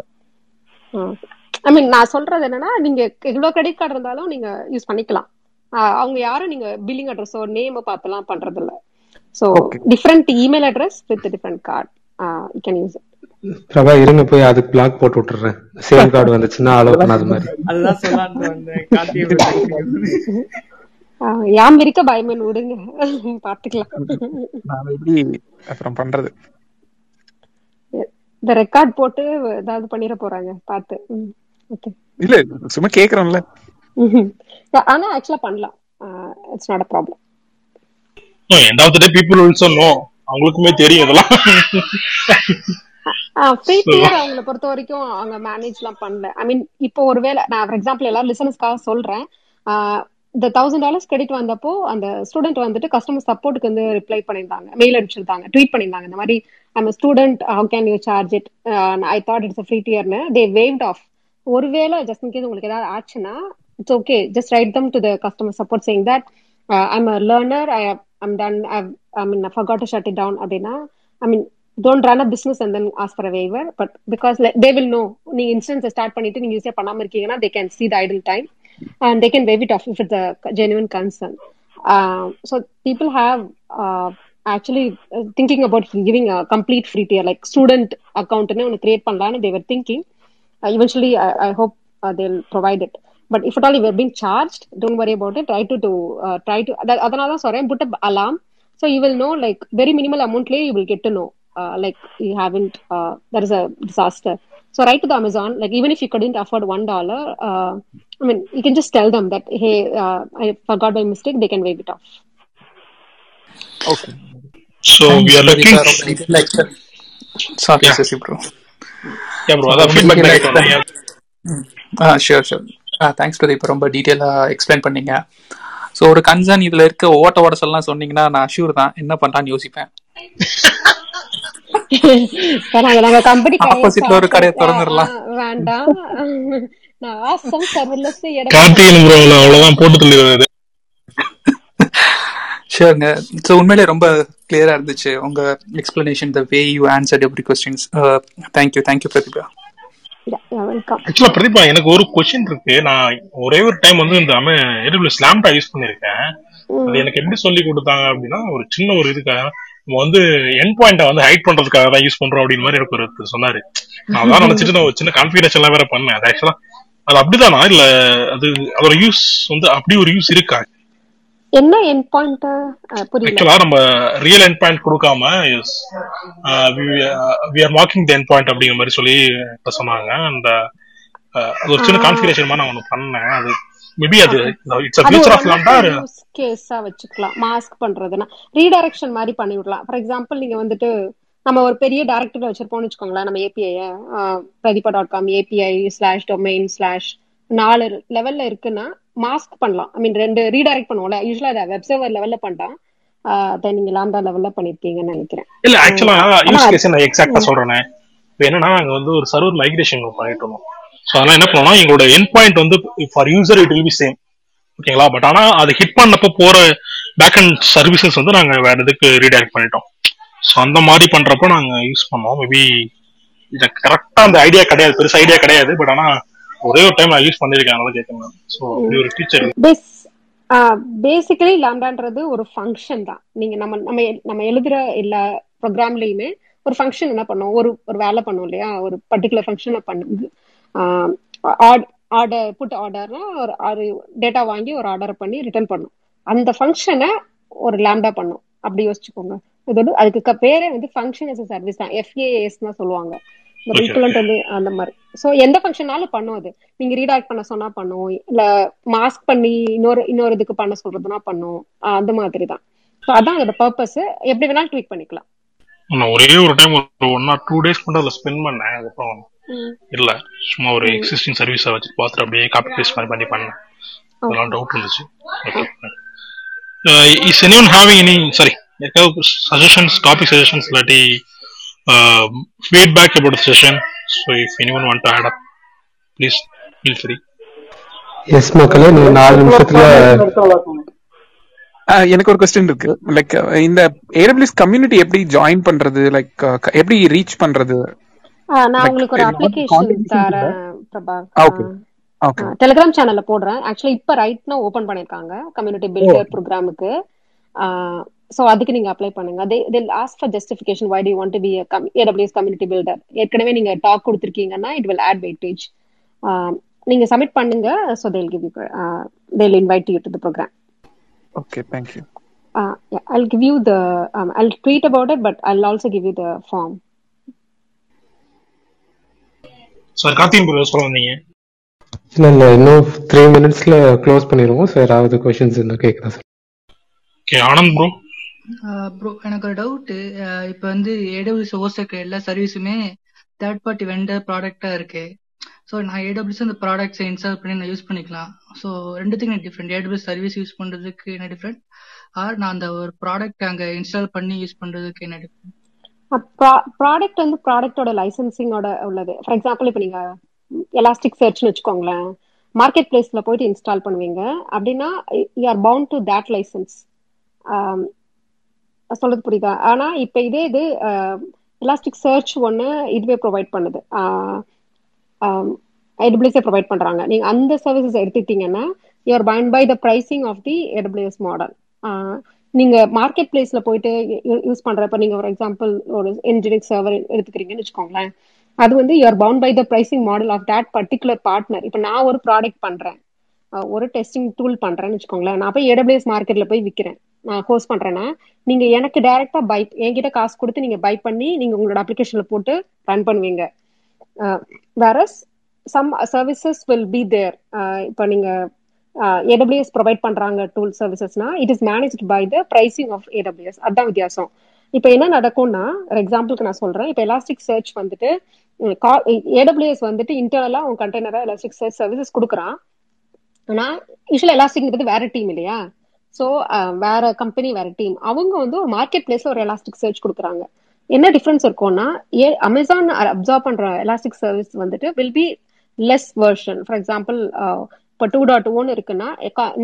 ஐ மீன் நான் சொல்றது என்னன்னா நீங்க எவ்வளவு கிரெடிட் கார்டு இருந்தாலும் நீங்க யூஸ் பண்ணிக்கலாம். ஆஹ் அவங்க யாரும் நீங்க பில்லிங் அட்ரஸோ நேம் பார்த்தெல்லாம் பண்றது இல்ல so different email address with different card you can use Prabha இருங்க போய் அதுக்கு பிளாக் போட்டு விட்டுறேன். சேம் கார்டு வந்துச்சுன்னா அலோவ் பண்ணாத மாதிரி. யாம் இருக்க பயமேன் விடுங்க. பாத்துக்கலாம் அப்புறம் பண்றது? இந்த ரெக்கார்ட் போட்டு ஏதாவது பண்ணிட போறாங்க. பாத்து இல்ல சும்மா கேக்குறேன்ல. ஆனா ஆக்சுவலா பண்ணலாம். It's not a problem end of the day people also know அவங்களுக்குமே தெரியும் இதெல்லாம். டியர் அவங்கள பொறுத்த வரைக்கும் அவங்க மேனேஜ்லாம் பண்ணல. ஐ மீன் இப்போ ஒருவேளை நான் ஃபார் எக்ஸாம்பிள் எல்லாரும் லிசனஸ்க்காக சொல்றேன். இந்த தௌசண்ட் டாலர்ஸ் கிரெடிட் வந்தப்போ அந்த ஸ்டூடெண்ட் வந்துட்டு கஸ்டமர் சப்போர்ட்டுக்கு வந்து ரிப்ளை பண்ணியிருந்தாங்க. மெயில் அடிச்சிருந்தாங்க ட்வீட் பண்ணியிருந்தாங்க. இந்த மாதிரி I'm student how can you charge it I thought it's free டியர்னு they waved off ஒருவேளை ஜஸ்ட் இன்கேஸ் உங்களுக்கு ஏதாவது ஆச்சுன்னா it's okay just write them to the customer support saying that I'm a learner I I'm done I mean forgot shut it down அப்படின்னா I mean don't run a business and then ask for a waiver but because they will know நீங்க insurance start பண்ணிட்டு நீங்க யூஸே பண்ணாம இருக்கீங்கன்னா they can see the idle time and they can waive it off if it's genuine concern so people have actually thinking about giving a complete free tier like student அக்கௌண்ட்னு ஒன்று create பண்ணலான்னு they're thinking eventually I, I hope uh, they'll provide it but if at all you have been charged don't worry about it try to do uh, try to அதனால தான் சொல்றேன் put a alarm so you will know like very minimal amount lay you will get to know uh, like you haven't uh, there is a disaster so write to the amazon like even if you couldn't afford one dollar uh, i mean you can just tell them that hey uh, i forgot by mistake they can waive it off okay so we thanks are looking. Pratibha ரொம்ப detail explain sorry Yeah, Sasi bro So அதான். Explain ah sure sure ah thanks Pradeep ரொம்ப டீட்டெயிலாக explain பண்ணீங்க. So ஒரு concern இதில் இருக்க ஓட்ட ஓட சொல்லலாம் சொன்னீங்கன்னா நான் ஷூர் தான். என்ன பண்ணலான்னு யோசிப்பேன். ஆப்போசிட்ல ஒரு கடையை திறந்துடலாம். வேண்டாம். நான் bro ல அவ்வளவுதான் போட்டு தள்ளிடுவாரு ஷூர்ங்க ஸோ உண்மையிலே ரொம்ப கிளியரா இருந்துச்சு. உங்க explanation the way you answered every questions thank you thank you Prathiba welcome ஆக்சுவலா பிரதீபா எனக்கு ஒரு கொஸ்டின் இருக்கு. நான் ஒரே ஒரு டைம் வந்து இந்த ஏடபிள்யூ ஸ்லாம்டா யூஸ் பண்ணிருக்கேன் அது எனக்கு எப்படி சொல்லி கொடுத்தாங்க அப்படின்னா ஒரு சின்ன ஒரு இதுக்காக நம்ம வந்து என் பாயிண்ட வந்து ஹைட் பண்றதுக்காக தான் யூஸ் பண்றோம் அப்படின்னு மாதிரி எனக்கு ஒரு சொன்னாரு. நான் அதான் நினைச்சிட்டு நான் ஒரு சின்ன கான்ஃபிகரேஷன் எல்லாம் வேற பண்ணேன். அது ஆக்சுவலா அது அப்படிதானா? இல்ல அது அதோட யூஸ் வந்து அப்படி ஒரு யூஸ் இருக்கா? என்ன என் பாயிண்ட் புரியல. நம்ம ரியல் என் பாயிண்ட் கொடுக்காம we are marking the endpoint அப்படிங்கிற மாதிரி சொல்லி சொன்னாங்க. அந்த அது ஒரு சின்ன கான்ஃபிகரேஷன் மாதிரி நான் ஒண்ணு பண்ணேன். அது மேபி அது it's one of Lambda use கேஸா வச்சுக்கலாம். மாஸ்க் பண்றதுன்னா ரீடைரக்ஷன் மாதிரி பண்ணி விடலாம். ஃபார் எக்ஸாம்பிள் நீங்க வந்துட்டு நம்ம ஒரு பெரிய டைரக்டர் வச்சிருப்போம்னு வச்சுக்கோங்களேன் நம்ம API Prathiba dot com API slash domain slash நாலு லெவல்ல இருக்குன்னா மாஸ்க் பண்ணலாம். ஐ மீன் ரெண்டு ரீடைரக்ட் பண்ணுவோம்ல. யூஸ்வலா அதை வெப் சர்வர் லெவல்ல பண்ணலாம் அதை நீங்க லாம்டா லெவல்ல பண்ணிருக்கீங்கன்னு நினைக்கிறேன். இல்ல ஆக்சுவலா யூஸ் கேஸ் நான் எக்ஸாக்டா ம், சொல்றேனே. என்னன்னா நாங்க வந்து ஒரு சர்வர் மைக்ரேஷன் பண்ணிட்டு இருந்தோம். ஸோ அதெல்லாம் என்ன பண்ணோம்னா எங்களோட என் பாயிண்ட் வந்து for user it will be same ஓகேங்களா பட் ஆனா அது ஹிட் பண்ணப்போ போற பேக் அண்ட் சர்வீசஸ் வந்து நாங்க வேற இதுக்கு ரீடைரக்ட் பண்ணிட்டோம். ஸோ அந்த மாதிரி பண்றப்போ நாங்க யூஸ் பண்ணோம். மேபி இது கரெக்டா அந்த ஐடியா கிடையாது. பெருசா ஐடியா கிடையாது. பட் ஆனா ஒரே ஒரு டைம் நான் யூஸ் பண்ணிருக்கேன் அதனால கேட்கணும் ஒரு பேசிக்கலி லாம்டான்றது ஒரு ஃபங்க்ஷன் தான். நீங்க நம்ம நம்ம நம்ம எழுதுற எல்லா ப்ரோக்ராம்லயுமே ஒரு ஃபங்க்ஷன் என்ன பண்ணும்? ஒரு ஒரு வேலை பண்ணும் இல்லையா? ஒரு பர்டிகுலர் ஃபங்க்ஷனை பண்ணுது ஆர்டர் புட் ஆர்டர்னா ஒரு ஆறு டேட்டா வாங்கி ஒரு ஆர்டர் பண்ணி ரிட்டர்ன் பண்ணும். அந்த ஃபங்க்ஷனை ஒரு லேம்டா பண்ணும். அப்படி யோசிச்சுக்கோங்க. இதோட அதுக்கு பேரே வந்து ஃபங்க்ஷன் எஸ் சர்வீஸ் தான். எஃப்ஏஎஸ் தான் சொல்லுவாங்க. ஈக்குவலண்ட் வந்து அந்த மாதிரி. ஸோ எந்த ஃபங்க்ஷனாலும் பண்ணும் அது. நீங்க ரீடாக்ட் பண்ண சொன்னா பண்ணும். இல்ல மாஸ்க் பண்ணி இன்னொரு இன்னொரு இதுக்கு பண்ண சொல்றதுனா பண்ணும். அந்த மாதிரி தான் ஸோ அதான் அதோட பர்பஸ் எப்படி வேணாலும் ட்வீட் பண்ணிக்கலாம். நான் ஒரே ஒரு டைம் ஒரு ஒன் ஆர் டூ டேஸ் மட்டும் அதில் ஸ்பெண்ட் பண்ணேன். அதுக்கப்புறம் இல்ல சும்மா ஒரு எக்ஸிஸ்டிங் சர்வீஸை வச்சு பார்த்துட்டு அப்படியே காப்பி பேஸ்ட் மாதிரி பண்ணி பண்ணேன். அதெல்லாம் டவுட் இருந்துச்சு is anyone having any sorry suggestions topic suggestions இல்லாட்டி feedback about session so if anyone want to add up please feel free yes மக்களே நீங்க நாலு நிமிஷத்துல எனக்கு ஒரு கொஸ்டின் இருக்கு. லைக் இந்த ஏடபிள்யூஎஸ் கம்யூனிட்டி எப்படி ஜாயின் பண்றது? லைக் எப்படி ரீச் பண்றது? நான் உங்களுக்கு ஒரு அப்ளிகேஷன் தரேன் பிரபா ஓகே ஓகே டெலிகிராம் சேனல்ல போடுறேன். ஆக்சுவலி இப்ப ரைட்னா ஓபன் பண்ணிருக்காங்க. கம்யூனிட்டி பில்டர் ப்ரோக்ராமுக்கு ஸோ அதுக்கு நீங்க அப்ளை பண்ணுங்க. They they'll ask for justification why do want to be AWS community builder ஏற்கனவே நீங்க டாக் கொடுத்துருக்கீங்கன்னா இட் வில் ஆட் வெயிட்டேஜ் நீங்க சப்மிட் பண்ணுங்க. So they'll give you they'll invite you to the program okay Uh, yeah, I'll give you the, um, I'll tweet about it, but I'll also give you the form. Sir Karthikan bro சொல்ல வந்தீங்க. இல்ல இல்ல இன்னும் three மினிட்ஸ்ல close பண்ணிடுவோம். Sir யாராவது questions இருந்தா கேட்கலாம் sir okay Anand bro bro எனக்கு ஒரு டவுட்டு இப்போ வந்து ஏடபிள்யூஎஸ் ஓஸ் இருக்க எல்லா சர்வீஸுமே தேர்ட் பார்ட்டி வெண்டர் ப்ராடக்டா இருக்கு. ஸோ நான் ஏடபிள்யூஸ் அந்த ப்ராடக்ட்ஸை இன்ஸ்டால் பண்ணி நான் யூஸ் பண்ணிக்கலாம். ஸோ ரெண்டுத்துக்கும் என்ன டிஃப்ரெண்ட் ஏடபிள்யூஸ் சர்வீஸ் யூஸ் பண்றதுக்கு என்ன டிஃப்ரெண்ட் ஆர் நான் அந்த ஒரு ப்ராடக்ட் அங்கே இன்ஸ்டால் பண்ணி யூஸ் பண்றதுக்கு என்ன டிஃப்ரெண்ட் ப்ராடக்ட் வந்து ப்ராடக்டோட லைசன்சிங்கோட உள்ளது. ஃபார் எக்ஸாம்பிள் இப்போ நீங்க எலாஸ்டிக் சர்ச்னு வச்சுக்கோங்களேன். மார்க்கெட் பிளேஸ்ல போயிட்டு இன்ஸ்டால் பண்ணுவீங்க. அப்படின்னா you are bound to that licence சொல்றது புரியுதா? ஆனா இப்ப இதே இது எலாஸ்டிக் சர்ச் ஒன்னு இதுவே ப்ரொவைட் பண்ணுது. ஏடபிள்யூஎஸ் ப்ரொவைட் பண்றாங்க. நீங்க அந்த சர்வீசஸ் எடுத்துக்கிட்டீங்கன்னா you're bind by the pricing of the AWS model நீங்க மார்க்கெட் பிளேஸ்ல போயிட்டு யூஸ் பண்றப்ப நீங்க ஒரு எக்ஸாம்பிள் ஒரு என்ஜினியரிங் சர்வர் எடுத்துக்கிறீங்கன்னு வச்சுக்கோங்களேன். அது வந்து you're bound by the pricing model of that particular partner இப்போ நான் ஒரு ப்ராடக்ட் பண்றேன். ஒரு டெஸ்டிங் டூல் பண்றேன்னு வச்சுக்கோங்களேன். நான் போய் ஏடபிள்யூஎஸ் மார்க்கெட்ல போய் விற்கிறேன் நான் ஹோஸ்ட் பண்றேன்னா நீங்க எனக்கு டைரக்டா பை என்கிட்ட காசு கொடுத்து நீங்க பை பண்ணி நீங்க உங்களோட அப்ளிகேஷன்ல போட்டு ரன் பண்ணுவீங்க. வேற some services will be there இப்போ நீங்க ஏடபிள்யூஎஸ் ப்ரொவைட் பண்றாங்க tool சர்வீசஸ்னா it is manage by the pricing of AWS அதான் வித்தியாசம். இப்போ என்ன நடக்கும்னா ஒரு எக்ஸாம்பிளுக்கு நான் சொல்றேன். இப்போ எலாஸ்டிக் சர்ச் வந்துட்டு ஏடபிள்யூஎஸ் வந்துட்டு இன்டர்னலா உங்க கண்டெய்னரா எலாஸ்டிக் சர்ச் சர்வீசஸ் கொடுக்குறான். ஆனா யூஸ்வலா எலாஸ்டிக்ன்றது வேற டீம் இல்லையா? ஸோ uh, வேற கம்பெனி வேற டீம் அவங்க வந்து ஒரு மார்க்கெட் பிளேஸ்ல ஒரு எலாஸ்டிக் சர்ச் கொடுக்குறாங்க. என்ன டிஃப்ரென்ஸ் இருக்கும்னா ஏ அமேசான் அப்சர்வ் பண்ற எலாஸ்டிக் சர்வீஸ் வந்துட்டு will be less version for example இப்போ டூ டாட் ஒன் இருக்குன்னா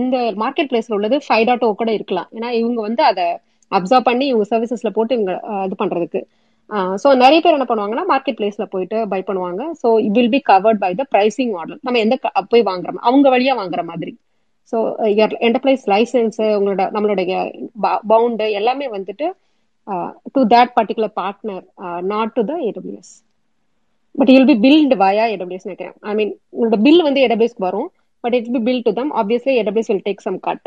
இந்த மார்க்கெட் பிளேஸ்ல உள்ளது ஃபைவ் டாட் ஓ கூட இருக்கலாம். ஏன்னா இவங்க வந்து அதை அப்சர்வ் பண்ணி இவங்க சர்வீசஸ்ல போட்டு இவங்க இது பண்றதுக்கு. ஸோ நிறைய பேர் என்ன பண்ணுவாங்கன்னா மார்க்கெட் பிளேஸ்ல போயிட்டு பை பண்ணுவாங்க. So it will be covered by the pricing model நம்ம எந்த போய் வாங்குறோம் அவங்க வழியா வாங்குற மாதிரி. ஸோ என்டர்பிரைஸ் லைசன்ஸ் உங்களோட நம்மளுடைய பவுண்டு எல்லாமே வந்துட்டு to that particular partner not to the AWS but you'll be billed via AWS நினைக்கிறேன். ஐ மீன் உங்களோட பில் வந்து ஏடபிள்யூஸ்க்கு வரும். But it be bill to them obviously AWS will take some cut